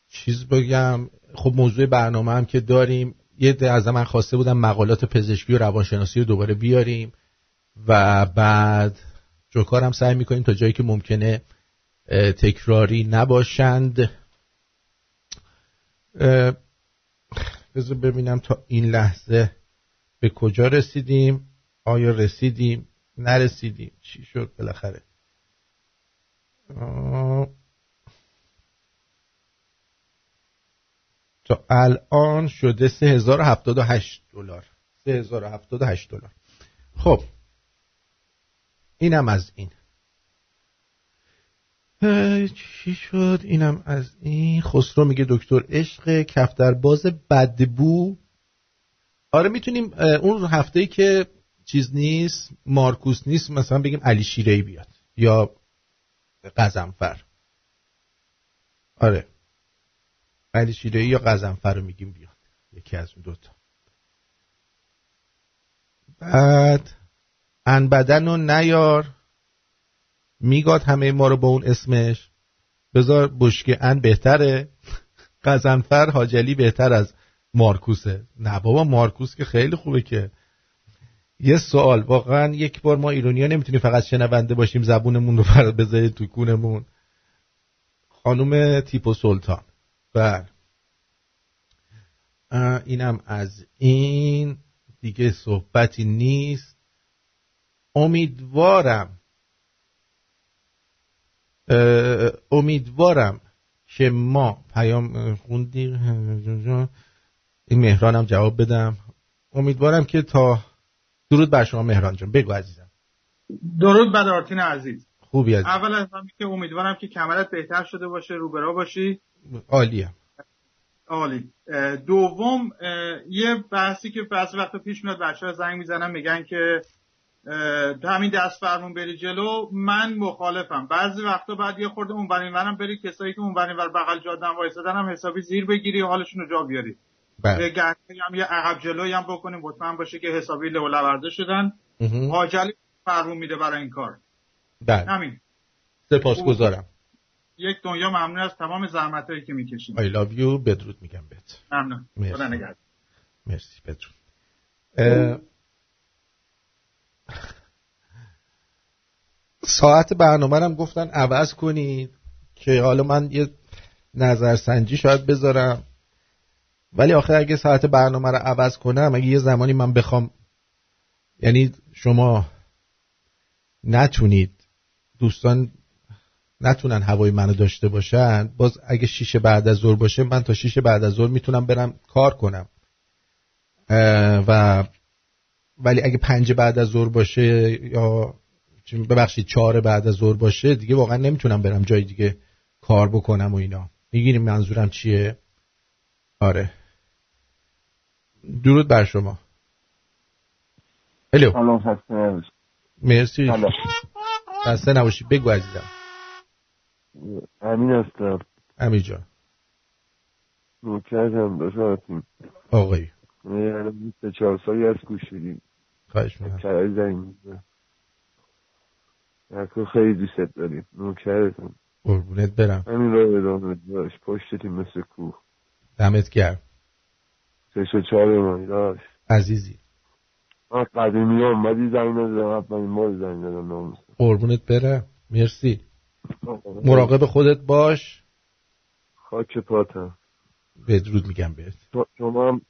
چیز بگم. خب موضوع برنامه هم که داریم یه ده از من خواسته بودم مقالات پزشکی و روانشناسی رو دوباره بیاریم و بعد جوکارم سعی می‌کنیم تا جایی که ممکنه تکراری نباشند. بذار ببینم تا این لحظه به کجا رسیدیم. آیا رسیدیم؟ نرسیدیم. چی شد بالاخره؟ تا الان شده 3078 دلار. 3078 دلار. خب. اینم از این. چی شد؟ اینم از این. خسرو میگه دکتر عشق کفتر باز بدبو. آره می‌تونیم اون هفته ای که چیز نیست مارکوس نیست مثلا بگیم علی شیره بیاد یا قزنفر. آره. علی شیره یا قزنفر رو میگیم بیاد. یکی از اون دوتا. بعد ان بدن و نیار. میگاد همه ما رو با اون اسمش. بذار بشکه ان بهتره. [LAUGHS] قزنفر حاجلی بهتر از مارکوسه. نه بابا مارکوس که خیلی خوبه که. یه سوال واقعا یک بار ما ایرونیا نمی‌تونیم فقط شنونده باشیم زبونمون رو فرد بذارید تو کونمون. خانوم تیپو سلطان. بر بله. اینم از این. دیگه صحبتی نیست. امیدوارم. امیدوارم که ما پیام خوندی؟ این مهرانم جواب بدم. امیدوارم که تا درود بر شما مهران جان بگو عزیزم. درود بر آرتین عزیز. خوبی از اول از همه که امیدوارم که کمرت بهتر شده باشه روبرا باشی. عالیه. عالی. دوم یه بحثی که بحث وقت پیش میاد بچه زنگ می‌زنن میگن که همین دست فرمون بری جلو من مخالفم. بعضی وقتا بعد یه خورده اون بریم بری کسایی که اون بریم ور بغل جادن وایسادن هم حسابی زیر بگیری حالشون رو جا بیاری. بله. هم یه عقب جلوی هم بکنیم مطمئن باشه که حسابی لو لورده شدن. عاجلی فرمون میده برای این کار. بله. همین. سپاسگزارم. یک دنیا ممنون از تمام زحمت هایی که می‌کشیم. I love you. بدرود میگم بهت. ممنون. مرسی, مرسی. بدرود. ساعت برنامه هم گفتن عوض کنید که حالا من یه نظرسنجی شاید بذارم. ولی آخه اگه ساعت برنامه رو عوض کنم اگه یه زمانی من بخوام یعنی شما نتونید دوستان نتونن هوای منو داشته باشن باز اگه شیش بعد از ظهر باشه من تا شیش بعد از ظهر می‌تونم برم کار کنم. و ولی اگه پنج بعد از ظهر باشه یا ببخشید چهار بعد از ظهر باشه دیگه واقعا نمی‌تونم برم جای دیگه کار بکنم و اینا. می‌گیریم منظورم چیه؟ آره. درود بر شما. الو. سلام مرسی. خسته نباشی بگو عزیزم. امین هستم امین جان. نوکرم داشتم آقای. یعنی 24 سالی از گوش بدیم خواهش می‌کنم. یکو خیلی دوست داریم. نوکرتم قربونت برم. همین رو ادامه داشت پشتتی مثل کوه. دمت گرم. سش و چهار مایی داشت عزیزی. من قدیمی هم بدی زنگ ندادم اولین بار زنگ ندادم قربونت برم. مرسی. مراقب خودت باش. خاک پاتم. بدرود میگم بهت. شما هم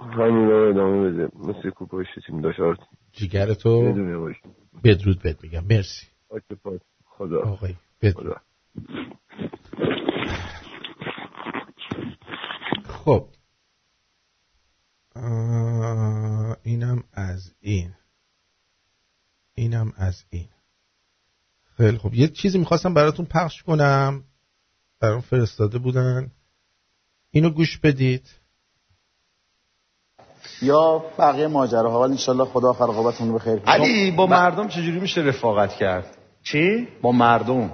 همین رو ادامه بده. مثل کوپاشتی تیم. داشت جیگر تو. بدرود بهت میگم. مرسی. خدا. آقای بدرود. خب. اینم از این. اینم از این. خیلی خب یه چیزی می‌خواستم براتون پخش کنم. برام فرستاده بودن. اینو گوش بدید. یا بقیه ماجراها ولی انشالله خدا خرقابتون بخیر علی با مردم چجوری میشه رفاقت کرد؟ چی؟ با مردم.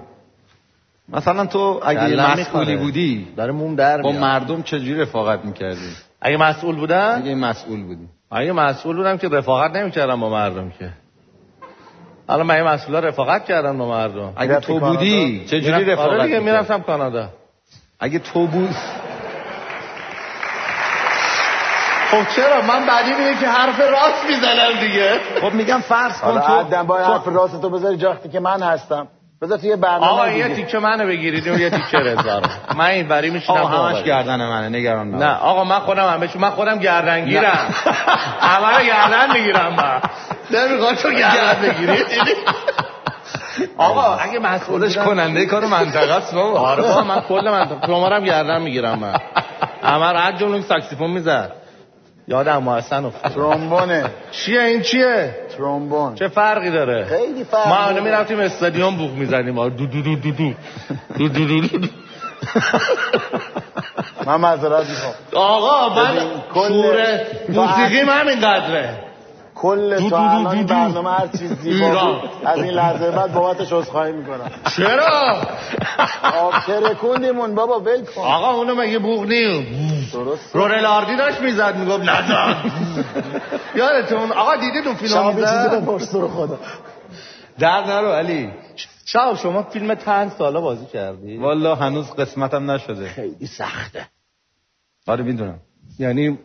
مثلا تو اگه مسئولی بودی داره موم در با مردم چجوری رفاقت می‌کردی؟ اگه مسئول بودم اگه مسئول بودی. اگه مسئول بودم که رفاقت نمی‌کردم با مردم که. حالا من این مسئولا رفاقت کردم با مردم. اگه تو بودی چجوری رفاقت آره دیگه می‌رفتم کانادا. اگه تو بود خب چرا؟ من بعدی میگه که حرف راست می‌زنم دیگه. خب میگم فرض کن تو آدم با حرف راست تو بذاری جاختی که من هستم. بذار توی برنامه آقا یه تیکه منو بگیرید و یه تیکه رضا من این بری میشینم آقا همش گردن منه. نگران نه آقا من خودم همه من خودم [LAUGHS] گردن گیرم همه گردن می‌گیرم من. نمی‌خواد تو گردن بگیری. آقا اگه مسئولش کننده کار منطقه است بابا. آره من کل منطقه شما هم گردن می‌گیرم من. رو هر جمله ساکسیفون می‌زد. یادم محسن افتاد ترومبونه. چیه این چیه؟ ترومبون. چه فرقی داره؟ خیلی فرق ما الان می‌رفتیم استادیوم بوق می‌زنیم دو دو دو دو دو. دو دو دو دو. من معذرت می‌خوام آقا من شور موسیقی من همینقدره کل تا الان برنامه هر چیز زیبا از این لحظه بعد بابتش عذرخواهی می‌کنم. چرا؟ ترکوندیمون بابا ول کن. آقا اونو مگه بوغ نیم درست رونل آردی داشت می‌زد می‌گفت نزن یادتون؟ آقا دیدید اون فیلم می‌زد؟ چیزی به خدا. در نرو علی. شاو شما فیلم تن سالا بازی کردی؟ والا هنوز قسمتم نشده. خیلی سخته. آره می‌دونم. یعنی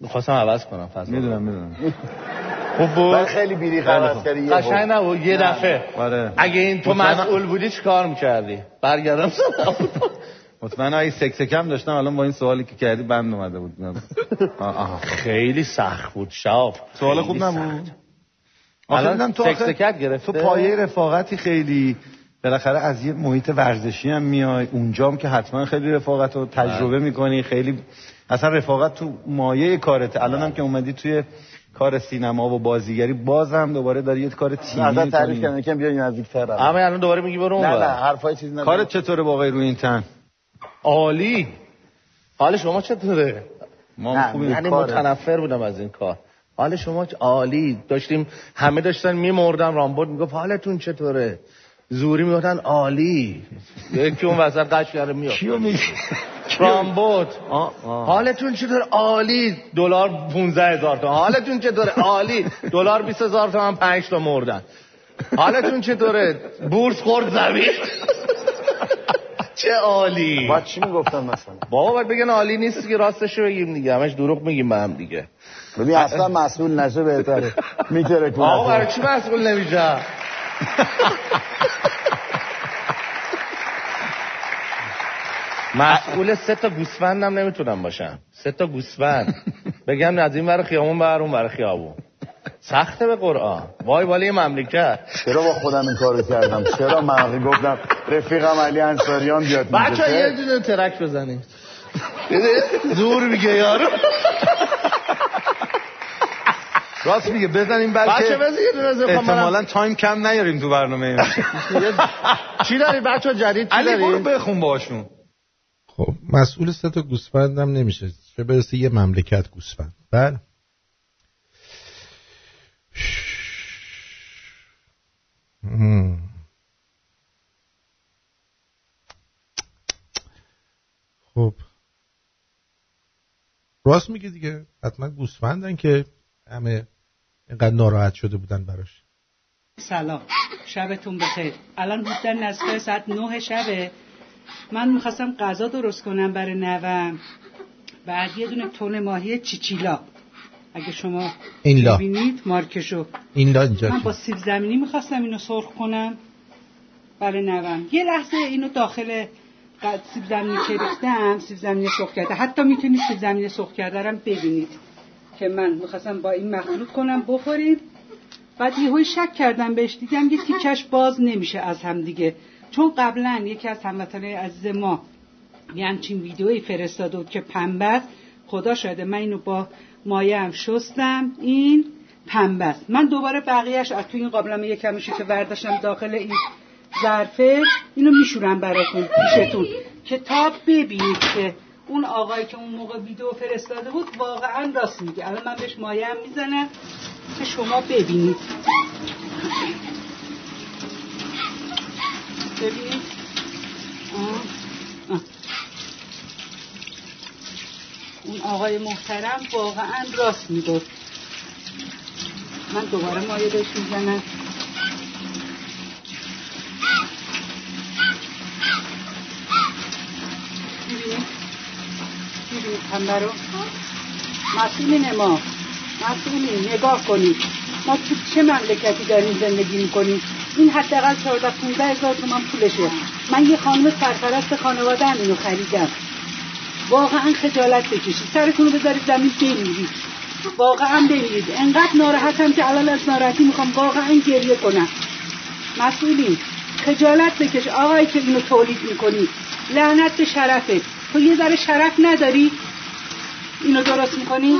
می‌خواستم عوض کنم فضا. می‌دونم می‌دونم. [LAUGHS] خوب بود؟ خیلی بیری خلاص کردی قشنگ نبود یه دفعه. آره. اگه این تو مسئول بودی چی کار می‌کردی؟ برگردم مطمئن اگه سکسکم داشتم الان با این سوالی که کردی بند اومده بود. آها خیلی سخت بود شاف سوال خوب نبود؟ الان تو سکسکت گرفته. تو پایه رفاقتی خیلی بالاخره از یه محیط ورزشی هم میای. اونجام که حتما خیلی رفاقت رو تجربه می‌کنی خیلی اصلا رفاقت تو مایه کارته. الان هم که اومدی توی کار سینما و بازیگری بازم دوباره داری یه کار تیمی می‌کنی تعریف کردن که بیا نزدیک‌تر اما الان دوباره میگی برو نه نه حرفای چیز کار چطوره واقعا روی این تن عالی. حال شما چطوره؟ ما خوبیم. یعنی متنفر بودم از این کار. حال شما عالی. داشتیم همه داشتن میمردن رامبورد می‌گفت حالتون چطوره؟ زوری می‌گفتن عالی. یکی اون وسط قش کرده میاد کیو میگی؟ رامبوت حالتون چطور عالی؟ دلار 15 هزار تومن. حالتون چطوره عالی؟ دلار 20 هزار تومن 5 تا مردن. حالتون چطوره بورس خورد زمین. [LAUGHS] چه عالی. با چی می‌گفتن مثلا؟ بابا باید بگن عالی نیست که راستش بگیم دیگه. همش دروغ میگیم به هم دیگه. ببین اصلا مسئول نشه بهتره. میتره کنه آقا برای چی مسئول نمیشه [LAUGHS] مسئول سه تا گوسفندم نمی‌تونم باشم. سه تا گوسفند. بگم از این ور خیابون بر اون ور خیابون. سخته به قرآن. وای والی مملکت. چرا با خودم این کارو کردم؟ چرا من گفتم رفیقم علی انصاریان بیاد بچه یه دونه ترک بزنید زور میگه یارو. راست میگه بزنیم بلکه بچه بزنید احتمالا time کم نیاریم تو برنامه. چی داری بچه جدید؟ چی داری؟ علی برو بخون باشون خب مسئول سه تا گوسفند هم نمیشه. چه برسه یه مملکت گوسفند. بله. خب. راست میگه دیگه. حتما گوسفندن که همه اینقدر ناراحت شده بودن براش. سلام. شبتون بخیر. الان در نزدیک ساعت نه شبه. من می‌خواستم غذا درست کنم برای نوم. بعد یه دونه تون ماهی چیچیلا. اگه شما این. ببینید مارکشو. این لا اینجا من با سیب زمینی می‌خواستم اینو سرخ کنم برای نوم. یه لحظه اینو داخل سیب زمینی که ریختم سیب زمینی سرخ کرده. حتی می‌تونید سیب زمینی سرخ کرده هم ببینید که من می‌خواستم با این مخلوط کنم بخوریم بعد یه شک کردم بهش. دیدم یه تیکش باز نمیشه از هم دیگه. چون قبلا یکی از هموطنهای عزیز ما یه همچین ویدیویی فرستاده بود که پنبه خدا شده من اینو با مایه هم شستم. این پنبه من دوباره بقیهش از تو این قابلمه یه کمشی که ورداشتم داخل این ظرفه اینو میشورم براتون پیشتون. کتاب ببینید که اون آقایی که اون موقع ویدیو فرستاده بود واقعا راست میگه. الان من بهش مایه هم می‌زنم که شما ببینید. ببینید اون آقای محترم واقعا راست می‌گفت. من دوباره مایه بهش می‌زنم. می‌بینید رو مسئولین ما مسئولین نگاه کنید. ما تو چه مملکتی داریم زندگی می‌کنیم؟ این حداقل 14 15 هزار تومن پولشه. من یه خانم سرپرست خانواده هم اینو خریدم. واقعا خجالت بکشید. سرتون رو بذارید زمین بمیرید. واقعا بمیرید. انقدر ناراحتم که الان از ناراحتی می‌خوام واقعا گریه کنم. مسئولین خجالت بکش آقایی که اینو تولید می‌کنی. لعنت به شرفت تو یه ذره شرف نداری؟ اینو درست می‌کنی؟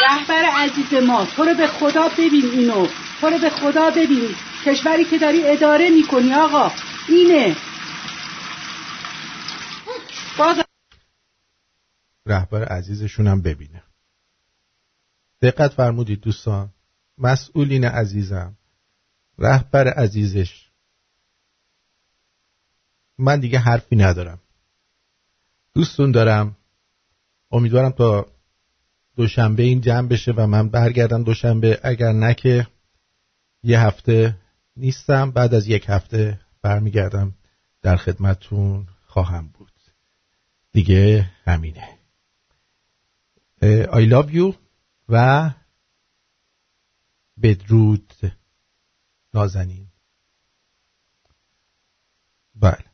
رهبر عزیز ما تو رو به خدا ببین اینو. تو رو به خدا ببین. کشوری که داری اداره می‌کنی آقا. اینه. باز رهبر عزیزشون هم ببینه. دقت فرمودید دوستان. مسئولین عزیزم. رهبر عزیزش. من دیگه حرفی ندارم. دوستون دارم. امیدوارم تا دوشنبه این جمع بشه و من برگردم دوشنبه. اگر نه که یه هفته نیستم. بعد از یک هفته برمیگردم در خدمتون خواهم بود. دیگه همینه. I love you و بدرود نازنین. بله.